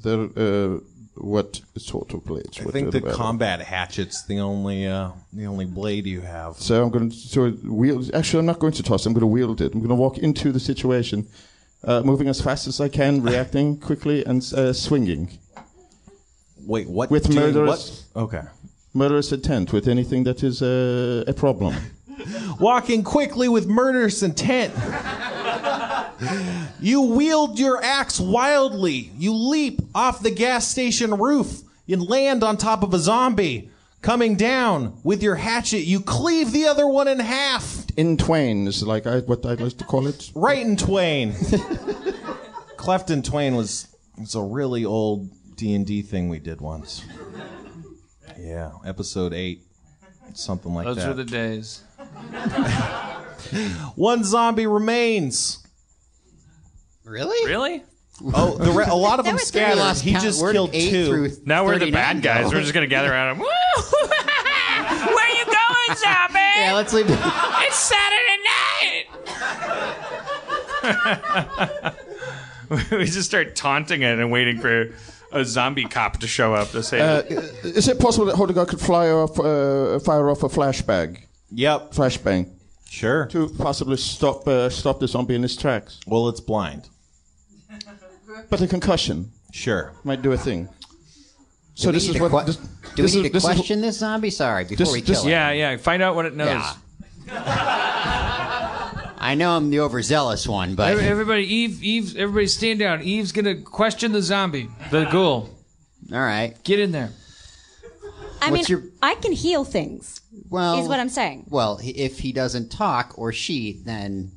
they're uh, what sort of blades? I think the they? combat hatchet's the only uh, the only blade you have. So I'm going to so wield. Actually, I'm not going to toss. I'm going to wield it. I'm going to walk into the situation, Uh, moving as fast as I can, reacting quickly, and uh, swinging. Wait, what? With doing murderous, what? Okay. murderous intent, with anything that is uh, a problem. Walking quickly with murderous intent. you wield your axe wildly. You leap off the gas station roof and land on top of a zombie. Coming down with your hatchet, you cleave the other one in half. In twain is like I, what I like to call it. Right in twain. Cleft in twain was it's a really old D and D thing we did once. Yeah, episode eight, something like that. Those that. were the days. One zombie remains. Really? Really? Oh, the re- a lot of them was- We scattered. He count. just We're killed two. through Now we're the bad guys. though. We're just gonna gather around him. Woo! Where you going, zombie? Yeah, let's leave. It's Saturday night. we just start taunting it and waiting for a zombie cop to show up to say, Uh, is it possible that Hodegar could fly off, uh, fire off a flashbang? Yep. Flashbang. Sure. To possibly stop uh, stop the zombie in his tracks. Well, it's blind. But a concussion Sure. might do a thing. So this is what. que- this, Do we need is, to this is- question this zombie? Sorry, before This- we this- kill it. "Yeah, yeah, find out what it knows." Yeah. I know I'm the overzealous one, but Everybody, Eve, Eve, everybody stand down. Eve's gonna question the zombie, the ghoul. all right. Get in there. I What's mean, your- I can heal things. Well, is what I'm saying. Well, if he doesn't talk or she, then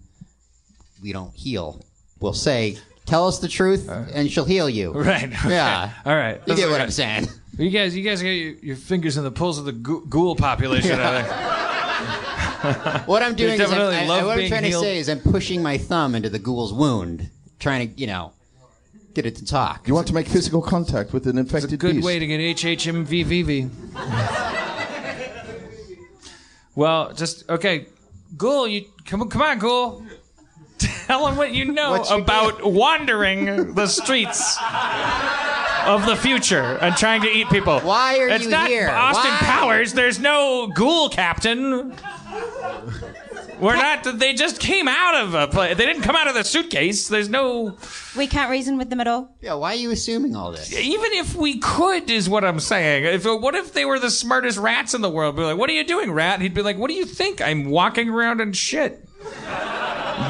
we don't heal. We'll say, "Tell us the truth, and she'll heal you." Right. okay. Yeah. All right. You get what I'm saying? You guys, you guys got your, your fingers in the pulse of the ghoul, ghoul population. I think. What I'm doing is, I'm, definitely I, love what I'm being trying healed. to say is, I'm pushing my thumb into the ghoul's wound, trying to, you know, get it to talk. You want to make physical contact with an infected Good beast. way to get HHMVVV. well, just okay, Ghoul. You come on, come on, Ghoul. Tell him what you know What you about wandering the streets of the future and trying to eat people. Why are it's you not here? Austin Why? Powers. There's no Ghoul Captain. We're not. They just came out of a place. They didn't come out of the suitcase. There's no. We can't reason with them at all. Yeah, why are you assuming all this? Even if we could, is what I'm saying. If what if they were the smartest rats in the world? Be like, what are you doing, rat? He'd be like, what do you think? I'm walking around and shit.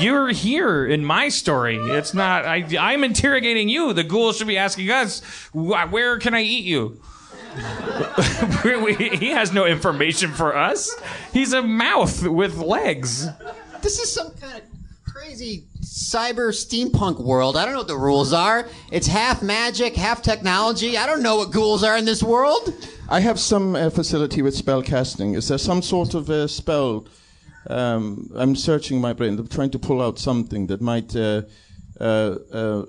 You're here in my story. It's not. I, I'm interrogating you. The ghoul should be asking us, where can I eat you? We- we- he has no information for us. He's a mouth with legs. This is some kind of crazy cyber steampunk world. I don't know what the rules are. It's half magic, half technology. I don't know what ghouls are in this world. I have some uh, facility with spell casting. Is there some sort of uh, spell? Um, I'm searching my brain, I'm trying to pull out something that might uh, uh, uh,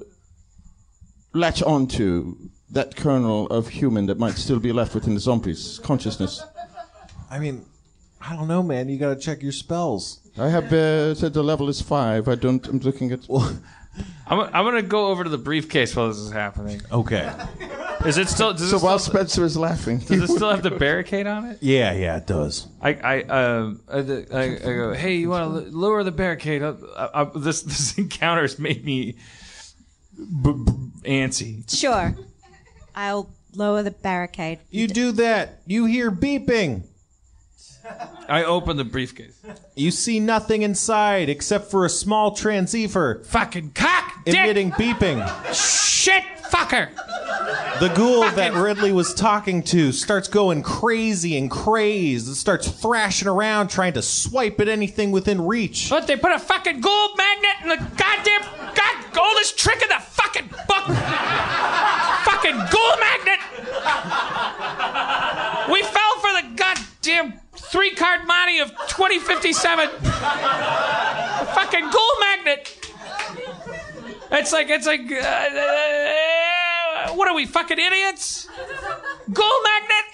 latch onto that kernel of human that might still be left within the zombie's consciousness. I mean, I don't know, man. You got to check your spells. I have uh, said the level is five. I don't. I'm looking at. I'm, I'm gonna go over to the briefcase while this is happening. Okay. Is it still? Does so it while still, Spencer is laughing, does it still have the barricade on it? Yeah, yeah, it does. I I um I, I, I go. Hey, you want to lower the barricade? I, I, I, this this encounter's made me b- b- antsy. Sure. I'll lower the barricade. You do that. You hear beeping. I open the briefcase. You see nothing inside except for a small transceiver Fucking cock, dick, emitting beeping. shit, fucker. The ghoul that Ridley was talking to starts going crazy and crazed. It starts thrashing around trying to swipe at anything within reach. But they put a fucking gold magnet in the goddamn god oldest trick in the fucking book. fucking gold magnet. We fell for the goddamn three card monte of 2057. A fucking gold magnet. It's like it's like uh, uh, what are we fucking idiots? Gold magnet.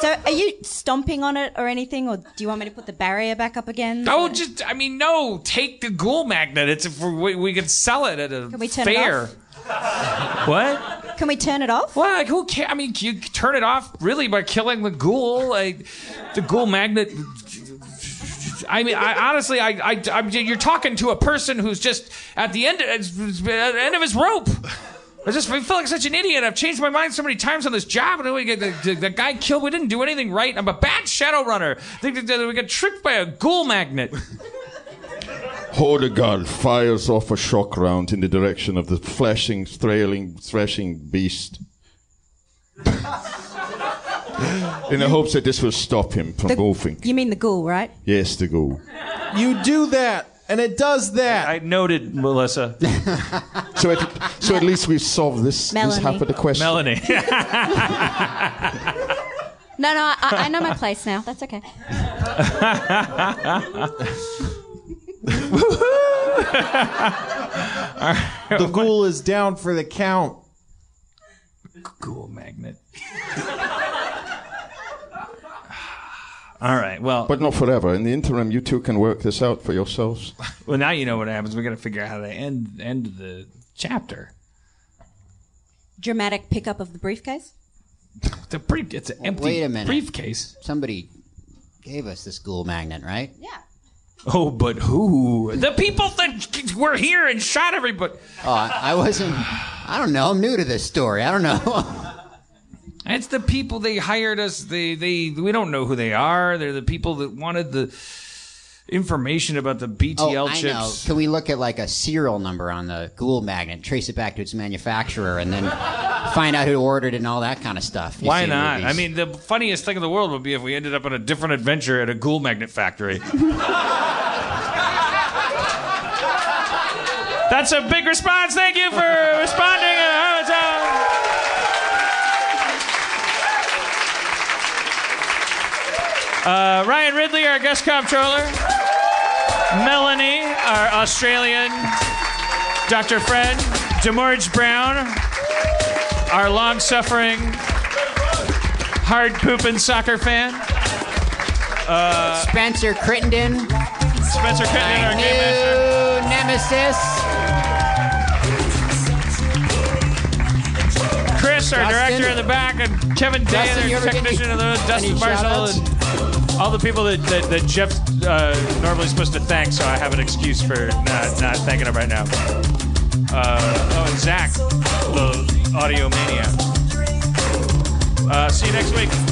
So, are you stomping on it or anything, or do you want me to put the barrier back up again? No, just I mean, no. Take the ghoul magnet. It's for we, we can sell it at a Can we turn it fair. what? Can we turn it off? Well, like, who cares? I mean, you turn it off really by killing the ghoul. Like the ghoul magnet I mean, I, honestly, I, I, I'm, you're talking to a person who's just at the end, at the end of his rope. I just I feel like such an idiot. I've changed my mind so many times on this job, and we get the, the, the guy killed. We didn't do anything right. I'm a bad shadow runner. We got tricked by a ghoul magnet. Hordegard fires off a shock round in the direction of the flashing, trailing, thrashing beast. in the hopes that this will stop him from The- moving. You mean the ghoul, right? Yes, the ghoul. You do that, and it does that. I noted, Melissa. So at, so at least we've solved this, this Melanie. half of the question. Melanie. No, no, I, I know my place now. That's okay. the ghoul is down for the count. Ghoul magnet. All right. Well, But not forever. In the interim, you two can work this out for yourselves. well, now you know what happens. We got to figure out how to end end the chapter. Dramatic pickup of the briefcase. It's a brief. It's an empty Wait a minute. briefcase. Somebody gave us this ghoul magnet, right? Yeah. Oh, but who? The people that were here and shot everybody. Oh, I, I wasn't. I don't know. I'm new to this story. I don't know. It's the people they hired us. They they we don't know who they are. They're the people that wanted the information about the BTL oh, I chips. know. Can we look at like a serial number on the ghoul magnet, trace it back to its manufacturer, and then find out who ordered it and all that kind of stuff? You Why not? I mean, the funniest thing in the world would be if we ended up on a different adventure at a ghoul magnet factory. That's a big response. Thank you for responding. Uh, Uh, Ryan Ridley, our guest comptroller. Melanie, our Australian. Dr. Fred. Demorge Brown, our long suffering, hard pooping soccer fan. Uh, Spencer Crittenden. Spencer Crittenden, our game master. Nemesis. Chris, our Dustin. director in the back, and Kevin Day, our technician of the Dustin Marshall, and all the people that, that, that Jeff uh, normally supposed to thank, so I have an excuse for not, not thanking him right now. Uh, oh, and Zach, the audio maniac. Uh, see you next week.